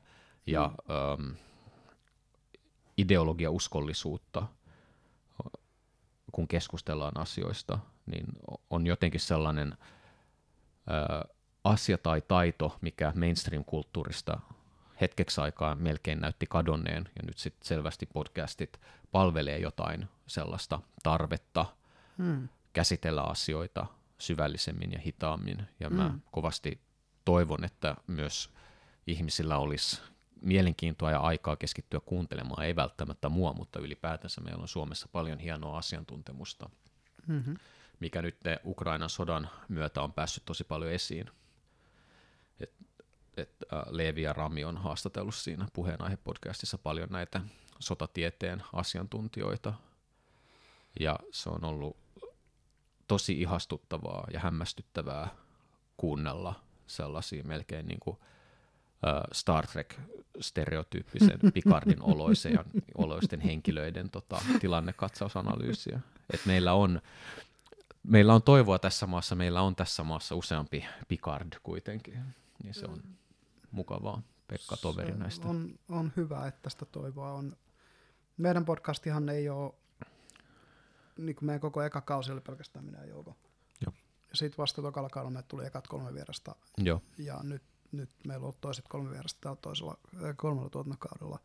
ja mm. ähm, ideologiauskollisuutta, kun keskustellaan asioista, niin on jotenkin sellainen äh, asia tai taito, mikä mainstream-kulttuurista hetkeksi aikaa melkein näytti kadonneen, ja nyt sitten selvästi podcastit palvelee jotain sellaista tarvetta hmm. käsitellä asioita syvällisemmin ja hitaammin. Ja mä kovasti toivon, että myös ihmisillä olisi mielenkiintoa ja aikaa keskittyä kuuntelemaan, ei välttämättä mua, mutta ylipäätänsä meillä on Suomessa paljon hienoa asiantuntemusta, mm-hmm. mikä nyt Ukrainan sodan myötä on päässyt tosi paljon esiin. Et, et, äh, Leevi ja Rami on haastatellut siinä puheenaihe-podcastissa paljon näitä sotatieteen asiantuntijoita, ja se on ollut tosi ihastuttavaa ja hämmästyttävää kuunnella sellaisia melkein niin kuin, uh, Star Trek-stereotyyppisen Picardin oloisen ja oloisten henkilöiden tota, tilannekatsausanalyysiä. Et meillä on meillä on toivoa tässä maassa, meillä on tässä maassa useampi Picard kuitenkin, niin se on mukavaa. Pekka toveri näistä. On, on hyvä, että tästä toivoa on. Meidän podcastihan ei ole niin kuin meidän koko eka kausi oli pelkästään minä ja Jouko. Joo. Ja sitten vasta tokalla kaudella tuli ekat kolme vierasta. Joo. Ja nyt, nyt meillä on ollut toiset kolme vierasta toisella, äh, kolmella tuotantokaudella.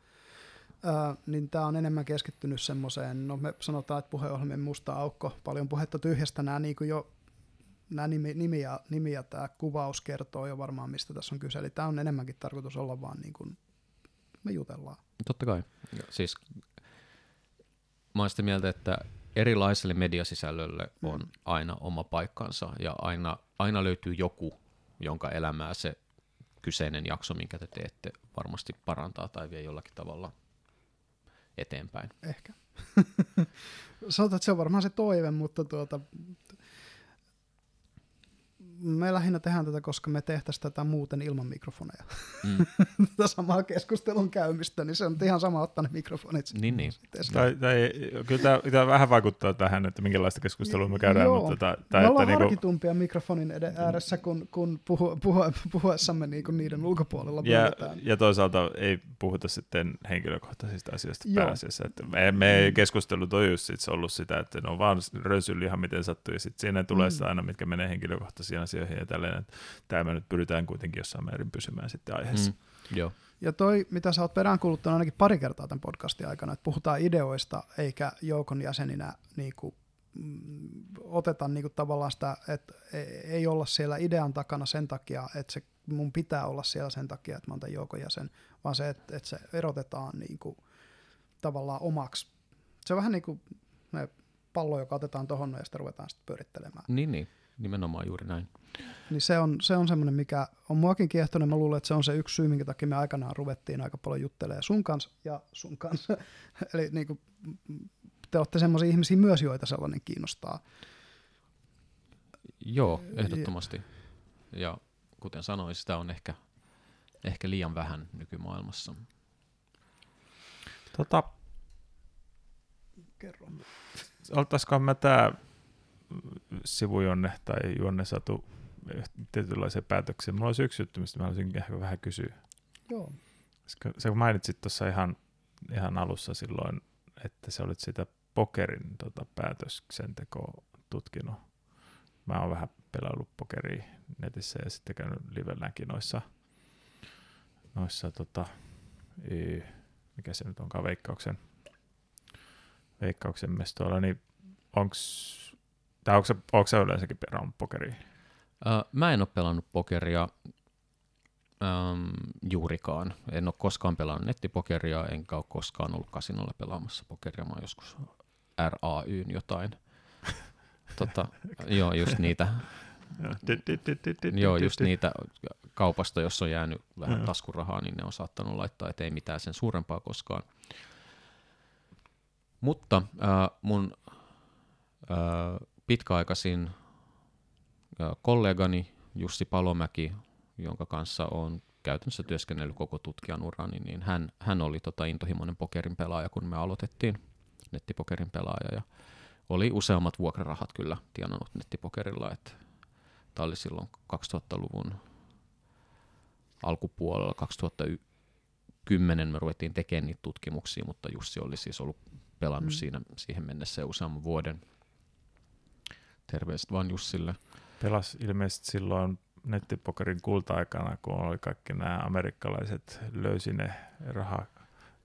Äh, niin tämä on enemmän keskittynyt semmoiseen, no me sanotaan, että puheohjelmien musta aukko, paljon puhetta tyhjästä, nämä niin kuin jo nämä nimi, nimi, ja, nimi ja tämä kuvaus kertoo jo varmaan, mistä tässä on kyse. Eli tämä on enemmänkin tarkoitus olla vaan niin kuin me jutellaan. Totta kai. Siis mä olen sitä mieltä, että erilaiselle mediasisällölle mm. on aina oma paikkansa ja aina, aina löytyy joku, jonka elämää se kyseinen jakso, minkä te teette, varmasti parantaa tai vie jollakin tavalla eteenpäin. Ehkä. Sanotaan, että se on varmaan se toive, mutta tuota, me lähinnä tehdään tätä, koska me tehtäisiin tätä muuten ilman mikrofoneja. Mm. tätä samaa keskustelun käymistä, niin se on ihan sama ottaa ne mikrofonit. Niin, niin. Tai, tai, kyllä tämä, tämä vähän vaikuttaa tähän, että minkälaista keskustelua me käydään. Joo. Mutta ta, ta, me ollaan niinku... harkitumpia mikrofonin ed- ääressä, kun, kun puhu, puhu, puhuessamme niinku niiden ulkopuolella. Ja, ja toisaalta ei puhuta sitten henkilökohtaisista asioista Joo. pääasiassa. Että me, me mm. keskustelut on just sit ollut sitä, että ne on vaan rönsyllä ihan miten sattuu, ja sitten siinä tulee mm. aina, mitkä menee henkilökohtaisiin asioihin ja tälleen. Tämä me nyt pyritään kuitenkin jossain määrin pysymään sitten aiheessa. Mm, joo. Ja toi, mitä sä oot peräänkuuluttanut ainakin pari kertaa tämän podcastin aikana, että puhutaan ideoista eikä joukon jäseninä niin kuin, mm, oteta niin kuin tavallaan sitä, että e, ei olla siellä idean takana sen takia, että se mun pitää olla siellä sen takia, että mä oon tämän joukon jäsen, vaan se, että, että se erotetaan niin kuin, tavallaan omaksi. Se on vähän niin kuin ne pallo, joka otetaan tuohon ja sitten ruvetaan sitten pyörittelemään. Niin, niin, nimenomaan juuri näin. Niin se on, se on semmoinen, mikä on muakin kiehtonut. Mä luulen, että se on se yksi syy, minkä takia me aikanaan ruvettiin aika paljon juttelemaan sun kanssa ja sun kanssa. Eli niin kuin, te olette semmoisia ihmisiä myös, joita sellainen kiinnostaa. Joo, ehdottomasti. Ja kuten sanoin, sitä on ehkä, ehkä liian vähän nykymaailmassa. Tota, Kerro. oltaisikohan mä tää sivujonne tai juonne saatu tietynlaiseen päätökseen. Mulla olisi yksi juttu, mistä mä haluaisin ehkä vähän kysyä. Joo. Se kun mainitsit tuossa ihan, ihan alussa silloin, että sä olit sitä pokerin tota, päätöksentekoa tutkinut. Mä oon vähän pelaillut pokeria netissä ja sitten käynyt livelläkin noissa, noissa tota, y, mikä se nyt onkaan, veikkauksen, veikkauksen mestoilla, niin onks, tai onko sä, onko sä yleensäkin pelannut pokeria? Ö, mä en ole pelannut pokeria äm, juurikaan. En ole koskaan pelannut nettipokeria, enkä ole koskaan ollut kasinolla pelaamassa pokeria. Mä oon joskus RAYn jotain. tota, joo, just niitä, joo, just niitä kaupasta, jos on jäänyt vähän taskurahaa, niin ne on saattanut laittaa, että ei mitään sen suurempaa koskaan. Mutta äh, mun äh, pitkäaikaisin kollegani Jussi Palomäki, jonka kanssa on käytännössä työskennellyt koko tutkijan urani, niin hän, hän oli tota intohimoinen pokerin pelaaja, kun me aloitettiin nettipokerin pelaaja. Ja oli useammat vuokrarahat kyllä tienannut nettipokerilla, että tämä oli silloin 2000-luvun alkupuolella, 2010 me ruvettiin tekemään niitä tutkimuksia, mutta Jussi oli siis ollut pelannut Mm. siinä, siihen mennessä useamman vuoden. Terveiset vaan Jussille. Pelas ilmeisesti silloin nettipokerin kulta-aikana, kun oli kaikki nämä amerikkalaiset löysi ne raha,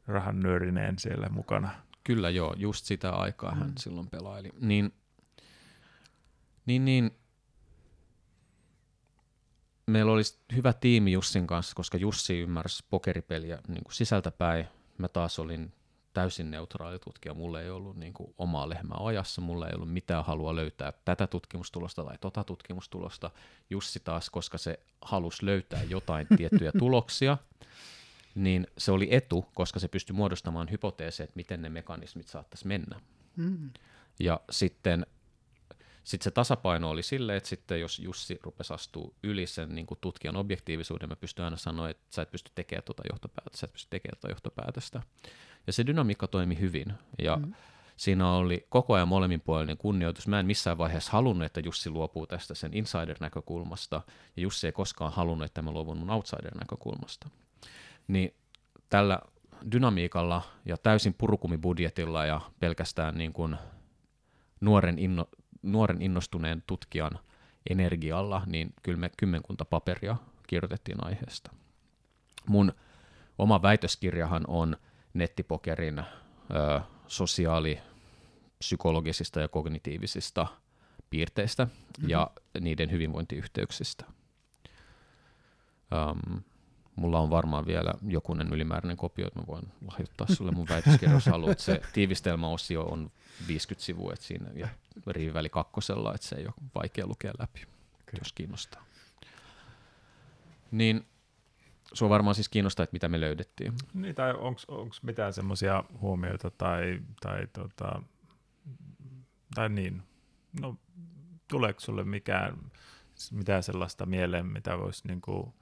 rahan nyörineen siellä mukana. Kyllä joo, just sitä aikaa hän Mm. silloin pelaili. Niin, niin, niin meillä olisi hyvä tiimi Jussin kanssa, koska Jussi ymmärsi pokeripeliä niin kuin sisältäpäin. Mä taas olin täysin neutraali tutkija. Mulla ei ollut niin kuin, omaa lehmää ajassa, mulla ei ollut mitään halua löytää tätä tutkimustulosta tai tota tutkimustulosta. Jussi taas, koska se halusi löytää jotain tiettyjä tuloksia, niin se oli etu, koska se pystyi muodostamaan hypoteeseja, että miten ne mekanismit saattaisi mennä. Mm. Ja sitten sit se tasapaino oli silleen, että sitten jos Jussi rupesi astuu yli sen niin kuin tutkijan objektiivisuuden, mä pystyn aina sanoa, että sä et pysty tekemään tuota johtopäätöstä, sä et pysty tekemään tuota johtopäätöstä. Ja se dynamiikka toimi hyvin. Ja Mm. siinä oli koko ajan molemminpuolinen kunnioitus. Mä en missään vaiheessa halunnut, että Jussi luopuu tästä sen insider-näkökulmasta, ja Jussi ei koskaan halunnut, että mä luovun mun outsider-näkökulmasta. Niin tällä dynamiikalla ja täysin purukumibudjetilla ja pelkästään niin kuin nuoren, inno, nuoren innostuneen tutkijan energialla, niin kyllä me kymmenkunta paperia kirjoitettiin aiheesta. Mun oma väitöskirjahan on nettipokerin ö, sosiaali, psykologisista ja kognitiivisista piirteistä mm-hmm. ja niiden hyvinvointiyhteyksistä. Um, mulla on varmaan vielä jokunen ylimääräinen kopio, että mä voin lahjoittaa sulle mun väitöskirja, jos haluat. Se tiivistelmäosio on 50 sivua, että siinä ja riviväli kakkosella, että se ei ole vaikea lukea läpi, okay. jos kiinnostaa. Niin sua varmaan siis kiinnostaa, että mitä me löydettiin. Niin, tai onko mitään semmoisia huomioita tai, tai, tota, tai niin, no tuleeko sulle mikään, mitään sellaista mieleen, mitä voisi niinku,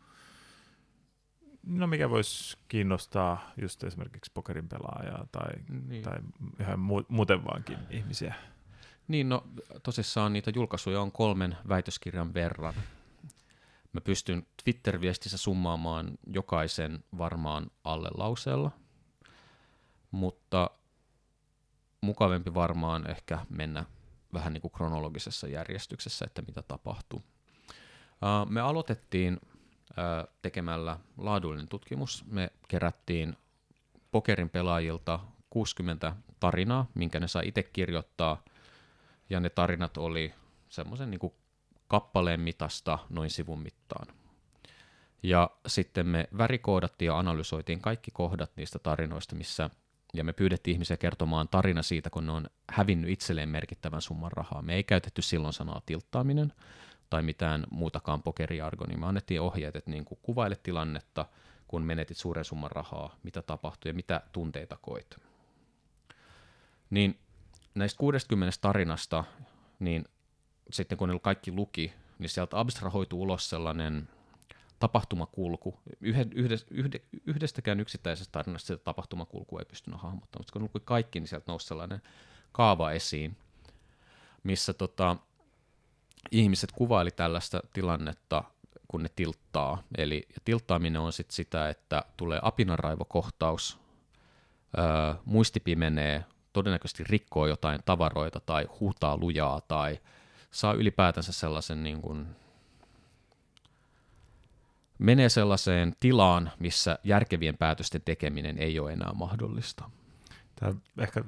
no mikä voisi kiinnostaa just esimerkiksi pokerin pelaajaa tai, Niin. tai ihan mu- muuten vaankin ihmisiä. Niin, no tosissaan niitä julkaisuja on kolmen väitöskirjan verran. Mä pystyn Twitter-viestissä summaamaan jokaisen varmaan alle lauseella, mutta mukavempi varmaan ehkä mennä vähän niin kuin kronologisessa järjestyksessä, että mitä tapahtuu. Me aloitettiin tekemällä laadullinen tutkimus. Me kerättiin pokerin pelaajilta 60 tarinaa, minkä ne sai itse kirjoittaa, ja ne tarinat oli semmoisen niin kappaleen mitasta noin sivun mittaan. Ja sitten me värikoodattiin ja analysoitiin kaikki kohdat niistä tarinoista, missä ja me pyydettiin ihmisiä kertomaan tarina siitä, kun ne on hävinnyt itselleen merkittävän summan rahaa. Me ei käytetty silloin sanaa tilttaaminen tai mitään muutakaan pokeriargonia. Me annettiin ohjeet, että niin kuin kuvaile tilannetta, kun menetit suuren summan rahaa, mitä tapahtui ja mitä tunteita koit. Niin näistä 60 tarinasta, niin sitten kun ne kaikki luki, niin sieltä abstrahoitu ulos sellainen tapahtumakulku. yhdestäkään yksittäisestä tarinasta sitä tapahtumakulkua ei pystynyt hahmottamaan, mutta kun luki kaikki, niin sieltä nousi sellainen kaava esiin, missä tota, ihmiset kuvaili tällaista tilannetta, kun ne tilttaa. Eli ja tilttaaminen on sit sitä, että tulee apinaraivokohtaus, öö, muisti pimenee, todennäköisesti rikkoo jotain tavaroita tai huutaa lujaa tai saa ylipäätänsä sellaisen niin kuin, menee sellaiseen tilaan, missä järkevien päätösten tekeminen ei ole enää mahdollista. Tämä ehkä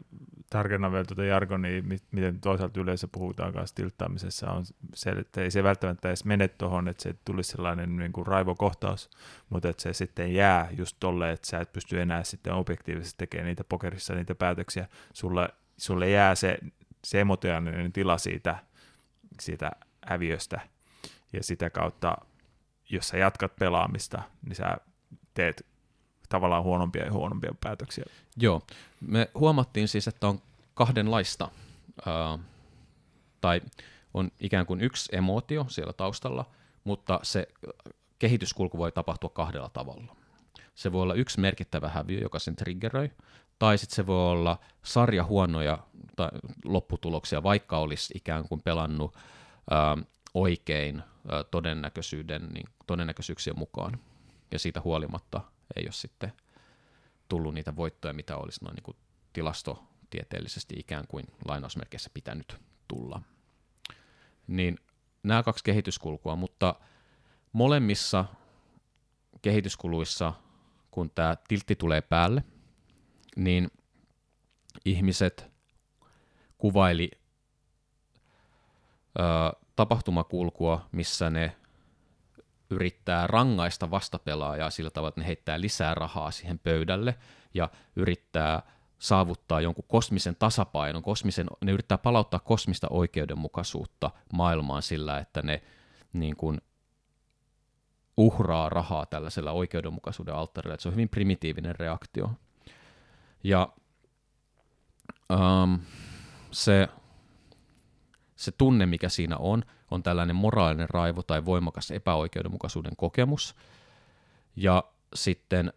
tarkennan vielä tuota jargonia, miten toisaalta yleensä puhutaan kanssa tilttaamisessa, on se, että ei se välttämättä edes mene tuohon, että se tulisi sellainen niin kuin raivokohtaus, mutta että se sitten jää just tolle, että sä et pysty enää sitten objektiivisesti tekemään niitä pokerissa niitä päätöksiä. Sulle, sulle jää se, se emotionaalinen tila siitä, siitä häviöstä, ja sitä kautta, jos sä jatkat pelaamista, niin sä teet tavallaan huonompia ja huonompia päätöksiä. Joo, me huomattiin siis, että on kahdenlaista, ää, tai on ikään kuin yksi emootio siellä taustalla, mutta se kehityskulku voi tapahtua kahdella tavalla. Se voi olla yksi merkittävä häviö, joka sen triggeröi, tai sitten se voi olla sarja huonoja tai lopputuloksia, vaikka olisi ikään kuin pelannut ää, oikein ää, todennäköisyyden, niin, todennäköisyyksien mukaan, ja siitä huolimatta ei ole sitten tullut niitä voittoja, mitä olisi noin niin kuin tilastotieteellisesti ikään kuin lainausmerkeissä pitänyt tulla. Niin nämä kaksi kehityskulkua, mutta molemmissa kehityskuluissa, kun tämä tiltti tulee päälle, niin ihmiset kuvaili ö, tapahtumakulkua, missä ne yrittää rangaista vastapelaajaa sillä tavalla, että ne heittää lisää rahaa siihen pöydälle ja yrittää saavuttaa jonkun kosmisen tasapainon, kosmisen, ne yrittää palauttaa kosmista oikeudenmukaisuutta maailmaan sillä, että ne niin kuin, uhraa rahaa tällaisella oikeudenmukaisuuden alttarilla. Se on hyvin primitiivinen reaktio. Ja um, se, se tunne, mikä siinä on, on tällainen moraalinen raivo tai voimakas epäoikeudenmukaisuuden kokemus. Ja sitten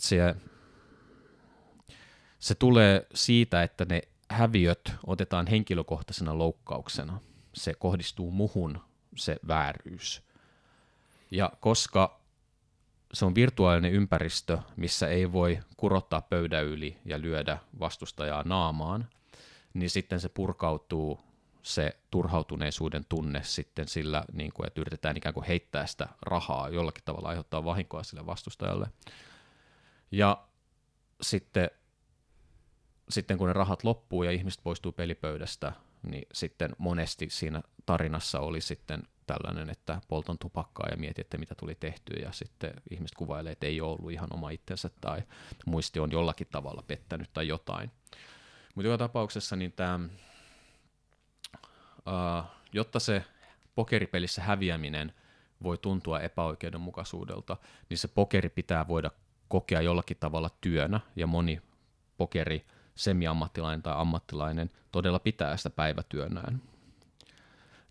se, se tulee siitä, että ne häviöt otetaan henkilökohtaisena loukkauksena. Se kohdistuu muhun, se vääryys. Ja koska se on virtuaalinen ympäristö, missä ei voi kurottaa pöydän yli ja lyödä vastustajaa naamaan, niin sitten se purkautuu se turhautuneisuuden tunne sitten sillä, niin kuin, että yritetään ikään kuin heittää sitä rahaa jollakin tavalla aiheuttaa vahinkoa sille vastustajalle. Ja sitten, sitten kun ne rahat loppuu ja ihmiset poistuu pelipöydästä, niin sitten monesti siinä tarinassa oli sitten tällainen, että polton tupakkaa ja mietin, että mitä tuli tehtyä ja sitten ihmiset kuvailee, että ei ole ollut ihan oma itsensä tai muisti on jollakin tavalla pettänyt tai jotain. Mutta joka tapauksessa niin tämä uh, jotta se pokeripelissä häviäminen voi tuntua epäoikeudenmukaisuudelta, niin se pokeri pitää voida kokea jollakin tavalla työnä, ja moni pokeri, semi-ammattilainen tai ammattilainen, todella pitää sitä päivätyönään.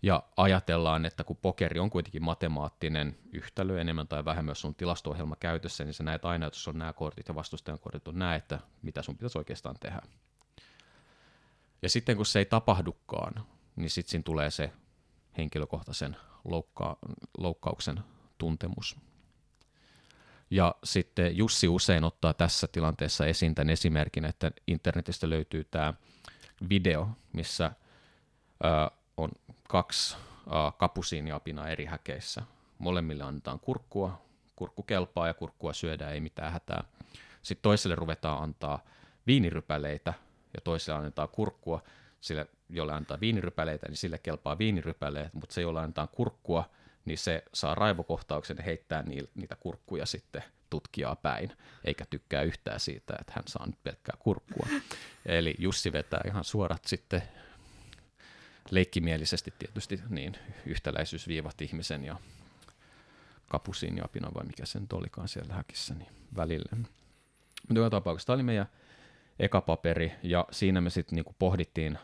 Ja ajatellaan, että kun pokeri on kuitenkin matemaattinen yhtälö enemmän tai vähemmän, jos sun tilasto-ohjelma käytössä, niin sä näet aina, että jos on nämä kortit ja vastustajan kortit on nämä, että mitä sun pitäisi oikeastaan tehdä. Ja sitten kun se ei tapahdukaan, niin sitten siinä tulee se henkilökohtaisen loukka- loukkauksen tuntemus. Ja sitten Jussi usein ottaa tässä tilanteessa esiin tämän esimerkin, että internetistä löytyy tämä video, missä on kaksi ö, kapusiiniapinaa eri häkeissä. molemmille annetaan kurkkua, kurkku kelpaa ja kurkkua syödään, ei mitään hätää. Sitten toiselle ruvetaan antaa viinirypäleitä ja toiselle annetaan kurkkua, sille, jolle antaa viinirypäleitä, niin sille kelpaa viinirypäleet, mutta se, jolle annetaan kurkkua, niin se saa raivokohtauksen ja heittää niitä kurkkuja sitten tutkijaa päin, eikä tykkää yhtään siitä, että hän saa nyt pelkkää kurkkua. Eli Jussi vetää ihan suorat sitten leikkimielisesti tietysti niin yhtäläisyysviivat ihmisen ja kapusin ja apina vai mikä sen olikaan siellä häkissä niin välille. Mutta joka tapauksessa tämä oli meidän eka paperi ja siinä me sitten niinku pohdittiin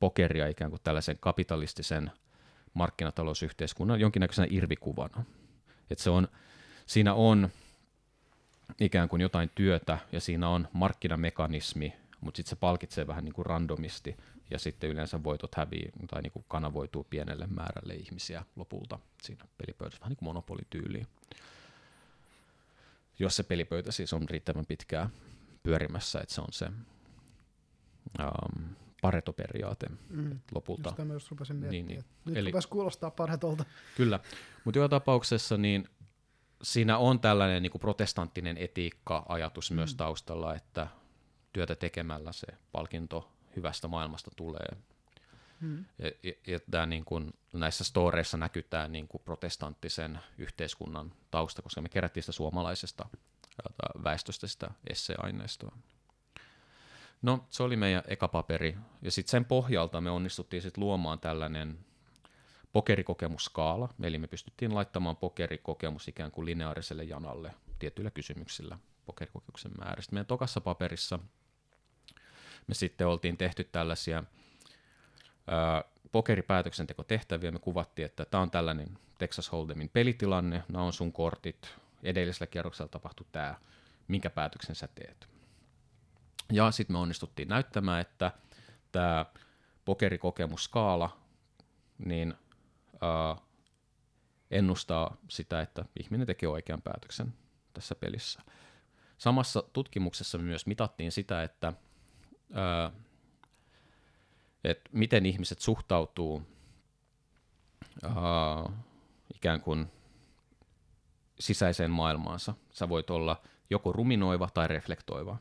pokeria ikään kuin tällaisen kapitalistisen markkinatalousyhteiskunnan jonkinnäköisenä irvikuvana. Et se on, siinä on ikään kuin jotain työtä ja siinä on markkinamekanismi, mutta sitten se palkitsee vähän niin kuin randomisti ja sitten yleensä voitot hävii tai niin kuin kanavoituu pienelle määrälle ihmisiä lopulta siinä pelipöydässä, vähän niin kuin monopolityyliin. Jos se pelipöytä siis on riittävän pitkää pyörimässä, että se on se um, paretoperiaate mm. lopulta. Sitä mä just rupesin miettimään. Niin, niin. Nyt Eli, kuulostaa paretolta. Kyllä, mutta joka tapauksessa niin siinä on tällainen niin kuin protestanttinen etiikka-ajatus mm. myös taustalla, että työtä tekemällä se palkinto hyvästä maailmasta tulee. Hmm. Ja, ja, ja tämä niin kuin, näissä storeissa näkyy tämä niin kuin protestanttisen yhteiskunnan tausta, koska me kerättiin sitä suomalaisesta väestöstä sitä esseaineistoa. No, se oli meidän eka paperi, ja sitten sen pohjalta me onnistuttiin sitten luomaan tällainen pokerikokemusskaala, eli me pystyttiin laittamaan pokerikokemus ikään kuin lineaariselle janalle tietyillä kysymyksillä pokerikokemuksen määrästä. Meidän tokassa paperissa me sitten oltiin tehty tällaisia ää, pokeripäätöksentekotehtäviä. Me kuvattiin, että tämä on tällainen Texas Hold'emin pelitilanne, nämä on sun kortit, edellisellä kierroksella tapahtui tämä, minkä päätöksen sä teet. Ja sitten me onnistuttiin näyttämään, että tämä pokerikokemusskaala niin, ää, ennustaa sitä, että ihminen tekee oikean päätöksen tässä pelissä. Samassa tutkimuksessa myös mitattiin sitä, että että miten ihmiset suhtautuu ää, ikään kuin sisäiseen maailmaansa. Sä voit olla joko ruminoiva tai reflektoiva.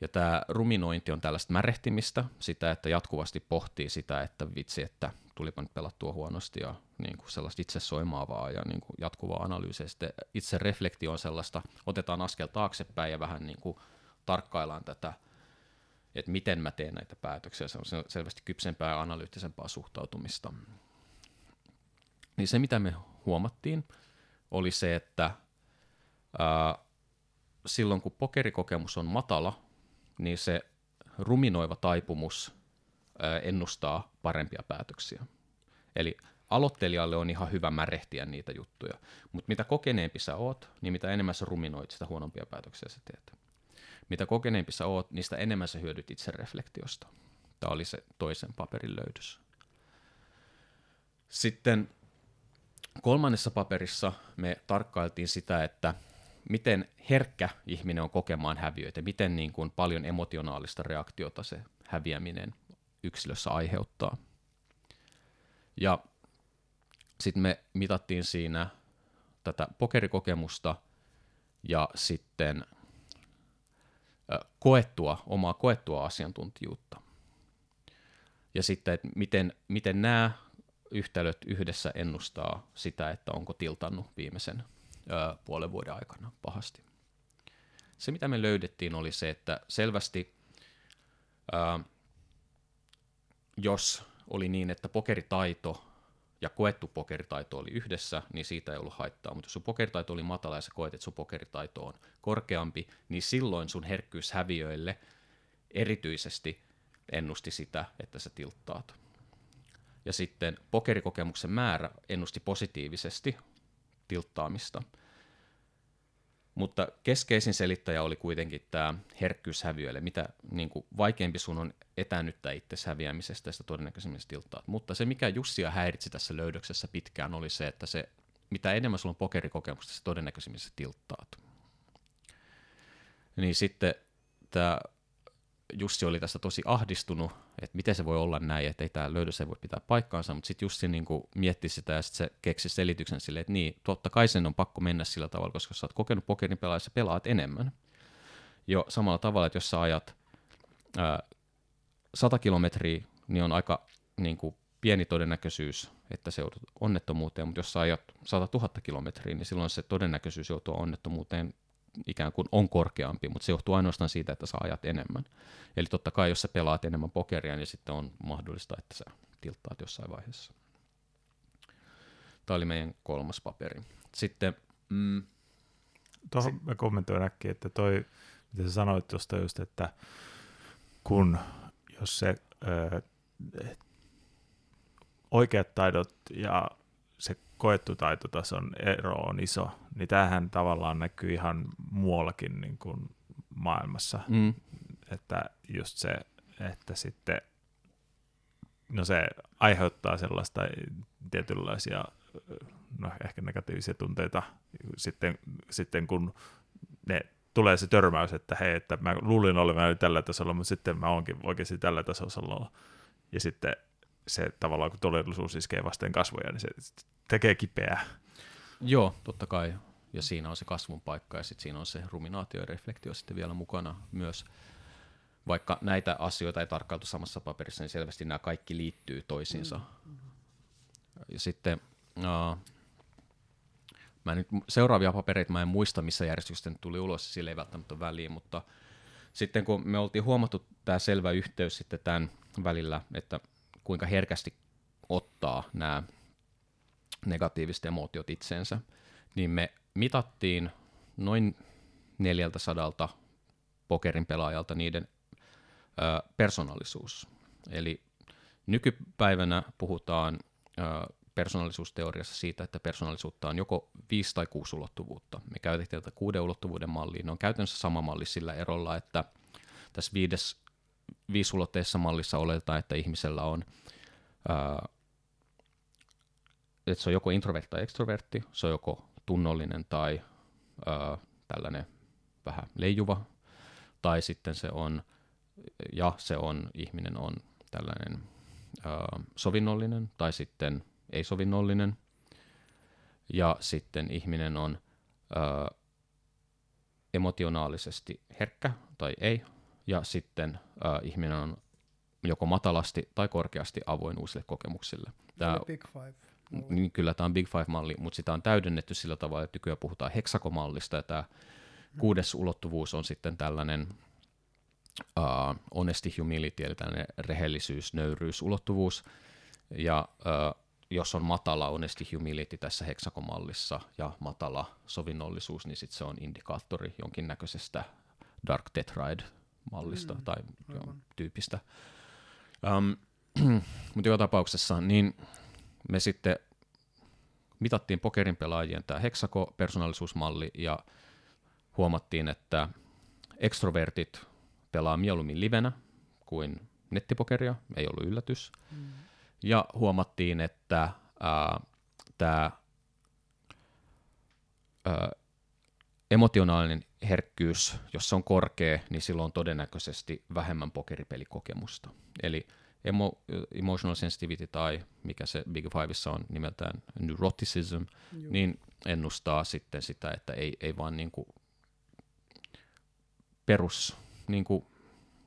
Ja tämä ruminointi on tällaista märehtimistä, sitä, että jatkuvasti pohtii sitä, että vitsi, että tulipa nyt pelattua huonosti ja niin kuin sellaista itse soimaavaa ja niin kuin jatkuvaa analyysiä. Sitten itse reflektio on sellaista, otetaan askel taaksepäin ja vähän niin kuin tarkkaillaan tätä että miten mä teen näitä päätöksiä. Se on selvästi kypsempää ja analyyttisempaa suhtautumista. Niin se, mitä me huomattiin, oli se, että ää, silloin kun pokerikokemus on matala, niin se ruminoiva taipumus ää, ennustaa parempia päätöksiä. Eli aloittelijalle on ihan hyvä märehtiä niitä juttuja, mutta mitä kokeneempi sä oot, niin mitä enemmän sä ruminoit, sitä huonompia päätöksiä sä teet mitä kokeneempi sä oot, niistä enemmän sä hyödyt itse reflektiosta. Tämä oli se toisen paperin löydös. Sitten kolmannessa paperissa me tarkkailtiin sitä, että miten herkkä ihminen on kokemaan häviöitä, miten niin kuin paljon emotionaalista reaktiota se häviäminen yksilössä aiheuttaa. Ja sitten me mitattiin siinä tätä pokerikokemusta ja sitten koettua, omaa koettua asiantuntijuutta. Ja sitten, että miten, miten nämä yhtälöt yhdessä ennustaa sitä, että onko tiltannut viimeisen ö, puolen vuoden aikana pahasti. Se, mitä me löydettiin, oli se, että selvästi, ö, jos oli niin, että pokeritaito ja koettu pokeritaito oli yhdessä, niin siitä ei ollut haittaa. Mutta jos sun pokeritaito oli matala ja sä koet, että sun pokeritaito on korkeampi, niin silloin sun herkkyys häviöille erityisesti ennusti sitä, että sä tilttaat. Ja sitten pokerikokemuksen määrä ennusti positiivisesti tilttaamista – mutta keskeisin selittäjä oli kuitenkin tämä herkkyys häviöille. Mitä niin kuin, vaikeampi sun on etänyttää itse häviämisestä, sitä todennäköisemmin tilttaat. Mutta se, mikä Jussia häiritsi tässä löydöksessä pitkään, oli se, että se, mitä enemmän sulla on pokerikokemusta, se todennäköisemmin sä tilttaat. Niin sitten tämä Jussi oli tästä tosi ahdistunut, että miten se voi olla näin, että ei tämä löydös ei voi pitää paikkaansa, mutta sitten Jussi niin mietti sitä ja sitten se keksi selityksen sille, että niin, totta kai sen on pakko mennä sillä tavalla, koska sä oot kokenut pokerin pelaajassa, pelaat enemmän. Jo samalla tavalla, että jos sä ajat ää, 100 kilometriä, niin on aika niin kuin, pieni todennäköisyys, että se joudut onnettomuuteen, mutta jos sä ajat 100 000 kilometriä, niin silloin se todennäköisyys joutua onnettomuuteen ikään kuin on korkeampi, mutta se johtuu ainoastaan siitä, että sä ajat enemmän. Eli totta kai, jos sä pelaat enemmän pokeria, niin sitten on mahdollista, että sä tilttaat jossain vaiheessa. Tämä oli meidän kolmas paperi. Sitten... Mm, Tuohon mä kommentoin äkkiä, että toi, mitä sä sanoit tuosta just, että kun jos se ö, oikeat taidot ja koettu taitotason ero on iso, niin tämähän tavallaan näkyy ihan muuallakin niin kuin maailmassa. Mm. Että just se, että sitten no se aiheuttaa sellaista tietynlaisia, no ehkä negatiivisia tunteita sitten, sitten kun ne tulee se törmäys, että hei, että mä luulin olevani tällä tasolla, mutta sitten mä oonkin oikeasti tällä tasolla. Ja sitten se tavallaan, kun todellisuus iskee vasten kasvoja, niin se tekee kipeää. Joo, totta kai. Ja siinä on se kasvun paikka ja sitten siinä on se ruminaatio ja reflektio sitten vielä mukana myös. Vaikka näitä asioita ei tarkkailtu samassa paperissa, niin selvästi nämä kaikki liittyy toisiinsa. Mm. Ja sitten uh, mä nyt, seuraavia papereita mä en muista, missä järjestystä tuli ulos, sille ei välttämättä väliin, mutta sitten kun me oltiin huomattu tämä selvä yhteys sitten tämän välillä, että kuinka herkästi ottaa nämä negatiiviset emootiot itseensä, niin me mitattiin noin 400 pokerin pelaajalta niiden ö, persoonallisuus. Eli nykypäivänä puhutaan ö, persoonallisuusteoriassa siitä, että persoonallisuutta on joko viisi tai kuusi ulottuvuutta. Me käytettiin tätä kuuden ulottuvuuden mallia. Ne on käytännössä sama malli sillä erolla, että tässä viides, viisulotteessa mallissa oletetaan, että ihmisellä on ää, että se on joko introvertti tai extrovertti, se on joko tunnollinen tai ää, tällainen vähän leijuva, tai sitten se on, ja se on, ihminen on tällainen ää, sovinnollinen, tai sitten ei-sovinnollinen, ja sitten ihminen on ää, emotionaalisesti herkkä tai ei, ja sitten ää, ihminen on joko matalasti tai korkeasti avoin uusille kokemuksille. Tämä, Big Five. Niin kyllä tämä on Big Five-malli, mutta sitä on täydennetty sillä tavalla, että nykyään puhutaan heksakomallista, ja tämä kuudes ulottuvuus on sitten tällainen uh, honesty humility, eli tällainen rehellisyys, nöyryys, ulottuvuus, ja uh, jos on matala honesty humility tässä heksakomallissa ja matala sovinnollisuus, niin sitten se on indikaattori jonkinnäköisestä dark tetride-mallista mm, tai aivan. tyypistä. Um, mutta joka tapauksessa, niin me sitten mitattiin pokerin pelaajien tämä heksako-persoonallisuusmalli ja huomattiin, että ekstrovertit pelaa mieluummin livenä kuin nettipokeria, ei ollut yllätys. Mm. Ja huomattiin, että tämä emotionaalinen herkkyys, jos se on korkea, niin silloin on todennäköisesti vähemmän pokeripelikokemusta. Eli emo, emotional sensitivity tai mikä se Big Fiveissa on nimeltään neuroticism, Joo. niin ennustaa sitten sitä, että ei, ei vaan niin kuin perus niin kuin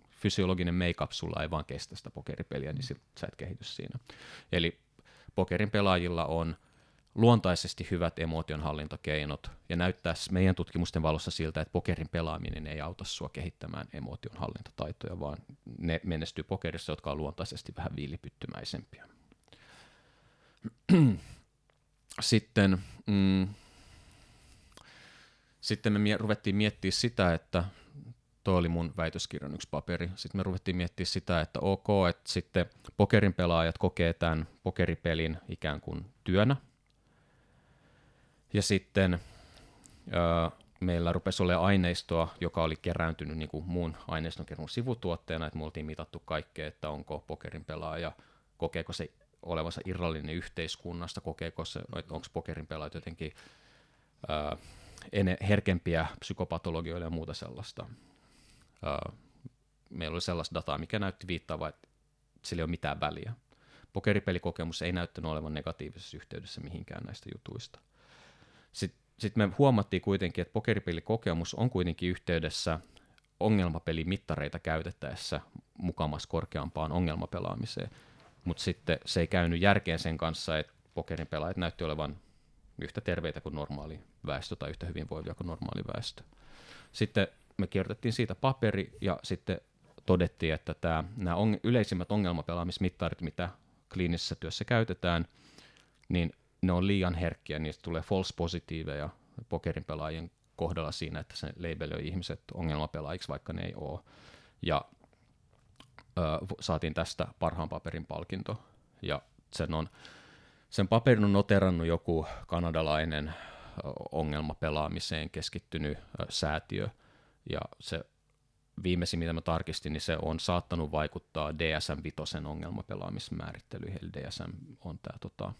fysiologinen make-up sulla ei vaan kestä sitä pokeripeliä, niin sit sä et kehity siinä. Eli pokerin pelaajilla on luontaisesti hyvät emotionhallintakeinot, ja näyttää meidän tutkimusten valossa siltä, että pokerin pelaaminen ei auta sua kehittämään emotionhallintataitoja, vaan ne menestyy pokerissa, jotka on luontaisesti vähän viilipyttymäisempiä. Sitten, mm, sitten me ruvettiin miettimään sitä, että toi oli mun väitöskirjan yksi paperi. Sitten me ruvettiin miettimään sitä, että ok, että sitten pokerin pelaajat kokee tämän pokeripelin ikään kuin työnä, ja sitten ö, meillä rupesi olemaan aineistoa, joka oli kerääntynyt niin kuin muun aineiston kerran sivutuotteena, että me oltiin mitattu kaikkea, että onko pokerin pelaaja, kokeeko se olevansa irrallinen yhteiskunnasta, kokeeko se, onko pokerin pelaajat jotenkin ö, ene, herkempiä psykopatologioille ja muuta sellaista. Ö, meillä oli sellaista dataa, mikä näytti viittaavaa, että sillä ei ole mitään väliä. Pokeripelikokemus ei näyttänyt olevan negatiivisessa yhteydessä mihinkään näistä jutuista. Sitten, sitten me huomattiin kuitenkin, että pokeripelikokemus on kuitenkin yhteydessä ongelmapelimittareita käytettäessä mukamas korkeampaan ongelmapelaamiseen. Mutta sitten se ei käynyt järkeen sen kanssa, että pokerin pelaajat näytti olevan yhtä terveitä kuin normaali väestö tai yhtä hyvinvoivia kuin normaali väestö. Sitten me kirjoitettiin siitä paperi ja sitten todettiin, että tämä, nämä on, yleisimmät ongelmapelaamismittarit, mitä kliinisessä työssä käytetään, niin ne on liian herkkiä, niistä tulee false positiiveja pokerin pelaajien kohdalla siinä, että se labeloi ihmiset ongelmapelaajiksi, vaikka ne ei ole. Ja ö, saatiin tästä parhaan paperin palkinto. Ja sen, on, sen paperin on noterannut joku kanadalainen ongelmapelaamiseen keskittynyt säätiö. Ja se viimeisin, mitä mä tarkistin, niin se on saattanut vaikuttaa DSM-5 ongelmapelaamismäärittelyihin. Eli DSM on tämä tota,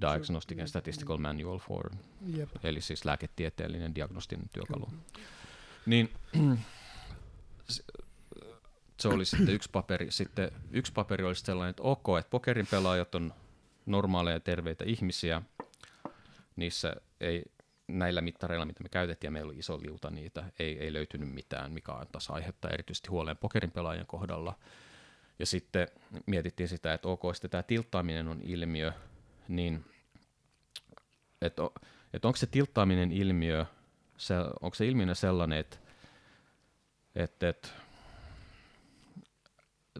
Diagnostic and Statistical Manual for, Jep. eli siis lääketieteellinen diagnostinen työkalu. Kyllä. Niin se oli sitten yksi paperi. Sitten yksi paperi oli sellainen, että ok, että pokerin pelaajat on normaaleja ja terveitä ihmisiä. Niissä ei näillä mittareilla, mitä me käytettiin, ja meillä oli iso liuta niitä, ei, ei löytynyt mitään, mikä antaisi aihetta erityisesti huoleen pokerin pelaajien kohdalla. Ja sitten mietittiin sitä, että ok, sitten tämä tilttaaminen on ilmiö, niin että et onko se tilttaaminen ilmiö, se, onko se ilmiönä sellainen, että et, et,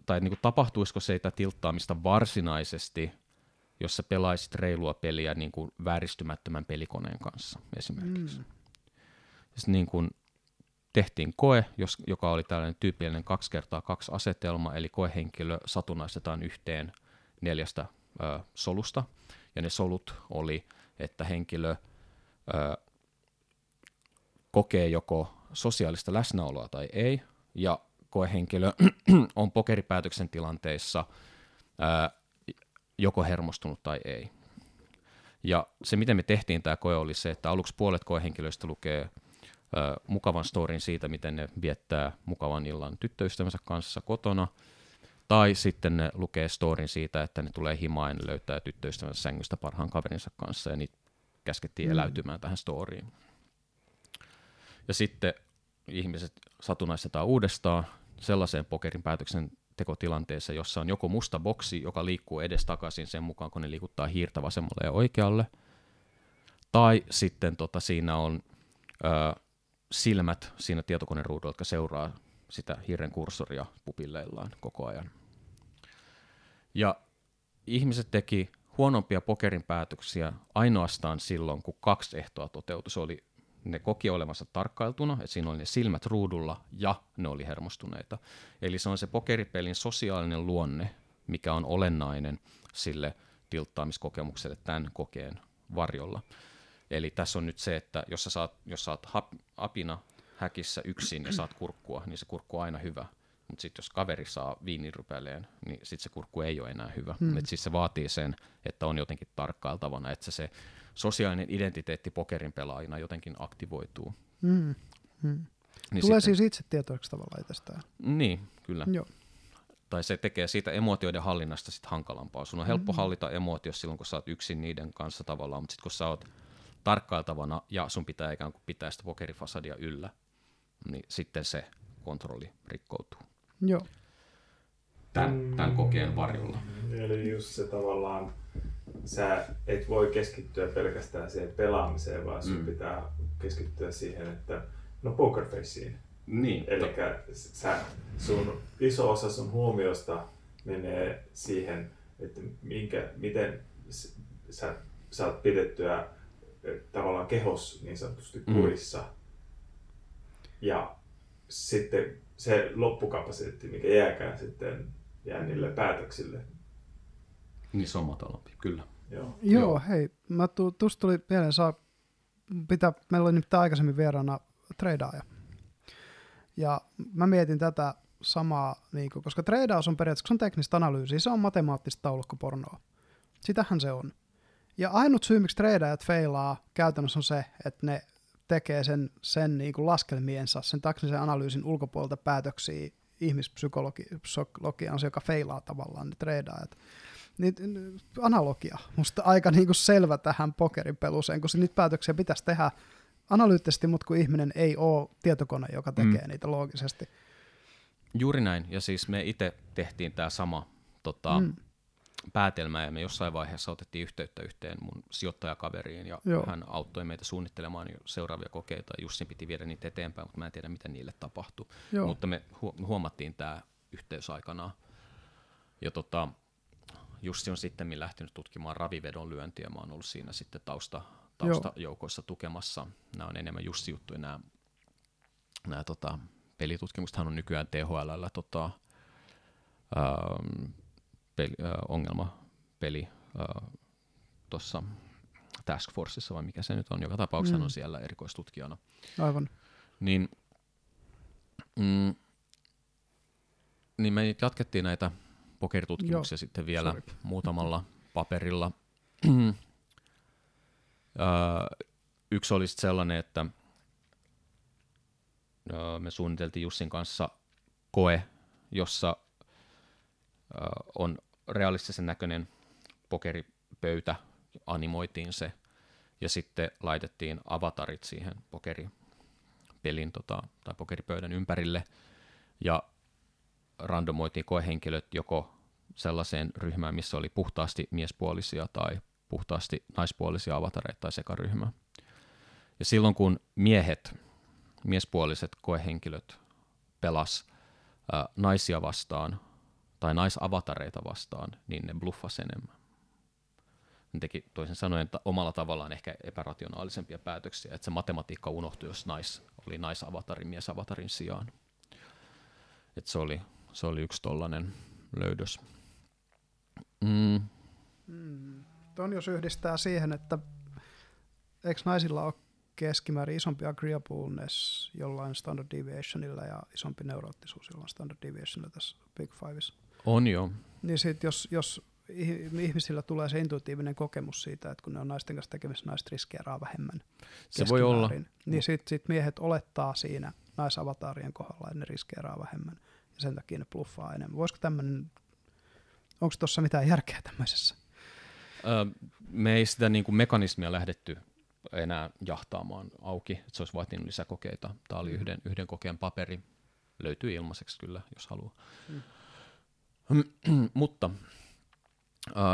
tai niin kuin tapahtuisiko se tilttaamista varsinaisesti, jos sä pelaisit reilua peliä niin kuin vääristymättömän pelikoneen kanssa esimerkiksi. Mm. Sitten niin kuin tehtiin koe, jos, joka oli tällainen tyypillinen kaksi kertaa kaksi asetelma, eli koehenkilö satunnaistetaan yhteen neljästä ö, solusta, ja ne solut oli, että henkilö ö, kokee joko sosiaalista läsnäoloa tai ei, ja koehenkilö on pokeripäätöksen tilanteissa ää, joko hermostunut tai ei. Ja se, miten me tehtiin tämä koe, oli se, että aluksi puolet koehenkilöistä lukee ää, mukavan storin siitä, miten ne viettää mukavan illan tyttöystävänsä kanssa kotona, tai sitten ne lukee storin siitä, että ne tulee himaan ja löytää tyttöystävänsä sängystä parhaan kaverinsa kanssa, ja niitä käskettiin mm. eläytymään tähän storiin. Ja sitten ihmiset satunnaistetaan uudestaan sellaiseen pokerin päätöksen tekotilanteeseen, jossa on joko musta boksi, joka liikkuu edes takaisin sen mukaan, kun ne liikuttaa hiirtä vasemmalle ja oikealle, tai sitten tota, siinä on ö, silmät siinä tietokoneen ruudulla, jotka seuraa sitä hiiren kursoria pupilleillaan koko ajan. Ja ihmiset teki huonompia pokerin päätöksiä ainoastaan silloin, kun kaksi ehtoa toteutui. Se oli ne koki olevansa tarkkailtuna, että siinä oli ne silmät ruudulla ja ne oli hermostuneita. Eli se on se pokeripelin sosiaalinen luonne, mikä on olennainen sille tilttaamiskokemukselle tämän kokeen varjolla. Eli tässä on nyt se, että jos sä saat, jos saat hap, apina häkissä yksin ja saat kurkkua, niin se kurkku on aina hyvä. Mutta sitten jos kaveri saa viinirypäleen, niin sitten se kurkku ei ole enää hyvä. Hmm. Siis se vaatii sen, että on jotenkin tarkkailtavana, että se, se sosiaalinen identiteetti pokerin pelaajina jotenkin aktivoituu. Mm. Mm. Niin Tulee sitten, siis itse tietoiksi tavallaan itsestään. Niin, kyllä. Joo. Tai se tekee siitä emootioiden hallinnasta sit hankalampaa. Sun on helppo mm. hallita emootio silloin, kun sä oot yksin niiden kanssa tavallaan, mutta sitten kun sä oot tarkkailtavana ja sun pitää ikään kuin pitää sitä pokerifasadia yllä, niin sitten se kontrolli rikkoutuu. Joo. Tämän, tämän kokeen varjolla. Eli just se tavallaan sä et voi keskittyä pelkästään siihen pelaamiseen, vaan sun mm. pitää keskittyä siihen, että no pokerfaceen. Niin. Eli sä, sun iso osa sun huomiosta menee siihen, että minkä, miten sä saat pidettyä tavallaan kehos niin sanotusti mm. kurissa. Mm. Ja sitten se loppukapasiteetti, mikä jääkään sitten jää niille päätöksille, niin se on matalampi, kyllä. Joo, Joo, Joo. hei, mä tu, tuosta tuli mieleen, saa pitää, meillä oli nyt aikaisemmin vieraana treidaaja. Ja mä mietin tätä samaa, niin kuin, koska treidaus on periaatteessa, se on teknistä analyysiä, se on matemaattista taulukkopornoa. Sitähän se on. Ja ainut syy, miksi treidaajat feilaa käytännössä on se, että ne tekee sen, sen niin kuin laskelmiensa, sen taknisen analyysin ulkopuolelta päätöksiä, ihmispsykologiaan, joka feilaa tavallaan ne treidaajat. Niin, analogia, musta aika niinku selvä tähän pokerin peluseen, kun niitä päätöksiä pitäisi tehdä analyyttisesti, mutta kun ihminen ei ole tietokone, joka tekee mm. niitä loogisesti. Juuri näin, ja siis me itse tehtiin tämä sama tota, mm. Päätelmä, ja me jossain vaiheessa otettiin yhteyttä yhteen mun sijoittajakaveriin, ja Joo. hän auttoi meitä suunnittelemaan jo seuraavia kokeita, Jussin piti viedä niitä eteenpäin, mutta mä en tiedä, mitä niille tapahtui. Joo. Mutta me hu- huomattiin tämä yhteys aikanaan. Ja tota, Jussi on sitten lähtenyt tutkimaan ravivedon lyöntiä, mä oon ollut siinä sitten tausta, taustajoukoissa tukemassa. Nämä on enemmän Jussi-juttuja, nämä, nämä tota, pelitutkimuksethan on nykyään THL tota, ähm, peli, äh, ongelmapeli äh, tuossa Task Forceissa, vai mikä se nyt on, joka tapauksessa mm. on siellä erikoistutkijana. Aivan. Niin, mm, niin me jatkettiin näitä pokeritutkimuksia Joo. sitten vielä Sorry. muutamalla paperilla. yksi oli sellainen, että me suunniteltiin Jussin kanssa koe, jossa on realistisen näköinen pokeripöytä, animoitiin se, ja sitten laitettiin avatarit siihen pokeripelin tota, tai pokeripöydän ympärille, ja randomoitiin koehenkilöt joko sellaiseen ryhmään, missä oli puhtaasti miespuolisia tai puhtaasti naispuolisia avatareita tai sekaryhmä. Ja silloin kun miehet, miespuoliset koehenkilöt pelas ää, naisia vastaan tai naisavatareita vastaan, niin ne bluffas enemmän. Ne teki toisin sanoen että omalla tavallaan ehkä epärationaalisempia päätöksiä, että se matematiikka unohtui, jos nais oli naisavatarin miesavatarin sijaan. Et se, oli, se oli yksi tollainen löydös. Mm. Mm. Ton jos yhdistää siihen, että eikö naisilla ole keskimäärin isompi agreeableness jollain standard deviationilla ja isompi neuroottisuus jollain standard deviationilla tässä Big Fiveissa. On jo. Niin sit jos, jos ihmisillä tulee se intuitiivinen kokemus siitä, että kun ne on naisten kanssa tekemisissä, naiset riskeeraa vähemmän. Se voi olla. Niin sitten sit miehet olettaa siinä naisavataarien kohdalla, että ne riskeeraa vähemmän. Ja sen takia ne bluffaa enemmän. Voisiko tämmöinen, onko tuossa mitään järkeä tämmöisessä? me ei sitä niin kuin mekanismia lähdetty enää jahtaamaan auki, että se olisi vaatinut lisäkokeita. Tämä oli mm. yhden, yhden kokeen paperi, löytyy ilmaiseksi kyllä, jos haluaa. Mm. Mutta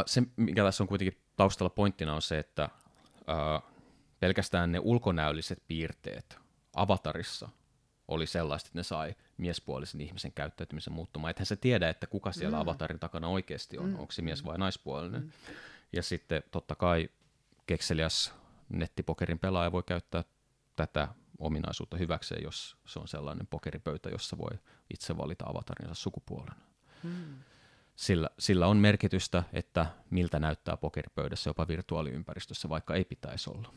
se, mikä tässä on kuitenkin taustalla pointtina, on se, että pelkästään ne ulkonäölliset piirteet avatarissa oli sellaista, että ne sai miespuolisen ihmisen käyttäytymisen muuttumaan. Ethän se tiedä, että kuka siellä mm. avatarin takana oikeasti on, mm. onko se mies vai naispuolinen. Mm. Ja sitten totta kai kekseliäs nettipokerin pelaaja voi käyttää tätä ominaisuutta hyväkseen, jos se on sellainen pokeripöytä, jossa voi itse valita avatarinsa sukupuolen. Sillä, sillä on merkitystä, että miltä näyttää pokeripöydässä jopa virtuaaliympäristössä, vaikka ei pitäisi olla.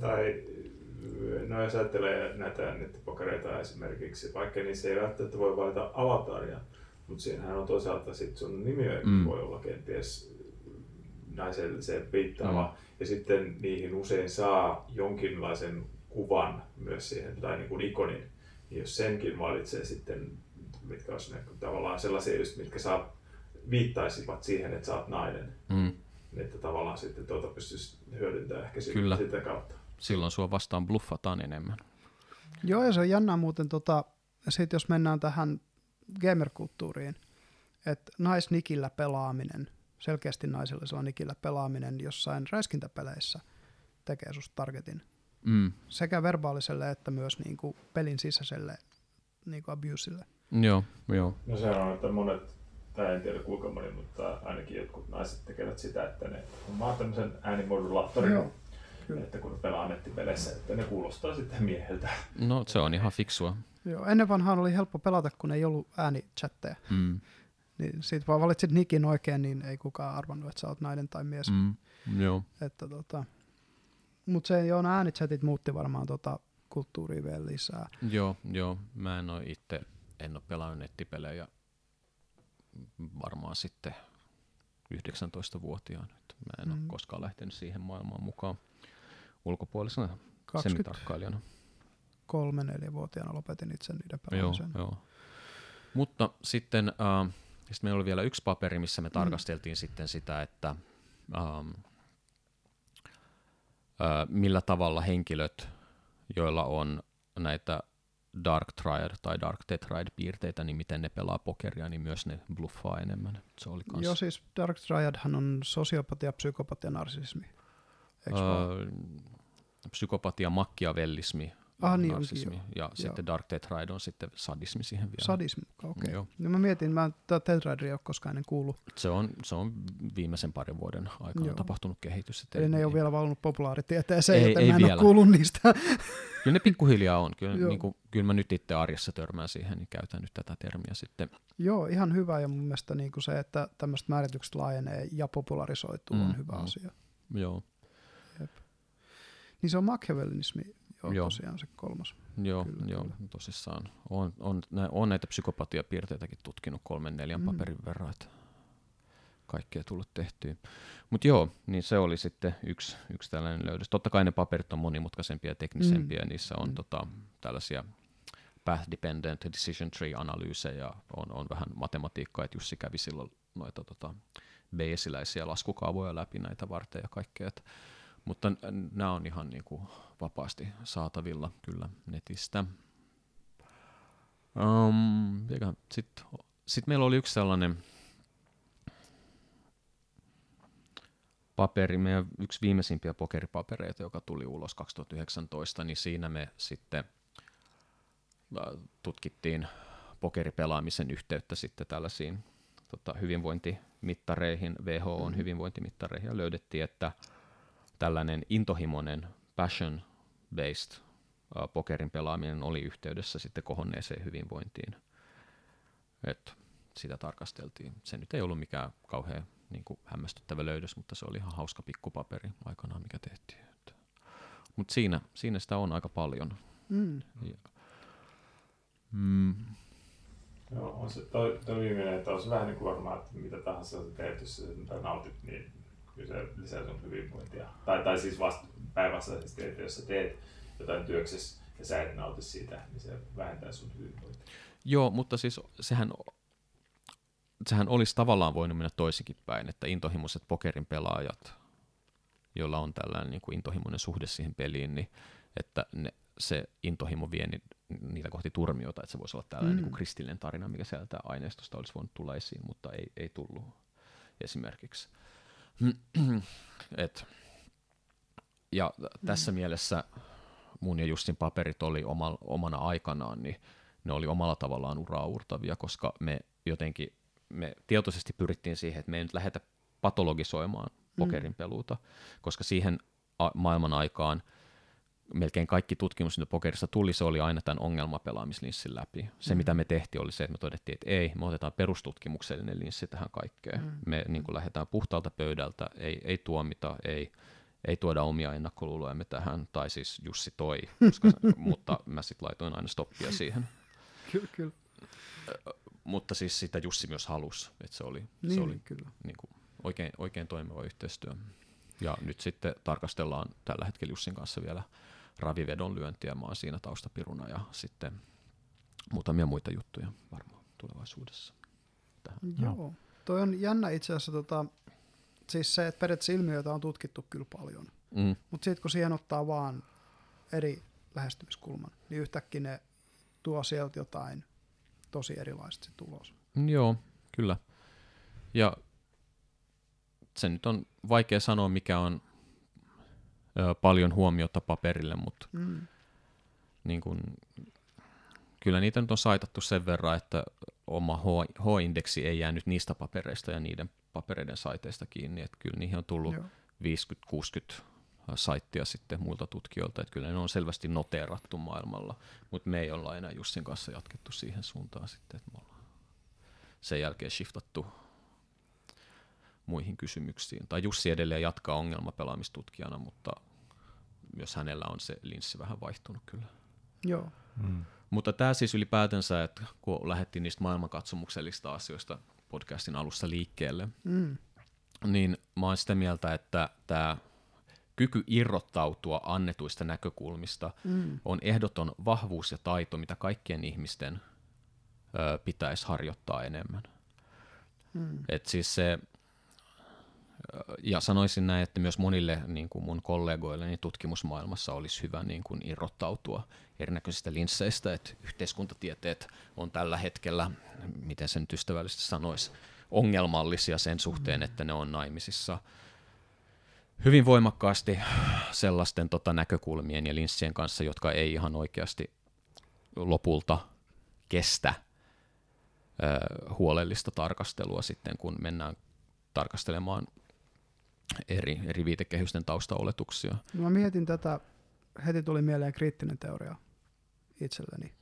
Tai no jos ajattelee näitä nettipokereita esimerkiksi, vaikka niissä ei välttämättä voi valita avataria, mutta siinähän on toisaalta sit sun nimi mm. voi olla kenties naiselliseen viittaava. Mm. Ja sitten niihin usein saa jonkinlaisen kuvan myös siihen, tai niin kuin ikonin. Ja jos senkin valitsee sitten, mitkä olisi ne, tavallaan sellaisia, just, mitkä saa, viittaisivat siihen, että sä oot nainen. Mm. Niin että tavallaan sitten tuota pystyisi hyödyntämään ehkä Kyllä. sitä kautta. Silloin sua vastaan bluffataan enemmän. Joo, ja se on jännää muuten, tota, sit jos mennään tähän gamerkulttuuriin, että naisnikillä pelaaminen selkeästi naisellisella nikillä pelaaminen jossain räiskintäpeleissä tekee susta targetin. Mm. Sekä verbaaliselle että myös niin kuin pelin sisäiselle niin kuin abuselle. Joo, joo. No se on, että monet, tai en tiedä kuinka moni, mutta ainakin jotkut naiset tekevät sitä, että ne on tämmöisen äänimodulaattorin, Joo. Kyllä. että kun pelaa nettipeleissä, että ne kuulostaa sitten mieheltä. No se on ihan fiksua. Joo, ennen vanhaan oli helppo pelata, kun ei ollut äänichatteja. Mm. Niin sit vaan valitsit nikin oikein, niin ei kukaan arvannut, että sä oot nainen tai mies. Mm, joo. Että tota, mut se joo, äänichatit muutti varmaan tota kulttuuria vielä lisää. Joo, joo. Mä en ole itse, en ole pelannut nettipelejä varmaan sitten 19-vuotiaana. Mä en mm. ole koskaan lähtenyt siihen maailmaan mukaan ulkopuolisena semitarkkailijana. Kolme, neljä vuotiaana lopetin itse niiden pelaamisen. Joo, joo. Mutta sitten äh, sit meillä oli vielä yksi paperi, missä me tarkasteltiin mm. sitten sitä, että ähm, äh, millä tavalla henkilöt, joilla on näitä Dark Triad tai Dark Tetrad piirteitä, niin miten ne pelaa pokeria, niin myös ne bluffaa enemmän. Se oli kans... Joo, siis Dark Triadhan on sosiopatia, psykopatia, narsismi. Öö, psykopatia, makkiavellismi, ah, niin narsismi, onkin, ja joo. sitten Dark Tetrad on sitten sadismi siihen vielä. Sadismi, okei. Okay. No mä mietin, mä Tetradia ei ole koskaan ennen kuullut. Se on, se on viimeisen parin vuoden aikana joo. tapahtunut kehitys. Eli ei, ne ei ole vielä valunut populaaritieteeseen, ei, joten ei mä en vielä. ole kuullut niistä. Kyllä ne pikkuhiljaa on. Kyllä, niin kuin, kyllä mä nyt itse arjessa törmään siihen, niin käytän nyt tätä termiä sitten. Joo, ihan hyvä ja mun mielestä niin kuin se, että tämmöiset määritykset laajenee ja popularisoituu mm, on hyvä mm. asia. Joo. Jep. Niin se on machiavellinismi, joo, joo. tosiaan se kolmas. Joo, kyllä, joo kyllä. tosissaan. On, on, on näitä psykopatiapiirteitäkin tutkinut kolmen neljän mm. paperin verran, että kaikkea tullut tehtyä. Mutta joo, niin se oli sitten yksi, yksi tällainen löydös. Totta kai ne paperit on monimutkaisempia ja teknisempiä, mm. niissä on mm. tota, tällaisia path dependent decision tree analyysejä, on, on vähän matematiikkaa, että Jussi kävi silloin noita tota, Bayesiläisiä laskukaavoja läpi näitä varten ja kaikkea. Et, mutta nämä on ihan niinku vapaasti saatavilla kyllä netistä. Um, Sitten sit meillä oli yksi sellainen paperi, meidän yksi viimeisimpiä pokeripapereita, joka tuli ulos 2019, niin siinä me sitten tutkittiin pokeripelaamisen yhteyttä sitten tällaisiin tota, hyvinvointimittareihin, WHOn mm. hyvinvointimittareihin, ja löydettiin, että tällainen intohimoinen passion-based äh, pokerin pelaaminen oli yhteydessä sitten kohonneeseen hyvinvointiin. Et sitä tarkasteltiin. Se nyt ei ollut mikään kauhean niin kuin hämmästyttävä löydös, mutta se oli ihan hauska pikkupaperi aikanaan, mikä tehtiin. Mutta siinä, siinä sitä on aika paljon. Mm. Ja, mm. Joo, on se toi, toi viimeinen, että on se vähän niin kuin varmaan, että mitä tahansa sä teet, jos sä nautit, niin kyllä se lisää sun hyvinvointia. Tai, tai siis vasta päinvastaisesti, että jos sä teet jotain työksessä ja sä et nauti siitä, niin se vähentää sun hyvinvointia. Joo, mutta siis sehän sehän olisi tavallaan voinut mennä toisinkin päin, että intohimoiset pokerin pelaajat, joilla on tällainen niin kuin intohimoinen suhde siihen peliin, niin että ne, se intohimo vie ni, niitä kohti turmiota, että se voisi olla tällainen mm. niin kuin kristillinen tarina, mikä sieltä aineistosta olisi voinut tulla esiin, mutta ei, ei tullut esimerkiksi. Et, ja tässä mm. mielessä mun ja Justin paperit oli oma, omana aikanaan, niin ne oli omalla tavallaan uraurtavia, koska me jotenkin me tietoisesti pyrittiin siihen, että me ei nyt lähdetä patologisoimaan pokerin mm. peluuta, koska siihen a- maailman aikaan melkein kaikki tutkimus, mitä pokerissa tuli, se oli aina tämän ongelmapelaamislinssin läpi. Se, mm. mitä me tehtiin, oli se, että me todettiin, että ei, me otetaan perustutkimuksellinen linssi tähän kaikkeen. Mm. Me niin kuin, lähdetään puhtaalta pöydältä, ei, ei tuomita, ei, ei tuoda omia ennakkoluulojamme tähän, tai siis Jussi toi, koska, mutta mä sitten laitoin aina stoppia siihen. Kyllä, kyllä mutta siis sitä Jussi myös halusi, että se oli, niin, se oli kyllä. Niin kuin oikein, oikein toimiva yhteistyö. Ja nyt sitten tarkastellaan tällä hetkellä Jussin kanssa vielä ravivedon lyöntiä, mä oon siinä taustapiruna ja sitten muutamia muita juttuja varmaan tulevaisuudessa. Tähän. Joo, no. toi on jännä itse asiassa, tota, siis se, että periaatteessa ilmiöitä on tutkittu kyllä paljon, mm. mutta sitten kun siihen ottaa vaan eri lähestymiskulman, niin yhtäkkiä ne tuo sieltä jotain tosi erilaisesti se tulos. Joo, kyllä. Ja se nyt on vaikea sanoa, mikä on ö, paljon huomiota paperille, mutta mm. niin kun, kyllä niitä nyt on saitattu sen verran, että oma H-indeksi ei jäänyt niistä papereista ja niiden papereiden saiteista kiinni, että kyllä niihin on tullut 50-60 saittia sitten muilta tutkijoilta, että kyllä ne on selvästi noteerattu maailmalla, mutta me ei olla enää Jussin kanssa jatkettu siihen suuntaan sitten, että me ollaan sen jälkeen shiftattu muihin kysymyksiin. Tai Jussi edelleen jatkaa ongelmapelaamistutkijana, mutta myös hänellä on se linssi vähän vaihtunut kyllä. Joo. Mm. Mutta tämä siis ylipäätänsä, että kun lähdettiin niistä maailmankatsomuksellisista asioista podcastin alussa liikkeelle, mm. niin mä oon sitä mieltä, että tämä kyky irrottautua annetuista näkökulmista mm. on ehdoton vahvuus ja taito, mitä kaikkien ihmisten ö, pitäisi harjoittaa enemmän. Mm. Et siis se, ja sanoisin näin, että myös monille niin kuin mun kollegoille niin tutkimusmaailmassa olisi hyvä niin kuin irrottautua erinäköisistä linsseistä, että yhteiskuntatieteet on tällä hetkellä, miten sen ystävällisesti sanoisi, ongelmallisia sen suhteen, että ne on naimisissa hyvin voimakkaasti sellaisten tota, näkökulmien ja linssien kanssa, jotka ei ihan oikeasti lopulta kestä ö, huolellista tarkastelua sitten, kun mennään tarkastelemaan eri, eri viitekehysten taustaoletuksia. No mä mietin tätä, heti tuli mieleen kriittinen teoria itselleni.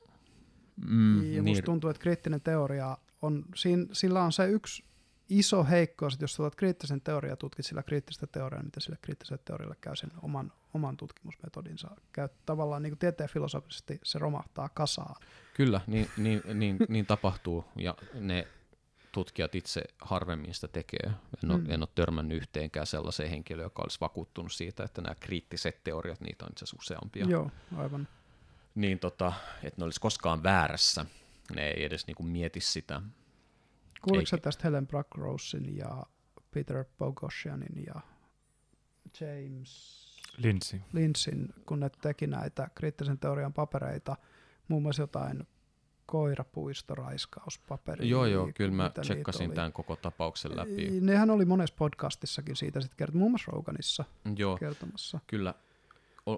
Mm, ja musta niin, tuntuu, että kriittinen teoria on, siinä, sillä on se yksi iso heikkous, että jos otat kriittisen teoriaa ja tutkit sillä kriittistä teoriaa, niin miten sille kriittiselle teorialle käy sen oman, oman tutkimusmetodinsa. Käy tavallaan niin kuin tieteen filosofisesti se romahtaa kasaan. Kyllä, niin, niin, niin, niin tapahtuu ja ne tutkijat itse harvemmin sitä tekee. En ole, Mm. en ole törmännyt yhteenkään sellaiseen henkilöön, joka olisi vakuuttunut siitä, että nämä kriittiset teoriat, niitä on itse asiassa useampia, Joo, aivan. niin tota, että ne olisi koskaan väärässä. Ne ei edes niinku mieti sitä. Kuuliko sä Eikä- tästä Helen Bruckrosein ja Peter Bogosianin ja James Lindsay. Lynchin, kun ne teki näitä kriittisen teorian papereita, muun muassa jotain koirapuistoraiskauspaperia. Joo, joo, kyllä mä tsekkasin tämän koko tapauksen läpi. Nehän oli monessa podcastissakin siitä sitten kertoo, muun muassa Roganissa Joo, kertomassa. kyllä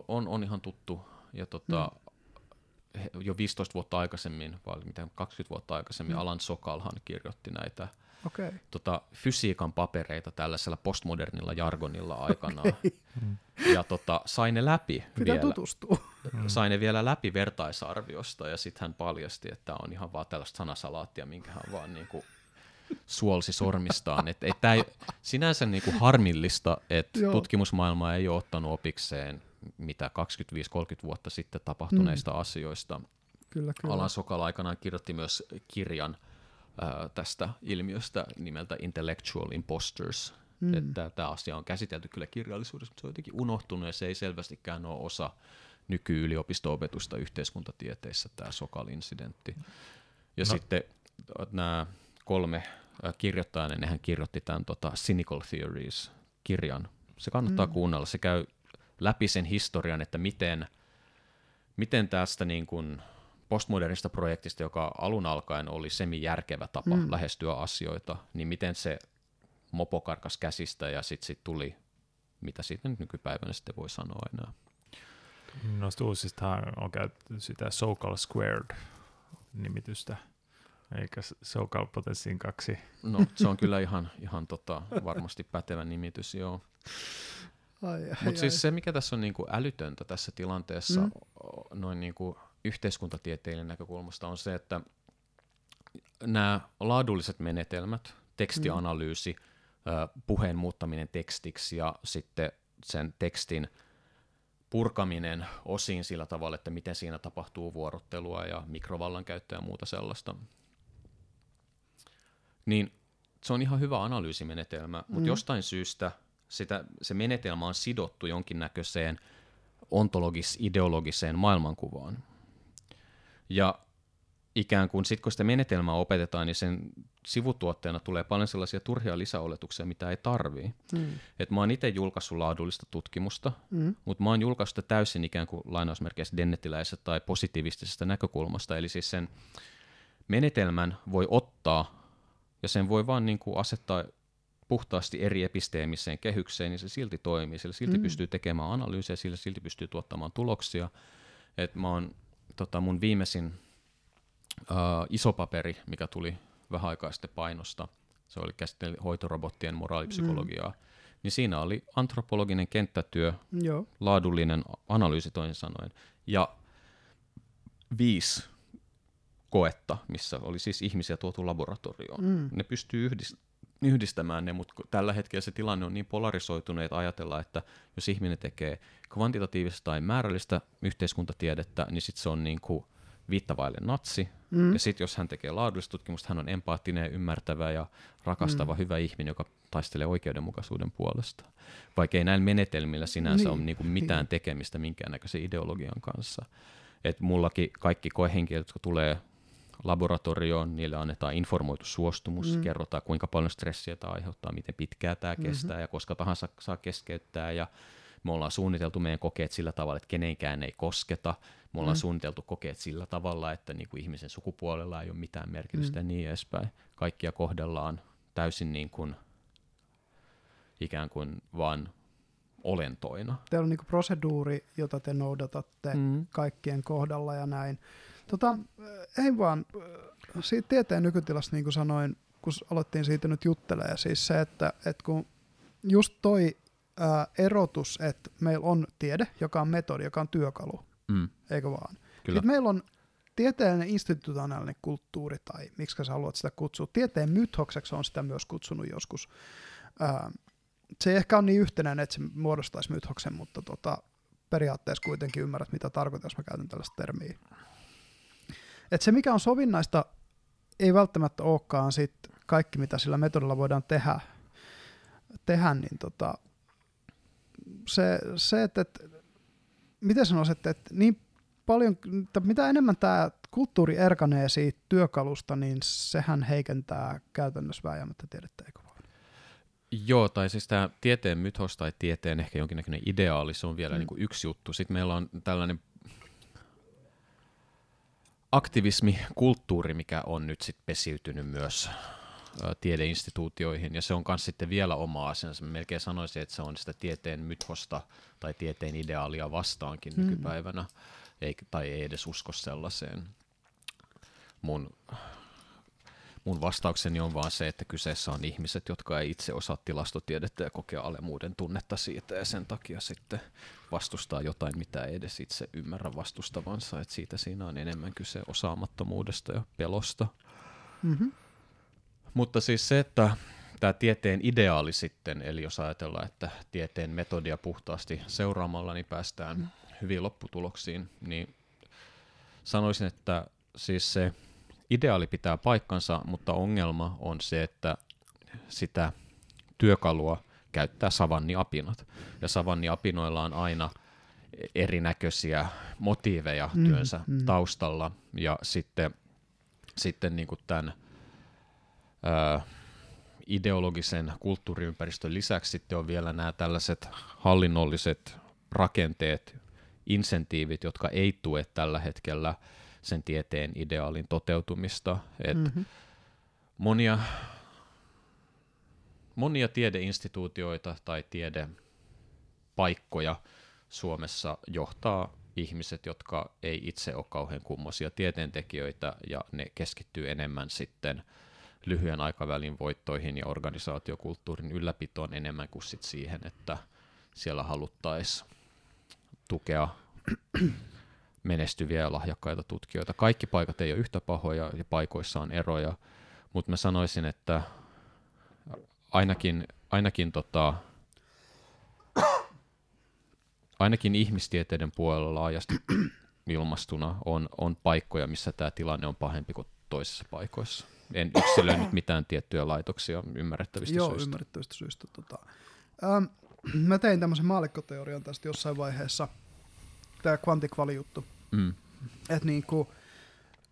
on, on, ihan tuttu. Ja tota, he- jo 15 vuotta aikaisemmin, vai mitä 20 vuotta aikaisemmin, Mm. Alan Sokalhan kirjoitti näitä. Okay. tota, fysiikan papereita tällaisella postmodernilla jargonilla aikanaan. Ja tota, sai ne läpi Pitää vielä. tutustua. Sai ne vielä läpi vertaisarviosta ja sitten hän paljasti, että on ihan vaan tällaista sanasalaattia, minkä hän vaan niinku suolsi sormistaan. Et, et tää ei, sinänsä niinku harmillista, että tutkimusmaailma ei ole ottanut opikseen mitä 25-30 vuotta sitten tapahtuneista mm. asioista. Kyllä, kyllä. Alan Sokal aikanaan kirjoitti myös kirjan ää, tästä ilmiöstä nimeltä Intellectual Imposters. Mm. Että tämä asia on käsitelty kyllä kirjallisuudessa, mutta se on jotenkin unohtunut ja se ei selvästikään ole osa nyky-yliopisto-opetusta yhteiskuntatieteissä, tämä Sokal-incidentti. Ja no. sitten nämä kolme kirjoittajaa, niin nehän kirjoitti tämän tota, Cynical Theories-kirjan. Se kannattaa mm. kuunnella. Se käy läpi sen historian, että miten, miten tästä niin kuin postmodernista projektista, joka alun alkaen oli semi-järkevä tapa mm. lähestyä asioita, niin miten se mopo karkas käsistä ja sitten sit tuli, mitä siitä nyt nykypäivänä sitten voi sanoa enää. Noista uusistahan on käytetty sitä SoCal Squared-nimitystä, eikä SoCal Potenssiin kaksi. No se on kyllä ihan, ihan tota, varmasti pätevä nimitys, joo. Ai, ai, Mutta siis se, mikä tässä on niinku älytöntä tässä tilanteessa Mm. mm. noin niinku yhteiskuntatieteellinen näkökulmasta on se, että nämä laadulliset menetelmät, tekstianalyysi, mm. puheen muuttaminen tekstiksi ja sitten sen tekstin purkaminen osiin sillä tavalla, että miten siinä tapahtuu vuorottelua ja mikrovallan käyttöä ja muuta sellaista, niin se on ihan hyvä analyysimenetelmä, mutta Mm. jostain syystä sitä, se menetelmä on sidottu jonkinnäköiseen ontologis-ideologiseen maailmankuvaan. Ja ikään kuin sitten kun sitä menetelmää opetetaan, niin sen sivutuotteena tulee paljon sellaisia turhia lisäoletuksia, mitä ei tarvii. Mm. Et mä oon itse julkaissut laadullista tutkimusta, Mm. mutta mä oon julkaissut sitä täysin ikään kuin lainausmerkeissä dennettiläisestä tai positiivistisesta näkökulmasta. Eli siis sen menetelmän voi ottaa ja sen voi vaan niin kuin asettaa puhtaasti eri episteemiseen kehykseen, niin se silti toimii. Sillä silti Mm. pystyy tekemään analyysejä, sillä silti pystyy tuottamaan tuloksia. Et mä oon, tota mun viimeisin uh, iso paperi, mikä tuli vähän aikaa sitten painosta, se oli käsittely hoitorobottien moraalipsykologiaa, mm. niin siinä oli antropologinen kenttätyö, Joo. laadullinen analyysi toisin sanoen, ja viisi koetta, missä oli siis ihmisiä tuotu laboratorioon. Mm. Ne pystyy yhdist- yhdistämään ne, mutta tällä hetkellä se tilanne on niin polarisoitunut, että ajatellaan, että jos ihminen tekee kvantitatiivista tai määrällistä yhteiskuntatiedettä, niin sitten se on niin kuin viittavaille natsi. Mm. Ja sitten jos hän tekee laadullista tutkimusta, hän on empaattinen, ymmärtävä ja rakastava, mm. hyvä ihminen, joka taistelee oikeudenmukaisuuden puolesta. Vaikka ei näillä menetelmillä sinänsä Niin, ole niinku mitään niin. tekemistä minkäännäköisen ideologian kanssa. Et mullakin kaikki koehenkilöt, jotka tulee laboratorioon, niille annetaan informoitu suostumus, mm. kerrotaan kuinka paljon stressiä tämä aiheuttaa, miten pitkää tämä mm-hmm. kestää ja koska tahansa saa keskeyttää ja me ollaan suunniteltu meidän kokeet sillä tavalla, että kenenkään ei kosketa. Me ollaan mm. suunniteltu kokeet sillä tavalla, että niin kuin ihmisen sukupuolella ei ole mitään merkitystä mm. ja niin edespäin. Kaikkia kohdellaan täysin niin kuin, ikään kuin vaan olentoina. Teillä on niin proseduuri, jota te noudatatte mm. kaikkien kohdalla ja näin. Tota, ei vaan, siitä tieteen nykytilasta niin kuin sanoin, kun aloittiin siitä nyt juttelee, siis se, että, että kun just toi ää, erotus, että meillä on tiede, joka on metodi, joka on työkalu, mm. eikö vaan? Kyllä. Sitten meillä on tieteellinen institutionaalinen kulttuuri, tai miksi sä haluat sitä kutsua. Tieteen mythokseksi on sitä myös kutsunut joskus. Ää, se ei ehkä on niin yhtenäinen, että se muodostaisi mythoksen, mutta tota, periaatteessa kuitenkin ymmärrät, mitä tarkoitan, jos mä käytän tällaista termiä. Et se, mikä on sovinnaista, ei välttämättä olekaan sit kaikki, mitä sillä metodilla voidaan tehdä, tehdä niin tota, se, se, että, että miten sanoisit, että niin paljon, että mitä enemmän tämä kulttuuri erkanee siitä työkalusta, niin sehän heikentää käytännössä vääjäämättä tiedettä, eikö vaan? Joo, tai siis tämä tieteen mythos tai tieteen ehkä jonkinnäköinen ideaali, se on vielä mm. niin kuin yksi juttu. Sitten meillä on tällainen aktivismikulttuuri, mikä on nyt sitten pesiytynyt myös tiedeinstituutioihin, ja se on myös sitten vielä oma asiansa. Mä melkein sanoisin, että se on sitä tieteen mythosta tai tieteen ideaalia vastaankin mm. nykypäivänä, ei, tai ei edes usko sellaiseen. Mun, mun vastaukseni on vaan se, että kyseessä on ihmiset, jotka ei itse osaa tilastotiedettä ja kokea alemuuden tunnetta siitä, ja sen takia sitten vastustaa jotain, mitä ei edes itse ymmärrä vastustavansa, että siitä siinä on enemmän kyse osaamattomuudesta ja pelosta. Mm-hmm. Mutta siis se, että tämä tieteen ideaali sitten, eli jos ajatellaan, että tieteen metodia puhtaasti seuraamalla, niin päästään mm. hyviin lopputuloksiin, niin sanoisin, että siis se ideaali pitää paikkansa, mutta ongelma on se, että sitä työkalua käyttää savanniapinot. Ja savanniapinoilla on aina erinäköisiä motiiveja mm, työnsä mm. taustalla, ja sitten, sitten niin kuin tämän ää, ideologisen kulttuuriympäristön lisäksi sitten on vielä nämä tällaiset hallinnolliset rakenteet, insentiivit, jotka ei tue tällä hetkellä sen tieteen ideaalin toteutumista. Et mm-hmm. monia, monia tiedeinstituutioita tai tiedepaikkoja Suomessa johtaa ihmiset, jotka ei itse ole kauhean kummoisia tieteentekijöitä, ja ne keskittyy enemmän sitten – lyhyen aikavälin voittoihin ja organisaatiokulttuurin ylläpitoon enemmän kuin sit siihen, että siellä haluttaisiin tukea menestyviä ja lahjakkaita tutkijoita. Kaikki paikat ei ole yhtä pahoja ja paikoissa on eroja, mutta mä sanoisin, että ainakin, ainakin, tota, ainakin ihmistieteiden puolella laajasti ilmastuna on, on paikkoja, missä tämä tilanne on pahempi kuin toisissa paikoissa en yksilöi nyt mitään tiettyjä laitoksia ymmärrettävistä Joo, syistä. ymmärrettävistä syistä. Tota. Ähm, mä tein tämmöisen maallikkoteorian tästä jossain vaiheessa, tämä kvantikvali-juttu. Mm. Että niinku,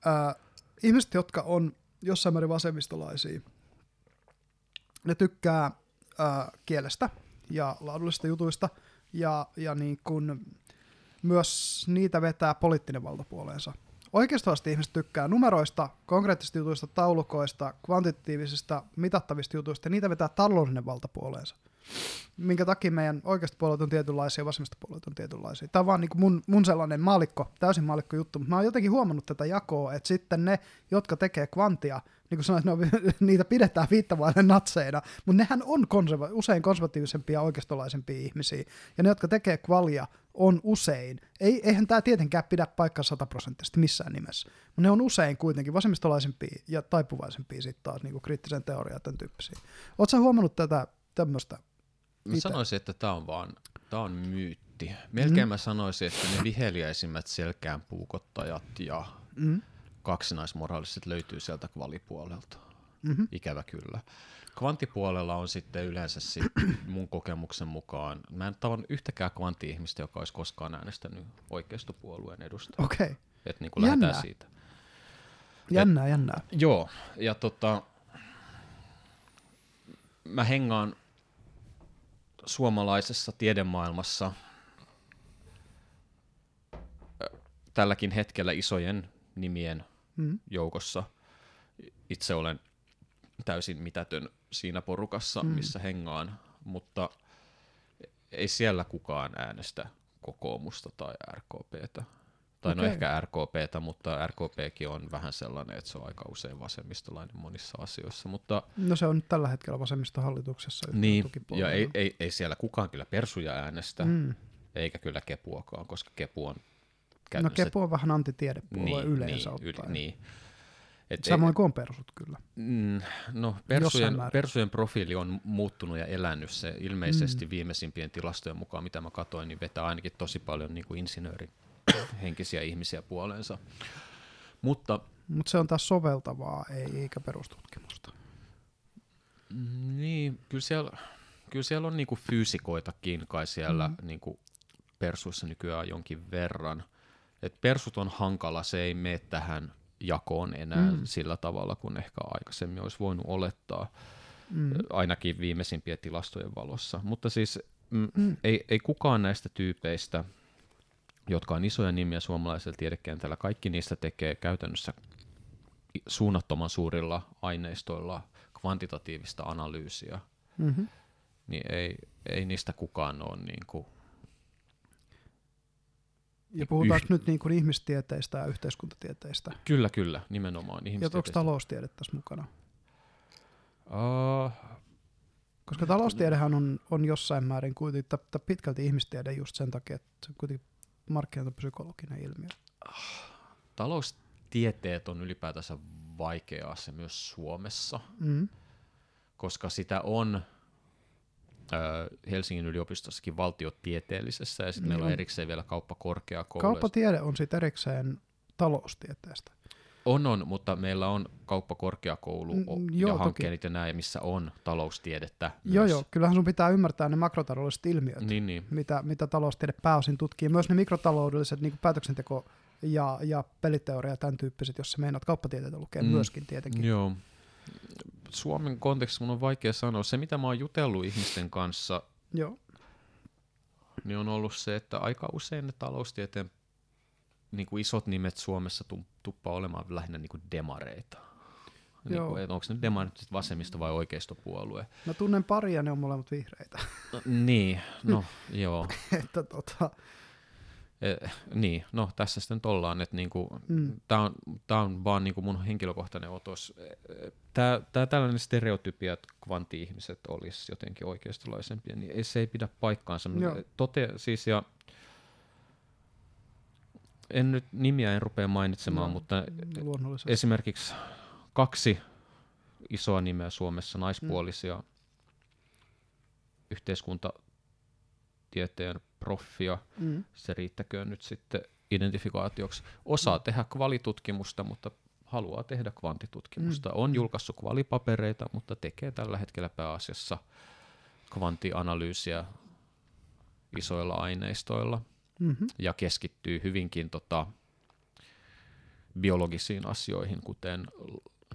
äh, ihmiset, jotka on jossain määrin vasemmistolaisia, ne tykkää äh, kielestä ja laadullisista jutuista, ja, ja niin kun, myös niitä vetää poliittinen valta puoleensa oikeastaan ihmiset tykkää numeroista, konkreettisista jutuista, taulukoista, kvantitatiivisista, mitattavista jutuista, ja niitä vetää taloudellinen valta puoleensa. Minkä takia meidän oikeasta puolet on tietynlaisia ja vasemmista puolet on tietynlaisia. Tämä on vaan niin mun, mun sellainen maalikko, täysin maalikko juttu, mutta mä oon jotenkin huomannut tätä jakoa, että sitten ne, jotka tekee kvantia, niin kuin sanoin, ne on, niitä pidetään viittavaille natseina, mutta nehän on konserva- usein konservatiivisempia ja oikeistolaisempia ihmisiä, ja ne, jotka tekee kvalia, on usein, ei, eihän tämä tietenkään pidä paikkaa sataprosenttisesti missään nimessä, mutta ne on usein kuitenkin vasemmistolaisempia ja taipuvaisempia sitten taas niin kriittisen teorian tämän tyyppisiä. Oletko huomannut tätä tämmöistä? Mä sanoisin, että tämä on vaan tämä on myytti. Melkein mm. mä sanoisin, että ne viheliäisimmät selkään puukottajat ja mm kaksinaismoraaliset löytyy sieltä kvalipuolelta. Mm-hmm. Ikävä kyllä. Kvanttipuolella on sitten yleensä sit mun kokemuksen mukaan, mä en tavannut yhtäkään kvantti-ihmistä, joka olisi koskaan äänestänyt oikeistopuolueen edustajan. Okei. Okay. Että niin lähdetään siitä. Jännää, jännää. Joo, ja tota, mä hengaan suomalaisessa tiedemaailmassa tälläkin hetkellä isojen nimien Mm. joukossa. Itse olen täysin mitätön siinä porukassa, mm. missä hengaan, mutta ei siellä kukaan äänestä kokoomusta tai RKPtä. Tai okay. no ehkä RKPtä, mutta RKPkin on vähän sellainen, että se on aika usein vasemmistolainen monissa asioissa. Mutta No se on nyt tällä hetkellä vasemmistohallituksessa. niin, ja ei, ei, ei siellä kukaan kyllä persuja äänestä. Mm. eikä kyllä kepuakaan, koska kepu on No. Kepu on vähän antitiedepuolue niin, yleensä niin, ottaen. niin. Et Samoin kuin on persut kyllä. Mm, No, persujen, persujen profiili on muuttunut ja elänyt. Se ilmeisesti mm. viimeisimpien tilastojen mukaan, mitä mä katsoin, niin vetää ainakin tosi paljon niin kuin insinöörihenkisiä ihmisiä puoleensa. Mutta Mutta se on taas soveltavaa, ei, eikä perustutkimusta. niin, kyllä siellä, kyllä siellä on niin kuin fyysikoitakin kai siellä mm. niin kuin persuissa nykyään jonkin verran. Et persut on hankala, se ei mene tähän jakoon enää mm. Sillä tavalla, kun ehkä aikaisemmin olisi voinut olettaa. Mm. ainakin viimeisimpien tilastojen valossa. Mutta siis mm, Mm. ei, ei kukaan näistä tyypeistä, jotka on isoja nimiä suomalaisella tiedekentällä, kaikki niistä tekee käytännössä suunnattoman suurilla aineistoilla kvantitatiivista analyysiä, Mm-hmm. niin ei, ei niistä kukaan ole niin kuin, Ja puhutaanko nyt niin kuin ihmistieteistä ja yhteiskuntatieteistä? kyllä, kyllä, nimenomaan Ja onko taloustiede tässä mukana? Uh, Koska taloustiedehän on, on jossain määrin kuitenkin, pitkälti ihmistiede just sen takia, että se on kuitenkin markkinapsykologinen ilmiö. taloustieteet on ylipäätänsä vaikea asia myös Suomessa. Mm. koska sitä on Helsingin yliopistossakin valtiotieteellisessä ja sitten meillä on erikseen vielä kauppakorkeakoulu. Kauppatiede on sitten erikseen taloustieteestä. On, on, mutta meillä on kauppakorkeakoulu Mm, joo, ja toki. hankkeet ja näin, missä on taloustiedettä Joo, myös. joo. Kyllähän sun pitää ymmärtää ne makrotaloudelliset ilmiöt, Niin, niin. mitä, mitä taloustiede pääosin tutkii. Myös ne mikrotaloudelliset niin päätöksenteko ja, ja peliteoria ja tämän tyyppiset, jos sä meinaat kauppatieteitä lukea mm. myöskin tietenkin. Joo. Suomen kontekstissa mun on vaikea sanoa. Se, mitä mä oon jutellut ihmisten kanssa, Joo. niin on ollut se, että aika usein ne taloustieteen niin kuin isot nimet Suomessa tu- tuppaa olemaan lähinnä niin kuin demareita. Niin kuin, onko ne demarit sit vasemmisto vai oikeistopuolue? Mä tunnen pari ja ne on molemmat vihreitä. No, niin, no joo. että tota, Eh, niin, no tässä sitten ollaan, että niinku, Mm. tämä on, tää on vaan niinku mun henkilökohtainen otos. Tämä, tää tällainen stereotypia, että kvantti-ihmiset olisi jotenkin oikeistolaisempia, niin ei, se ei pidä paikkaansa. Joo. Tote, siis ja, en nyt nimiä en rupea mainitsemaan, No, mutta esimerkiksi kaksi isoa nimeä Suomessa, naispuolisia Mm. yhteiskuntatieteen proffia, Mm. se riittäköön nyt sitten identifikaatioksi. Osaa tehdä kvalitutkimusta, mutta haluaa tehdä kvantitutkimusta. On julkaissut kvalipapereita, mutta tekee tällä hetkellä pääasiassa kvanttianalyysiä isoilla aineistoilla Mm-hmm. ja keskittyy hyvinkin tota, biologisiin asioihin, kuten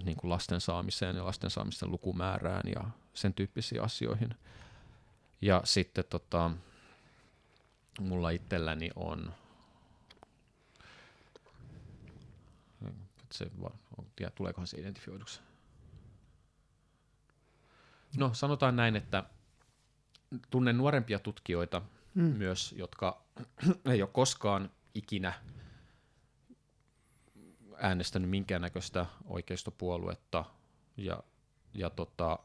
niin kuin lasten saamiseen ja lasten saamisten lukumäärään ja sen tyyppisiin asioihin. Ja sitten tota, mulla itselläni on se, on- tiedä, tuleekohan se identifioiduksi. No sanotaan näin, että tunnen nuorempia tutkijoita Mm. myös, jotka ei ole koskaan ikinä äänestänyt minkäännäköistä oikeistopuoluetta ja, ja tota,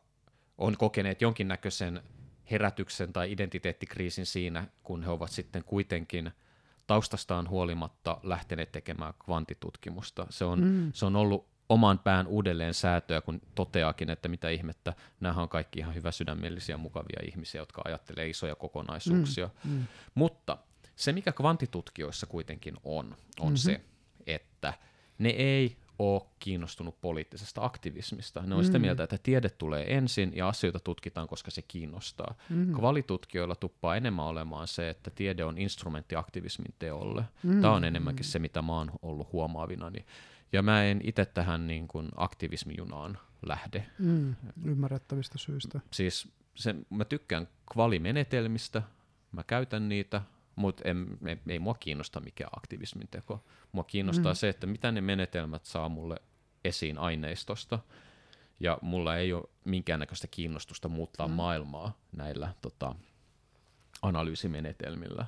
on kokeneet jonkinnäköisen herätyksen tai identiteettikriisin siinä, kun he ovat sitten kuitenkin taustastaan huolimatta lähteneet tekemään kvantitutkimusta. Se on, Mm. se on ollut oman pään uudelleen säätöä, kun toteakin, että mitä ihmettä, nämä on kaikki ihan hyvä sydämellisiä, mukavia ihmisiä, jotka ajattelee isoja kokonaisuuksia. Mm. Mutta se, mikä kvantitutkijoissa kuitenkin on, on Mhm. mm-hmm. se, että ne ei ole kiinnostunut poliittisesta aktivismista. Ne on sitä Mm. mieltä, että tiede tulee ensin ja asioita tutkitaan, koska se kiinnostaa. Mm. Kvalitutkijoilla tuppaa enemmän olemaan se, että tiede on instrumentti aktivismin teolle. Mm. Tämä on enemmänkin se, mitä mä oon ollut huomaavinani. Ja mä en itse tähän niin kuin aktivismijunaan lähde. Mm, ymmärrettävistä syistä. Siis se, mä tykkään kvalimenetelmistä, mä käytän niitä, mutta ei, ei, ei mua kiinnosta mikään aktivismin teko. Mua kiinnostaa mm. se, että mitä ne menetelmät saa mulle esiin aineistosta, ja mulla ei ole minkäännäköistä kiinnostusta muuttaa mm. maailmaa näillä tota, analyysimenetelmillä.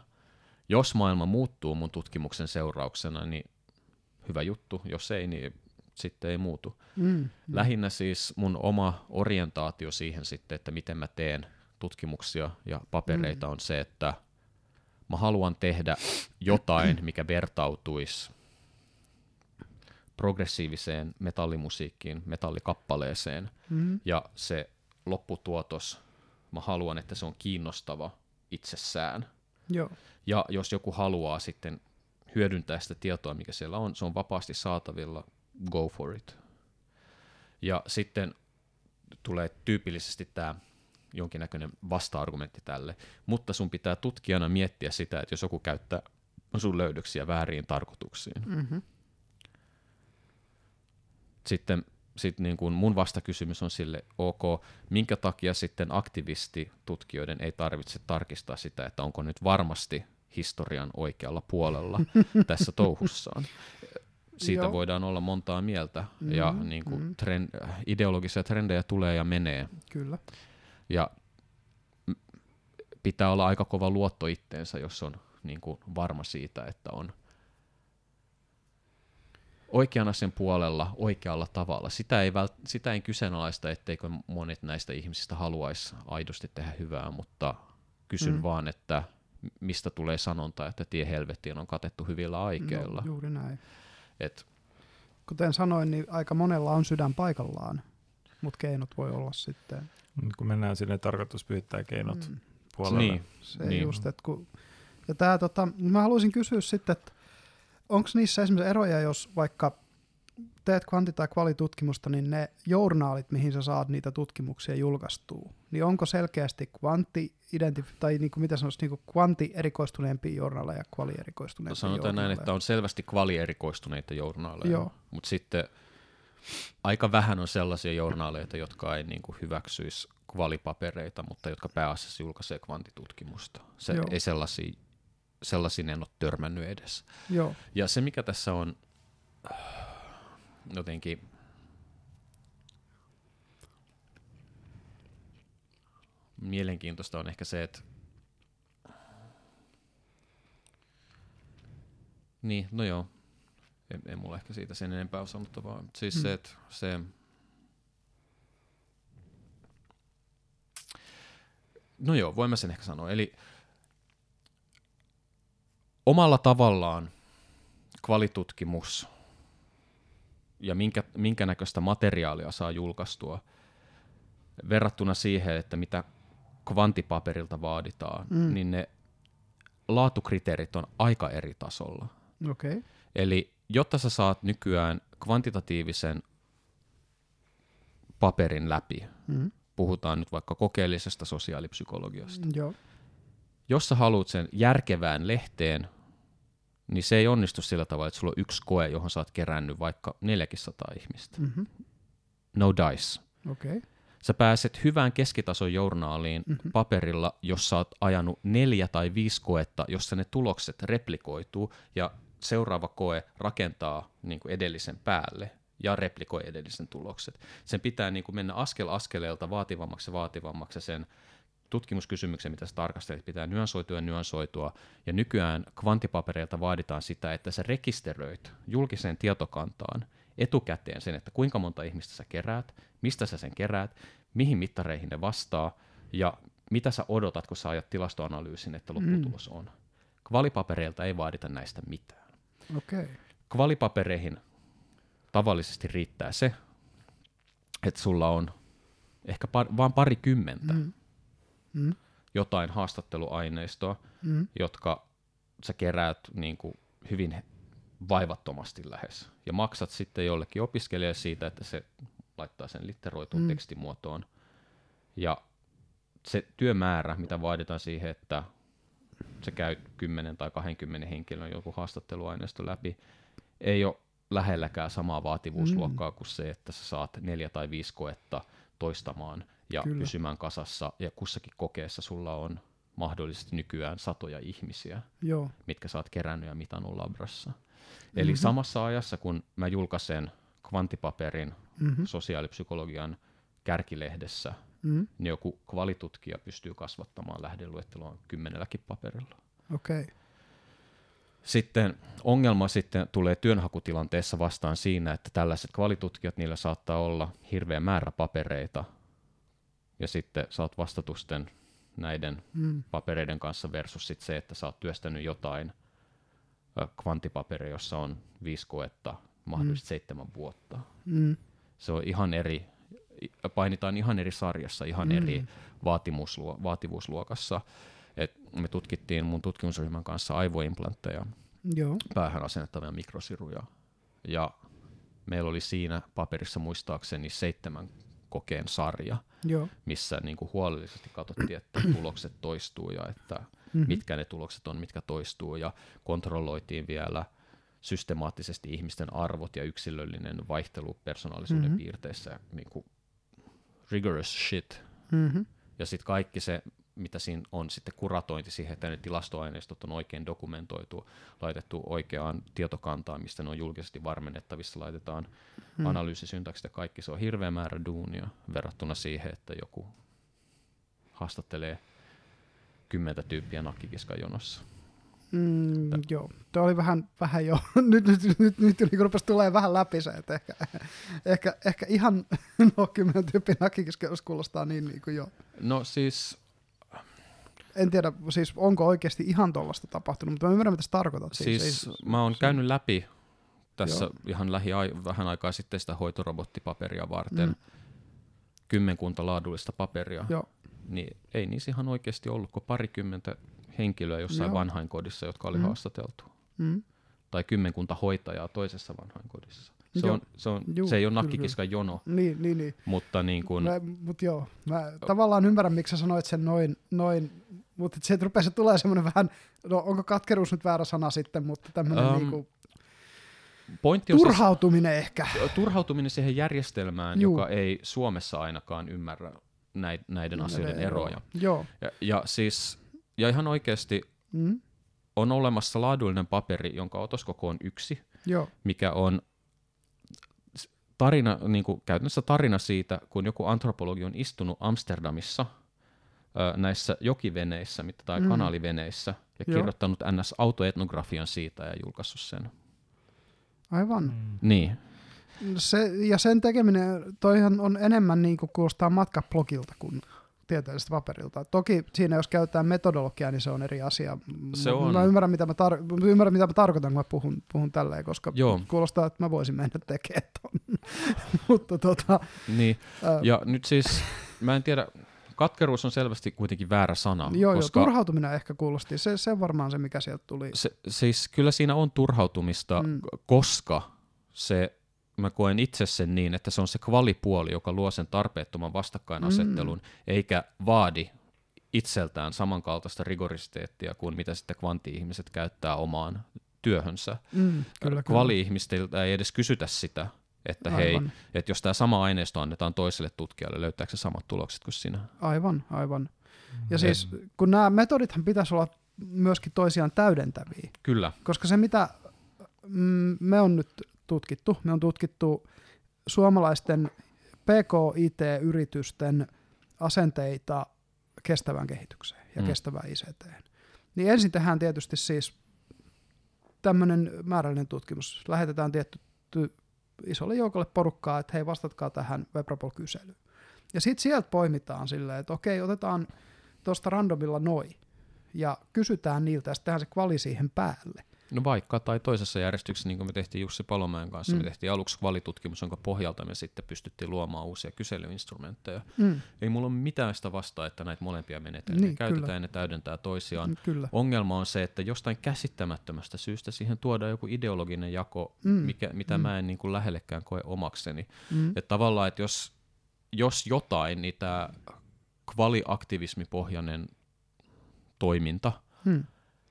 Jos maailma muuttuu mun tutkimuksen seurauksena, niin hyvä juttu. Jos ei, niin sitten ei muutu. Mm, mm. Lähinnä siis mun oma orientaatio siihen sitten, että miten mä teen tutkimuksia ja papereita mm. on se, että mä haluan tehdä jotain, mikä vertautuisi progressiiviseen metallimusiikkiin, metallikappaleeseen, mm. ja se lopputuotos, mä haluan, että se on kiinnostava itsessään. Joo. Ja jos joku haluaa sitten hyödyntää sitä tietoa, mikä siellä on, se on vapaasti saatavilla, go for it. Ja sitten tulee tyypillisesti tämä jonkinnäköinen vasta-argumentti tälle, mutta sun pitää tutkijana miettiä sitä, että jos joku käyttää sun löydöksiä väärin tarkoituksiin. Mm-hmm. Sitten sit niin kuin mun vastakysymys on sille, ok, minkä takia sitten aktivistitutkijoiden ei tarvitse tarkistaa sitä, että onko nyt varmasti historian oikealla puolella tässä touhussaan. Siitä Joo. voidaan olla montaa mieltä, mm, ja niin kuin mm. trend, ideologisia trendejä tulee ja menee. Kyllä. Ja pitää olla aika kova luotto itteensä, jos on niin kuin varma siitä, että on oikeana sen puolella oikealla tavalla. Sitä ei, vält- sitä ei kyseenalaista, etteikö monet näistä ihmisistä haluaisi aidosti tehdä hyvää, mutta kysyn mm. vaan, että mistä tulee sanonta, että tie helvettiin on katettu hyvillä aikeilla. No, juuri näin. Et, Kuten sanoin, niin aika monella on sydän paikallaan, mutta keinot voi olla sitten. Kun mennään sinne tarkoitus pyhittää keinot mm. puolelle. Niin, se niin. just, että kun, ja tää, tota, mä haluaisin kysyä sitten, että onko niissä esimerkiksi eroja, jos vaikka teet kvanti- tai kvalitutkimusta, niin ne journaalit, mihin sä saat niitä tutkimuksia julkaistua, niin onko selkeästi kvantti identif- tai niin kuin mitä sanoisi, niin kuin kvantti-erikoistuneempia journaaleja ja kvali-erikoistuneempia Sanotaan näin, että on selvästi kvali-erikoistuneita journaaleja, mutta sitten aika vähän on sellaisia journaaleita, jotka ei niin kuin hyväksyisi kvalipapereita, mutta jotka pääasiassa julkaisee kvantitutkimusta. Se Joo. ei sellaisia, sellaisiin en ole törmännyt edes. Joo. Ja se, mikä tässä on jotenkin mielenkiintoista on ehkä se, että niin, no joo, en, en mulla ehkä siitä sen enempää ole sanottavaa. Siis hmm. se, että se, no joo, voin mä sen ehkä sanoa. Eli omalla tavallaan kvalitutkimus – ja minkä, minkä näköistä materiaalia saa julkaistua verrattuna siihen, että mitä kvantipaperilta vaaditaan, mm. niin ne laatukriteerit on aika eri tasolla. Okay. Eli jotta sä saat nykyään kvantitatiivisen paperin läpi, mm. puhutaan nyt vaikka kokeellisesta sosiaalipsykologiasta, Joo. jos sä haluat sen järkevään lehteen niin se ei onnistu sillä tavalla, että sulla on yksi koe, johon sä oot kerännyt vaikka 400 ihmistä. Mm-hmm. No dice. Okay. Sä pääset hyvään keskitason journaaliin mm-hmm. paperilla, jos sä oot ajanut neljä tai viisi koetta, jossa ne tulokset replikoituu ja seuraava koe rakentaa niin kuin edellisen päälle ja replikoi edellisen tulokset. Sen pitää niin kuin mennä askel askeleelta vaativammaksi ja vaativammaksi sen tutkimuskysymyksen, mitä sä tarkastelet, pitää nyansoitua ja nyansoitua. Ja nykyään kvantipapereilta vaaditaan sitä, että sä rekisteröit julkiseen tietokantaan etukäteen sen, että kuinka monta ihmistä sä keräät, mistä sä sen keräät, mihin mittareihin ne vastaa ja mitä sä odotat, kun sä ajat tilastoanalyysin, että lopputulos mm. on. Kvalipapereilta ei vaadita näistä mitään. Okay. Kvalipapereihin tavallisesti riittää se, että sulla on ehkä par, vain pari kymmentä mm mm. jotain haastatteluaineistoa, mm. jotka sä keräät niin kuin hyvin vaivattomasti lähes. Ja maksat sitten jollekin opiskelijalle siitä, että se laittaa sen litteroituun mm. tekstimuotoon. Ja se työmäärä, mitä vaaditaan siihen, että se käy 10 tai 20 henkilön joku haastatteluaineisto läpi, ei ole lähelläkään samaa vaativuusluokkaa mm. kuin se, että sä saat neljä tai viisi koetta toistamaan ja Kyllä. pysymään kasassa, ja kussakin kokeessa sulla on mahdollisesti nykyään satoja ihmisiä, Joo. mitkä sä oot kerännyt ja mitannut labrassa. Eli mm-hmm. samassa ajassa, kun mä julkaisen kvanttipaperin mm-hmm. sosiaalipsykologian kärkilehdessä, mm-hmm. niin joku kvalitutkija pystyy kasvattamaan lähdeluetteloa kymmenelläkin paperilla. Okay. Sitten ongelma sitten tulee työnhakutilanteessa vastaan siinä, että tällaiset kvalitutkijat, niillä saattaa olla hirveä määrä papereita, ja sitten saat vastatusten näiden mm. papereiden kanssa versus sit se, että sä oot työstänyt jotain kvanttipaperia, jossa on viisi koetta, mahdollisesti mm. seitsemän vuotta. Mm. Se on ihan eri, painitaan ihan eri sarjassa, ihan mm. eri vaativuusluo, vaativuusluokassa. Et me tutkittiin mun tutkimusryhmän kanssa aivoimplantteja, Joo. päähän asennettavia mikrosiruja. Ja meillä oli siinä paperissa muistaakseni seitsemän kokeen sarja, Joo. missä niin kuin huolellisesti katsottiin, että tulokset toistuu ja että mm-hmm. mitkä ne tulokset on, mitkä toistuu ja kontrolloitiin vielä systemaattisesti ihmisten arvot ja yksilöllinen vaihtelu persoonallisuuden mm-hmm. piirteissä, niin kuin rigorous shit. Mm-hmm. Ja sitten kaikki se mitä siinä on sitten kuratointi siihen, että ne tilastoaineistot on oikein dokumentoitu, laitettu oikeaan tietokantaan, mistä ne on julkisesti varmennettavissa, laitetaan hmm. analyysisyntaksit ja kaikki. Se on hirveä määrä duunia verrattuna siihen, että joku haastattelee kymmentä tyyppiä nakkikiskan jonossa. Mm, joo, tuo oli vähän, vähän jo, nyt, nyt, nyt, nyt, nyt niin rupesi tulee vähän läpi se, että ehkä, ehkä, ehkä ihan no, kymmenen tyyppiä nakkikiskan kuulostaa niin, niin kuin jo. No siis en tiedä, siis onko oikeasti ihan tuollaista tapahtunut, mutta mä ymmärrän, mitä sä tarkoitat. Siis, siis ei, mä oon käynyt läpi tässä joo. ihan lähi vähän aikaa sitten sitä hoitorobottipaperia varten, mm. kymmenkunta laadullista paperia, joo. niin ei niissä ihan oikeasti ollut kuin parikymmentä henkilöä jossain joo. vanhainkodissa, jotka oli mm. haastateltu. Mm. Tai kymmenkunta hoitajaa toisessa vanhainkodissa. Se, joo. on, se, on, Juu, se ei ole nakkikiskan jono. Niin, niin, niin. Mutta niin kun... mä, mut joo, mä tavallaan ymmärrän, miksi sä sanoit sen noin, noin mutta se rupeaa se tulee semmoinen vähän, no onko katkeruus nyt väärä sana sitten, mutta tämmöinen um, niinku, pointti on siis- turhautuminen siis, ehkä. Turhautuminen siihen järjestelmään, Juu. joka ei Suomessa ainakaan ymmärrä näiden no, asioiden eroja. Joo. Ja, ja siis, ja ihan oikeasti mm. on olemassa laadullinen paperi, jonka otoskoko on yksi, Joo. mikä on tarina, niin kuin käytännössä tarina siitä, kun joku antropologi on istunut Amsterdamissa ö, näissä jokiveneissä tai mm. kanaliveneissä ja Joo. kirjoittanut ns. autoetnografian siitä ja julkaissut sen. Aivan. Mm. Niin. Se, ja sen tekeminen, toihan on enemmän niin kuin kuulostaa matkablogilta kuin tieteellisestä paperilta. Toki siinä, jos käytetään metodologiaa, niin se on eri asia. Se on. Mä ymmärrän, mitä mä, tar- ymmärrän, mitä mä tarkoitan, kun mä puhun, puhun tälleen, koska Joo. kuulostaa, että mä voisin mennä tekemään ton. Mutta tota, niin. Äh, ja nyt siis, mä en tiedä, katkeruus on selvästi kuitenkin väärä sana. Joo, koska joo turhautuminen ehkä kuulosti. Se, se on varmaan se, mikä sieltä tuli. Se, siis kyllä siinä on turhautumista, mm. koska se mä koen itse sen niin, että se on se kvalipuoli, joka luo sen tarpeettoman vastakkainasettelun, mm. eikä vaadi itseltään samankaltaista rigorisiteettia kuin mitä sitten kvantti-ihmiset käyttää omaan työhönsä. Mm, kyllä, Kvali-ihmisiltä ei edes kysytä sitä, että aivan. hei, että jos tämä sama aineisto annetaan toiselle tutkijalle, löytääkö se samat tulokset kuin sinä? Aivan, aivan. Ja mm. siis kun nämä metodithan pitäisi olla myöskin toisiaan täydentäviä. Kyllä. Koska se, mitä mm, me on nyt tutkittu. Me on tutkittu suomalaisten PK-IT-yritysten asenteita kestävään kehitykseen ja mm. kestävään ICT. Niin ensin tehdään tietysti siis tämmöinen määrällinen tutkimus. Lähetetään tietty isolle joukolle porukkaa, että hei vastatkaa tähän Webropol-kyselyyn. Ja sitten sieltä poimitaan silleen, että okei, otetaan tuosta randomilla noin ja kysytään niiltä ja sitten tehdään se kvali siihen päälle. No vaikka, tai toisessa järjestyksessä, niin kuin me tehtiin Jussi Palomäen kanssa, mm. me tehtiin aluksi kvalitutkimus, jonka pohjalta me sitten pystyttiin luomaan uusia kyselyinstrumentteja. Mm. Ei mulla ole mitään sitä vastaa, että näitä molempia menetelmiä niin, käytetään kyllä. ja ne täydentää toisiaan. Mm, kyllä. Ongelma on se, että jostain käsittämättömästä syystä siihen tuodaan joku ideologinen jako, mm. mikä, mitä mm. mä en niin kuin lähellekään koe omakseni. Mm. Että tavallaan, että jos, jos jotain, niin tämä kvaliaktivismipohjainen toiminta, mm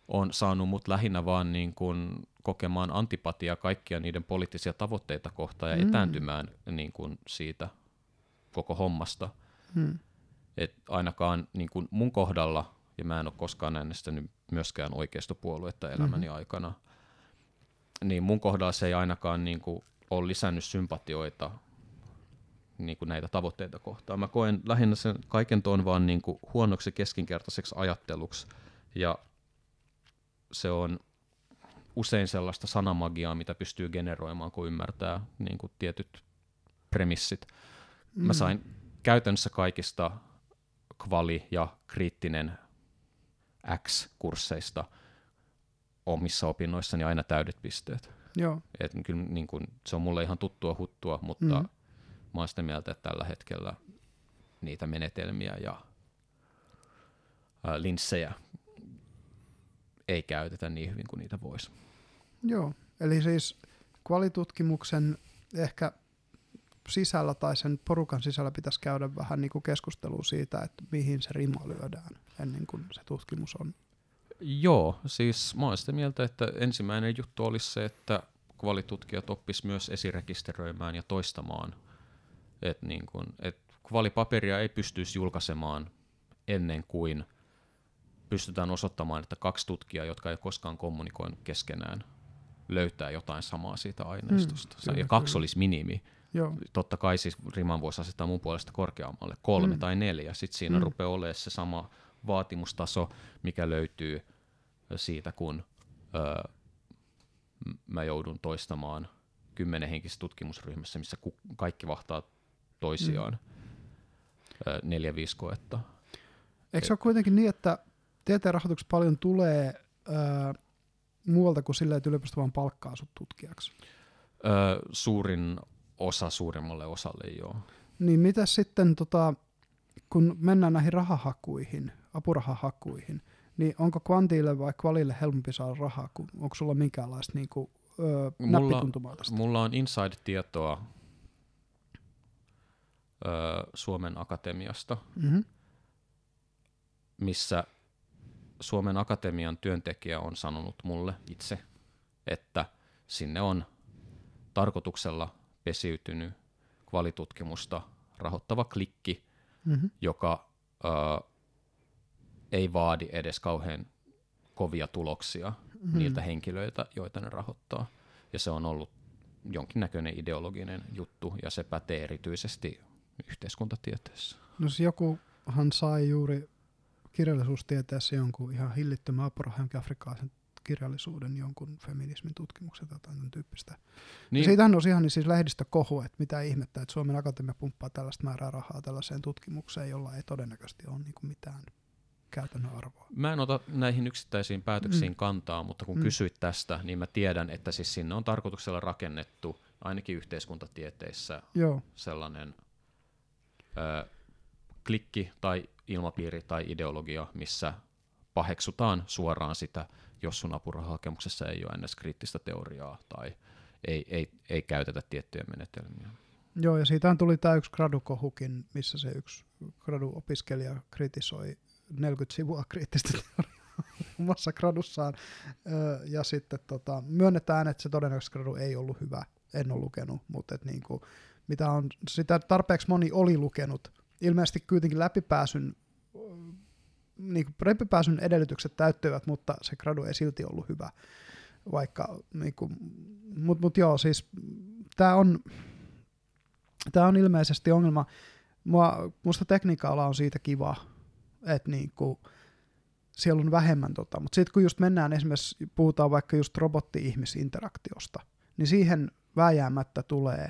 on saanut mut lähinnä vaan niin kuin kokemaan antipatiaa kaikkia niiden poliittisia tavoitteita kohtaan ja Mm. etääntymään niin kuin siitä koko hommasta. Hmm. Et ainakaan niin kuin mun kohdalla, ja mä en ole koskaan äänestänyt myöskään oikeistopuoluetta elämäni Mhm. aikana, niin mun kohdalla se ei ainakaan niin kuin ole lisännyt sympatioita niin kuin näitä tavoitteita kohtaan. Mä koen lähinnä sen kaiken tuon vaan niin kuin huonoksi keskinkertaiseksi ajatteluksi, ja se on usein sellaista sanamagiaa, mitä pystyy generoimaan, kun ymmärtää niin kuin tietyt premissit. Mm. Mä sain käytännössä kaikista kvali- ja kriittinen X-kursseista omissa opinnoissani aina täydet pisteet. Joo. Et kyllä niin kun, se on mulle ihan tuttua huttua, mutta mm. mä oon sitä mieltä, että tällä hetkellä niitä menetelmiä ja ää, linssejä ei käytetä niin hyvin kuin niitä voisi. Joo, eli siis kvalitutkimuksen ehkä sisällä tai sen porukan sisällä pitäisi käydä vähän niin kuin keskustelua siitä, että mihin se rima lyödään ennen kuin se tutkimus on. Joo, siis mä oon sitä mieltä, että ensimmäinen juttu olisi se, että kvalitutkijat oppis myös esirekisteröimään ja toistamaan. Että niin kun, et kvalipaperia ei pystyisi julkaisemaan ennen kuin pystytään osoittamaan, että kaksi tutkijaa, jotka ei koskaan kommunikoinut keskenään, löytää jotain samaa siitä aineistosta. Mm, kyllä, ja kaksi kyllä. olisi minimi. Joo, Totta kai siis riman voisi asettaa mun puolesta korkeammalle, kolme Mm. tai neljä. Sitten siinä Mm. rupeaa olemaan se sama vaatimustaso, mikä löytyy siitä, kun öö, m- mä joudun toistamaan kymmenen henkisessä tutkimusryhmässä, missä ku- kaikki vahtaa toisiaan öö, neljä, viisi koetta. Eikö se ole kuitenkin niin, että tieteen rahoituksessa paljon tulee ää, muualta kuin silleen, että yliopisto vaan palkkaa sut tutkijaksi? Öö, suurin osa suurimmalle osalle joo. Niin mitä sitten, tota, kun mennään näihin rahahakuihin, apurahahakuihin, niin onko kvantille vai kvalille helpompi saada rahaa, kun onko sulla minkäänlaista niin kuin, öö, Mulla- tästä? Mulla on inside-tietoa öö, Suomen Akatemiasta, Mm-hmm. missä Suomen Akatemian työntekijä on sanonut mulle itse, että sinne on tarkoituksella pesiytynyt kvalitutkimusta rahoittava klikki, Mm-hmm. joka ö, ei vaadi edes kauhean kovia tuloksia Mm-hmm. niiltä henkilöiltä, joita ne rahoittaa. Ja se on ollut jonkinnäköinen ideologinen juttu, ja se pätee erityisesti yhteiskuntatieteessä. No se jokuhan sai juuri kirjallisuustieteessä jonkun ihan hillittömän apurahan jonkin afrikkalaisen kirjallisuuden, jonkun feminismin tutkimuksen tai jotain tyyppistä. Niin. Siitähän on ihan niin siis lehdistökohu, että mitä ihmettä, että Suomen Akatemia pumppaa tällaista määrää rahaa tällaiseen tutkimukseen, jolla ei todennäköisesti ole niin kuin mitään käytännön arvoa. Mä en ota näihin yksittäisiin päätöksiin Mm. kantaa, mutta kun mm. kysyit tästä, niin mä tiedän, että siis sinne on tarkoituksella rakennettu ainakin yhteiskuntatieteissä Joo, sellainen ö, klikki tai ilmapiiri tai ideologia, missä paheksutaan suoraan sitä, jos sun apurahahakemuksessa ei ole edes kriittistä teoriaa tai ei, ei, ei käytetä tiettyjä menetelmiä. Joo, ja siitähän tuli tämä yksi gradukohukin, missä se yksi graduopiskelija kritisoi 40 sivua kriittistä teoriaa omassa gradussaan. Ja sitten tota, myönnetään, että se todennäköisesti gradu ei ollut hyvä. En ole lukenut, mutta et niinku, mitä on, sitä tarpeeksi moni oli lukenut. Ilmeisesti kuitenkin läpipääsyn, niinku, läpipääsyn edellytykset täyttyivät, mutta se gradu ei silti ollut hyvä. Vaikka, niinku, mutta mut joo, siis tämä on, tämä on ilmeisesti ongelma. Mua, musta tekniikka-ala on siitä kiva, että niinku, siellä on vähemmän tota, mutta sitten kun just mennään esimerkiksi, puhutaan vaikka just robotti-ihmisinteraktiosta, niin siihen vääjäämättä tulee,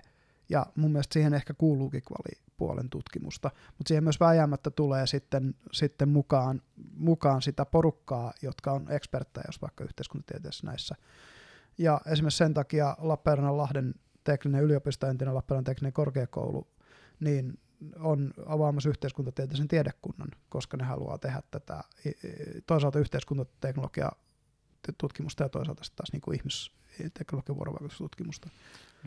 ja mun mielestä siihen ehkä kuuluukin kvalipuolen tutkimusta, mutta siihen myös vääjäämättä tulee sitten, sitten mukaan, mukaan sitä porukkaa, jotka on eksperttejä, jos vaikka yhteiskuntatieteessä näissä. Ja esimerkiksi sen takia Lappeenrannan Lahden tekninen yliopisto, entinen Lappeenrannan tekninen korkeakoulu, niin on avaamassa yhteiskuntatieteellisen tiedekunnan, koska ne haluaa tehdä tätä toisaalta yhteiskuntateknologia tutkimusta ja toisaalta sitten taas niin kuin ihmisteknologian vuorovaikutustutkimusta.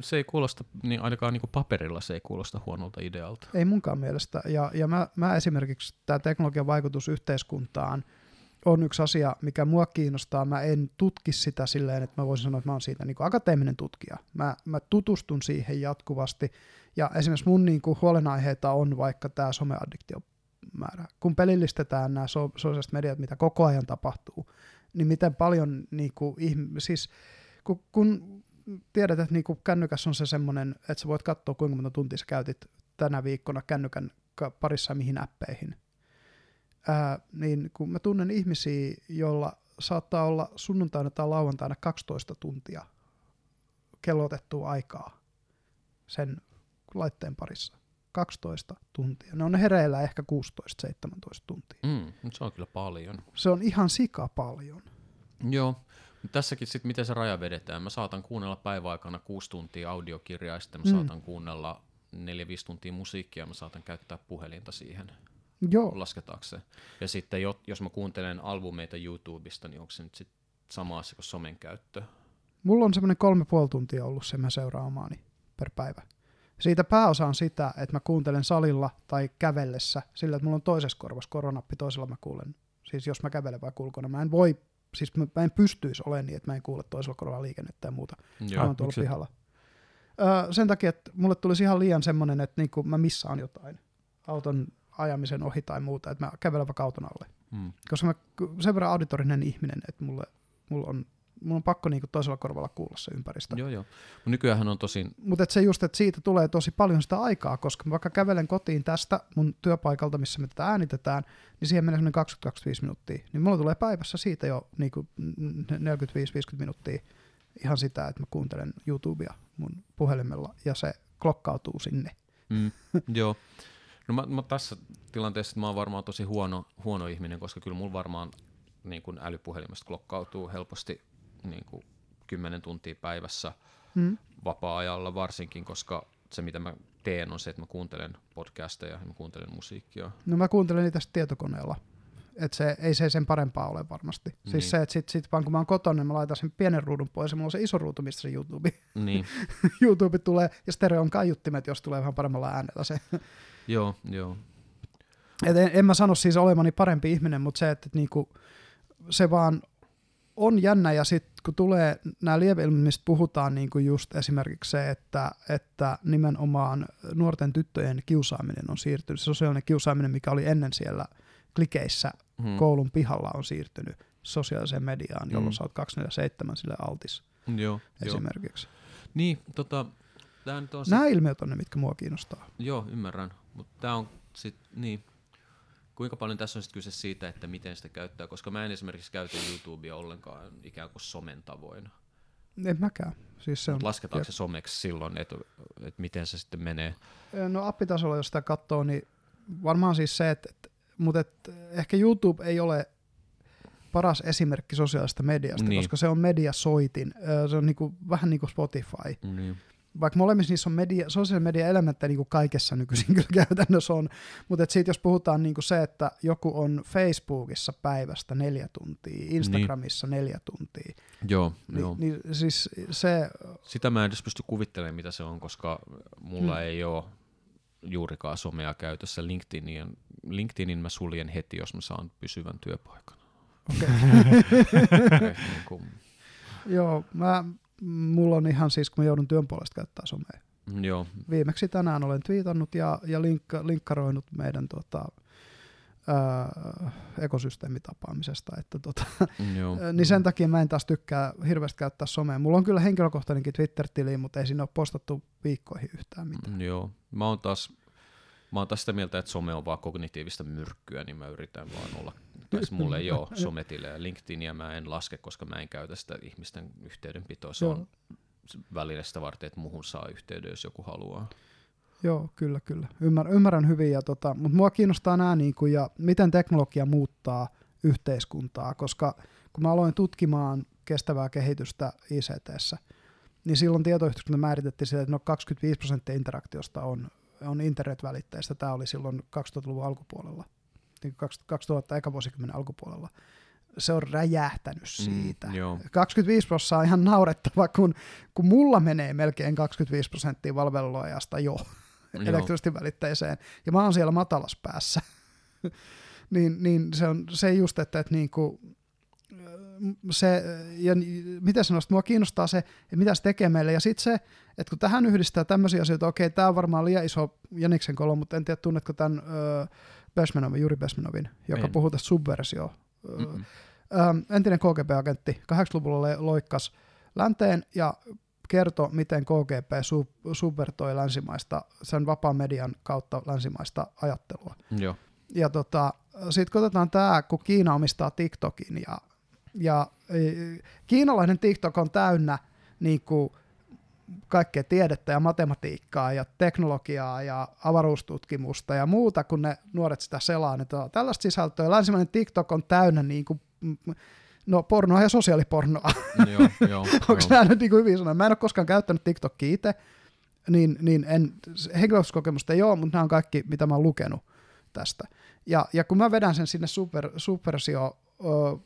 Se ei kuulosta, niin ainakaan niin kuin paperilla se ei kuulosta huonolta idealta. Ei munkaan mielestä. Ja, ja mä, mä esimerkiksi tämä teknologian vaikutus yhteiskuntaan on yksi asia, mikä mua kiinnostaa. Mä en tutki sitä silleen, että mä voisin sanoa, että mä oon siitä niin kuin akateeminen tutkija. Mä, mä tutustun siihen jatkuvasti. Ja esimerkiksi mun niin kuin huolenaiheita on vaikka tämä someaddiktiomäärä. Kun pelillistetään nämä so- sosiaaliset mediat, mitä koko ajan tapahtuu, niin miten paljon, niin kuin, siis kun, kun tiedät, että niin kuin kännykäs on se semmoinen, että sä voit katsoa, kuinka monta tuntia sä käytit tänä viikkona kännykän parissa mihin appeihin, ää, niin kun mä tunnen ihmisiä, joilla saattaa olla sunnuntaina tai lauantaina 12 tuntia kellotettua aikaa sen laitteen parissa. 12 tuntia. Ne on hereillä ehkä 16-17 tuntia. Mm, se on kyllä paljon. Se on ihan sika paljon. Joo. Tässäkin sitten, miten se raja vedetään. Mä saatan kuunnella päiväaikana 6 tuntia audiokirjaa, ja sitten mä mm. saatan kuunnella 4-5 tuntia musiikkia, mä saatan käyttää puhelinta siihen. Joo. Lasketaanko se? Ja sitten jos mä kuuntelen albumeita YouTubesta, niin onko se nyt sit sama asia kuin somen käyttö? Mulla on semmoinen kolme puoli tuntia ollut se, mä seuraan omaani per päivä. Siitä pääosa on sitä, että mä kuuntelen salilla tai kävellessä sillä, että mulla on toisessa korvassa koronappi, toisella mä kuulen. Siis jos mä kävelen vai kulkona, mä en voi, siis mä, mä en pystyisi olemaan niin, että mä en kuule toisella korvalla liikennettä ja muuta. Joo, mä oon tuolla pihalla. Öö, sen takia, että mulle tulisi ihan liian semmoinen, että niinku mä missaan jotain auton ajamisen ohi tai muuta, että mä kävelen vaikka auton alle. Hmm. Koska mä sen verran auditorinen ihminen, että mulle, mulla on mulla on pakko niinku toisella korvalla kuulla se ympäristö. Joo, joo. Nykyään on tosi... Mutta se just, että siitä tulee tosi paljon sitä aikaa, koska vaikka kävelen kotiin tästä mun työpaikalta, missä me tätä äänitetään, niin siihen menee 20-25 minuuttia. Niin mulla tulee päivässä siitä jo niinku 45-50 minuuttia ihan sitä, että mä kuuntelen YouTubea mun puhelimella ja se klokkautuu sinne. Mm, joo. No mä, mä tässä tilanteessa mä oon varmaan tosi huono, huono ihminen, koska kyllä mulla varmaan niin kun älypuhelimesta klokkautuu helposti niin kuin 10 tuntia päivässä mm. vapaa-ajalla varsinkin, koska se mitä mä teen on se, että mä kuuntelen podcasteja ja mä kuuntelen musiikkia. No mä kuuntelen niitä tietokoneella. Et se, ei se sen parempaa ole varmasti. Siis niin. Siis se, että sit, sit vaan kun mä oon kotona, niin mä laitan sen pienen ruudun pois ja mulla on se iso ruutu, mistä se YouTube, niin. YouTube tulee, ja stereon kaiuttimet, jos tulee vähän paremmalla äänellä se. joo, joo. Et en, en, mä sano siis olemani parempi ihminen, mutta se, että niinku, se vaan on jännä, ja sitten kun tulee nämä lieveilmiöt, mistä puhutaan niin kuin just esimerkiksi se, että, että nimenomaan nuorten tyttöjen kiusaaminen on siirtynyt, se sosiaalinen kiusaaminen, mikä oli ennen siellä klikeissä hmm. koulun pihalla on siirtynyt sosiaaliseen mediaan, jolloin hmm. sä oot 247 sille altis Joo, esimerkiksi. Jo. Niin, tota, on Nämä sit... ilmiöt on ne, mitkä mua kiinnostaa. Joo, ymmärrän. Mutta tämä on sit, niin, kuinka paljon tässä on sitten kyse siitä, että miten sitä käyttää, koska mä en esimerkiksi käytä YouTubea ollenkaan ikään kuin somen tavoin. En mäkään. Siis se on, lasketaanko ja... se someksi silloin, että, että miten se sitten menee? No appitasolla, jos sitä katsoo, niin varmaan siis se, että, että mutta et, ehkä YouTube ei ole paras esimerkki sosiaalista mediasta, niin. koska se on mediasoitin. Se on niinku, vähän niin kuin Spotify. Niin vaikka molemmissa niissä on media, sosiaalinen media elementtejä niin kuin kaikessa nykyisin kyllä käytännössä on, mutta siitä jos puhutaan niin kuin se, että joku on Facebookissa päivästä neljä tuntia, Instagramissa niin. neljä tuntia. Joo, niin, joo. Niin, siis se... Sitä mä en edes pysty kuvittelemaan, mitä se on, koska mulla hmm. ei ole juurikaan somea käytössä. LinkedInin, LinkedInin mä suljen heti, jos mä saan pysyvän työpaikan. Okay. niin kuin... Joo, mä, mulla on ihan siis, kun mä joudun työn puolesta käyttää somea. Mm, joo. Viimeksi tänään olen twiitannut ja, ja linkka, linkkaroinut meidän tota, ää, ekosysteemitapaamisesta. Että tota, Joo. niin sen takia mä en taas tykkää hirveästi käyttää somea. Mulla on kyllä henkilökohtainenkin Twitter-tili, mutta ei siinä ole postattu viikkoihin yhtään mitään. Joo, mä oon taas Mä oon taas sitä mieltä, että some on vaan kognitiivista myrkkyä, niin mä yritän vaan olla, tai mulle ei ole sometilejä. LinkedInia mä en laske, koska mä en käytä sitä ihmisten yhteydenpitoa. Se Joo. on välineestä varten, että muhun saa yhteyden, jos joku haluaa. Joo, kyllä, kyllä. Ymmärrän, ymmärrän hyvin, ja tota, mutta mua kiinnostaa nämä, niin kuin, ja miten teknologia muuttaa yhteiskuntaa, koska kun mä aloin tutkimaan kestävää kehitystä ICTssä, niin silloin tietoyhteiskunta määritettiin sille, että no 25 prosenttia interaktiosta on on internetvälitteistä. Tämä oli silloin 2000-luvun alkupuolella, niin 2000 eka vuosikymmenen alkupuolella. Se on räjähtänyt mm, siitä. Mm, joo. 25 prosenttia on ihan naurettava, kun, kun mulla menee melkein 25 prosenttia valveluajasta jo elektronisesti välitteiseen, ja mä oon siellä matalas päässä. niin, niin se on se just, että, että niin kuin, se, ja miten sanoisit, mua kiinnostaa se, että mitä se tekee meille, ja sitten se, että kun tähän yhdistää tämmöisiä asioita, okei, tämä on varmaan liian iso Jäniksen kolo, mutta en tiedä, tunnetko tämän ö, Besmenovin, Juri Besmenovin, joka En. puhuu tästä subversio. Mm-mm. Entinen KGB-agentti, 80-luvulla le- loikkas länteen ja kertoi, miten KGB sub- subvertoi länsimaista, sen vapaan median kautta länsimaista ajattelua. Joo. Ja tota, sitten kun otetaan tämä, kun Kiina omistaa TikTokin ja, ja e, kiinalainen TikTok on täynnä niin kuin, kaikkea tiedettä ja matematiikkaa ja teknologiaa ja avaruustutkimusta ja muuta, kun ne nuoret sitä selaa. Niin tota, tällaista sisältöä. Länsimainen TikTok on täynnä niin kuin, no, pornoa ja sosiaalipornoa. joo, joo, Onko nämä nyt niin kuin hyvin sanoa? Mä en ole koskaan käyttänyt TikTokia itse, niin, niin en, henkilökokemusta ei ole, mutta nämä on kaikki, mitä mä oon lukenut tästä. Ja, ja kun mä vedän sen sinne super, supersio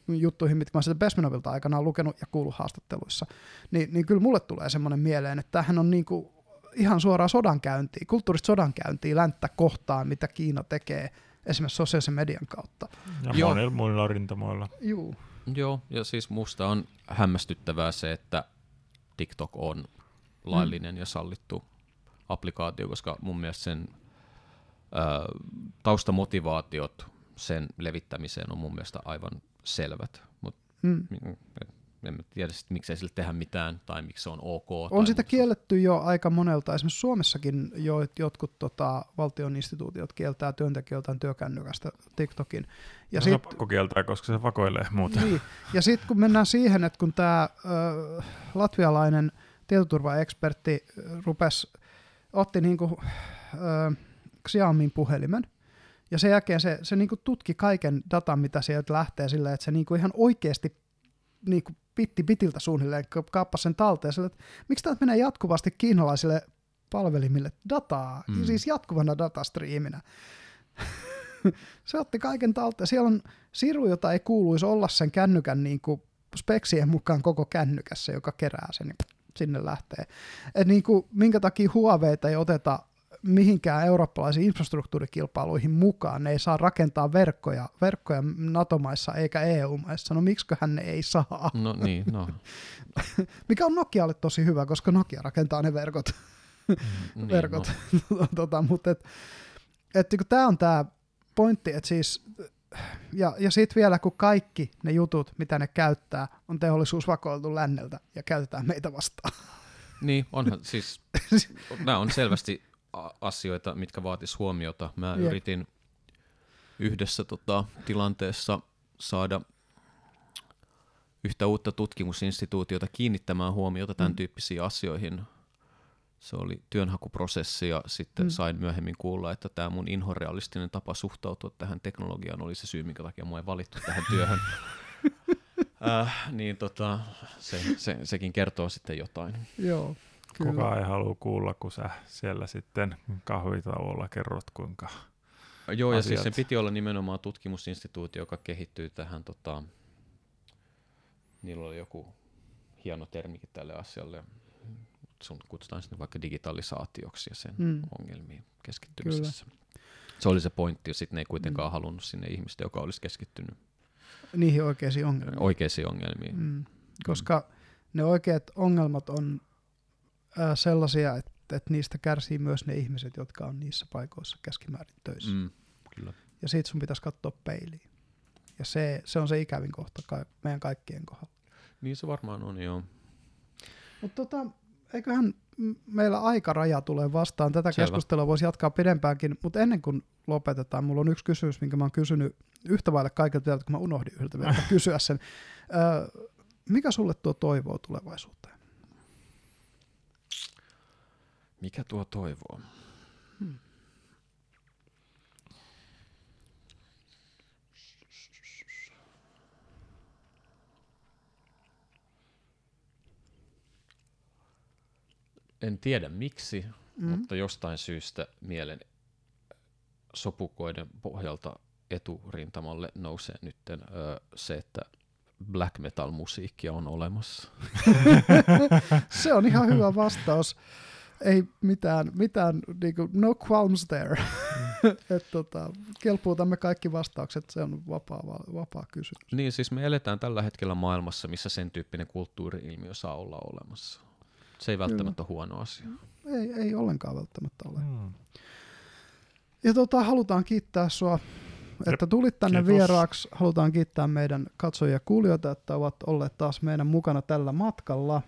juttuihin, mitkä mä sieltä Besmenovilta aikanaan lukenut ja kuullut haastatteluissa, niin, niin kyllä mulle tulee semmoinen mieleen, että tämähän on niinku ihan suoraan sodankäyntiä, kulttuurista sodankäyntiä länttä kohtaan, mitä Kiina tekee esimerkiksi sosiaalisen median kautta. Ja Joo. monilla muilla rintamoilla. Juu. Joo, ja siis musta on hämmästyttävää se, että TikTok on laillinen ja sallittu applikaatio, koska mun mielestä sen ää, taustamotivaatiot sen levittämiseen on mun mielestä aivan selvät, mutta Mm. en tiedä sit, miksei sille tehdä mitään tai miksi se on ok. On tai sitä kielletty jo aika monelta. Esimerkiksi Suomessakin jo, jotkut tota, valtion instituutiot kieltää työntekijöiltään työkännykästä TikTokin. Ja Ja se on sitten pakko kieltää, koska se vakoilee muuta. niin, ja sit, kun mennään siihen, että kun tämä latvialainen tietoturvaekspertti ö, rupes, otti niinku, ö, Xiaomin puhelimen, ja sen jälkeen se, se niinku tutki kaiken datan, mitä sieltä lähtee silleen, että se niinku ihan oikeasti niinku pitti bitiltä suunnilleen ka- kaappasi sen talteen. Sille, että miksi täältä menee jatkuvasti kiinalaisille palvelimille dataa, Mm. siis jatkuvana datastriiminä. se otti kaiken talteen. Siellä on siru, jota ei kuuluisi olla sen kännykän niin kuin speksien mukaan koko kännykässä, joka kerää sen sinne lähtee. Et niin kuin, minkä takia Huaweita ei oteta mihinkään eurooppalaisiin infrastruktuurikilpailuihin mukaan. Ne ei saa rakentaa verkkoja, verkkoja NATO-maissa eikä EU-maissa. No miksiköhän ne ei saa? No niin, no. Mikä on Nokialle tosi hyvä, koska Nokia rakentaa ne verkot. niin, verkot. No. tota, mutta et, et, kun tämä on tämä pointti, että siis, ja, ja sitten vielä kun kaikki ne jutut, mitä ne käyttää, on teollisuus vakoiltu länneltä ja käytetään meitä vastaan. Niin, onhan siis, nämä on selvästi asioita, mitkä vaatis huomiota. Mä Jep. yritin yhdessä tota, tilanteessa saada yhtä uutta tutkimusinstituutiota kiinnittämään huomiota tämän Mm. tyyppisiin asioihin. Se oli työnhakuprosessi ja sitten Mm. mm. sain myöhemmin kuulla, että tämä mun inhorealistinen tapa suhtautua tähän teknologiaan oli se syy, minkä takia mua ei valittu tähän työhön. äh, niin tota, se, se, sekin kertoo sitten jotain. Joo, kyllä. Kukaan ei halua kuulla, kun sä siellä sitten kahvitauolla kerrot, kuinka Joo, ja siis asiat. sen piti olla nimenomaan tutkimusinstituutio, joka kehittyy tähän, tota, niillä oli joku hieno termikin tälle asialle, sun kutsutaan sitä vaikka digitalisaatioksi ja sen Mm. mm. ongelmiin keskittymisessä. Se oli se pointti, ja sitten ne ei kuitenkaan Mm. mm. halunnut sinne ihmistä, joka olisi keskittynyt Niihin oikeisiin ongelmiin. oikeisiin ongelmiin. Mm. Koska ne oikeat ongelmat on ää, sellaisia, että, että niistä kärsii myös ne ihmiset, jotka on niissä paikoissa keskimäärin töissä. Mm. Kyllä. Ja siitä sun pitäisi katsoa peiliin. Ja se, se on se ikävin kohta ka- meidän kaikkien kohdalla. Niin se varmaan on, joo. Mutta tota, eiköhän meillä aikaraja tulee vastaan. Tätä Selvä. keskustelua voisi jatkaa pidempäänkin, mutta ennen kuin lopetetaan, mulla on yksi kysymys, minkä mä oon kysynyt yhtä vaille kaikilta kun mä unohdin yhdeltä vielä kysyä sen. Ö, mikä sulle tuo toivoa tulevaisuuteen? Mikä tuo toivoa? En tiedä miksi, Mm. mm. mutta jostain syystä mielen sopukoiden pohjalta eturintamalle nousee nyt se, että black metal musiikkia on olemassa. Se on ihan hyvä vastaus. Ei mitään, mitään niinku, no qualms there. et, tota, kelpuutamme kaikki vastaukset, se on vapaa, vapaa kysymys. Niin, siis me eletään tällä hetkellä maailmassa, missä sen tyyppinen kulttuuri-ilmiö saa olla olemassa. Se ei välttämättä ole huono asia. Ei, ei ollenkaan välttämättä ole. Hmm. Ja tota, halutaan kiittää sua, että tulit tänne Kiitos. vieraaksi. Halutaan kiittää meidän katsojia ja kuulijoita, että ovat olleet taas meidän mukana tällä matkalla.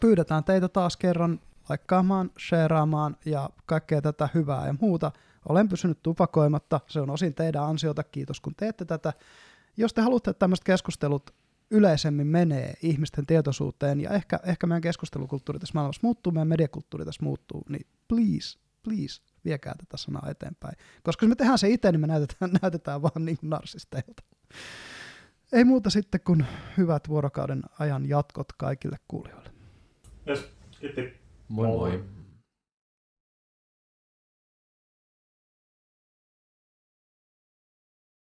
Pyydetään teitä taas kerran laikkaamaan, shareaamaan ja kaikkea tätä hyvää ja muuta. Olen pysynyt tupakoimatta, se on osin teidän ansiota, kiitos kun teette tätä. Jos te haluatte, että tämmöiset keskustelut yleisemmin menee ihmisten tietoisuuteen ja ehkä, ehkä meidän keskustelukulttuuri tässä maailmassa muuttuu, meidän mediakulttuuri tässä muuttuu, niin please, please, viekää tätä sanaa eteenpäin. Koska jos me tehdään se itse, niin me näytetään, näytetään vaan niin kuin narsisteilta. Ei muuta sitten kuin hyvät vuorokauden ajan jatkot kaikille kuulijoille. Yes, kiitti. Moi moi. moi.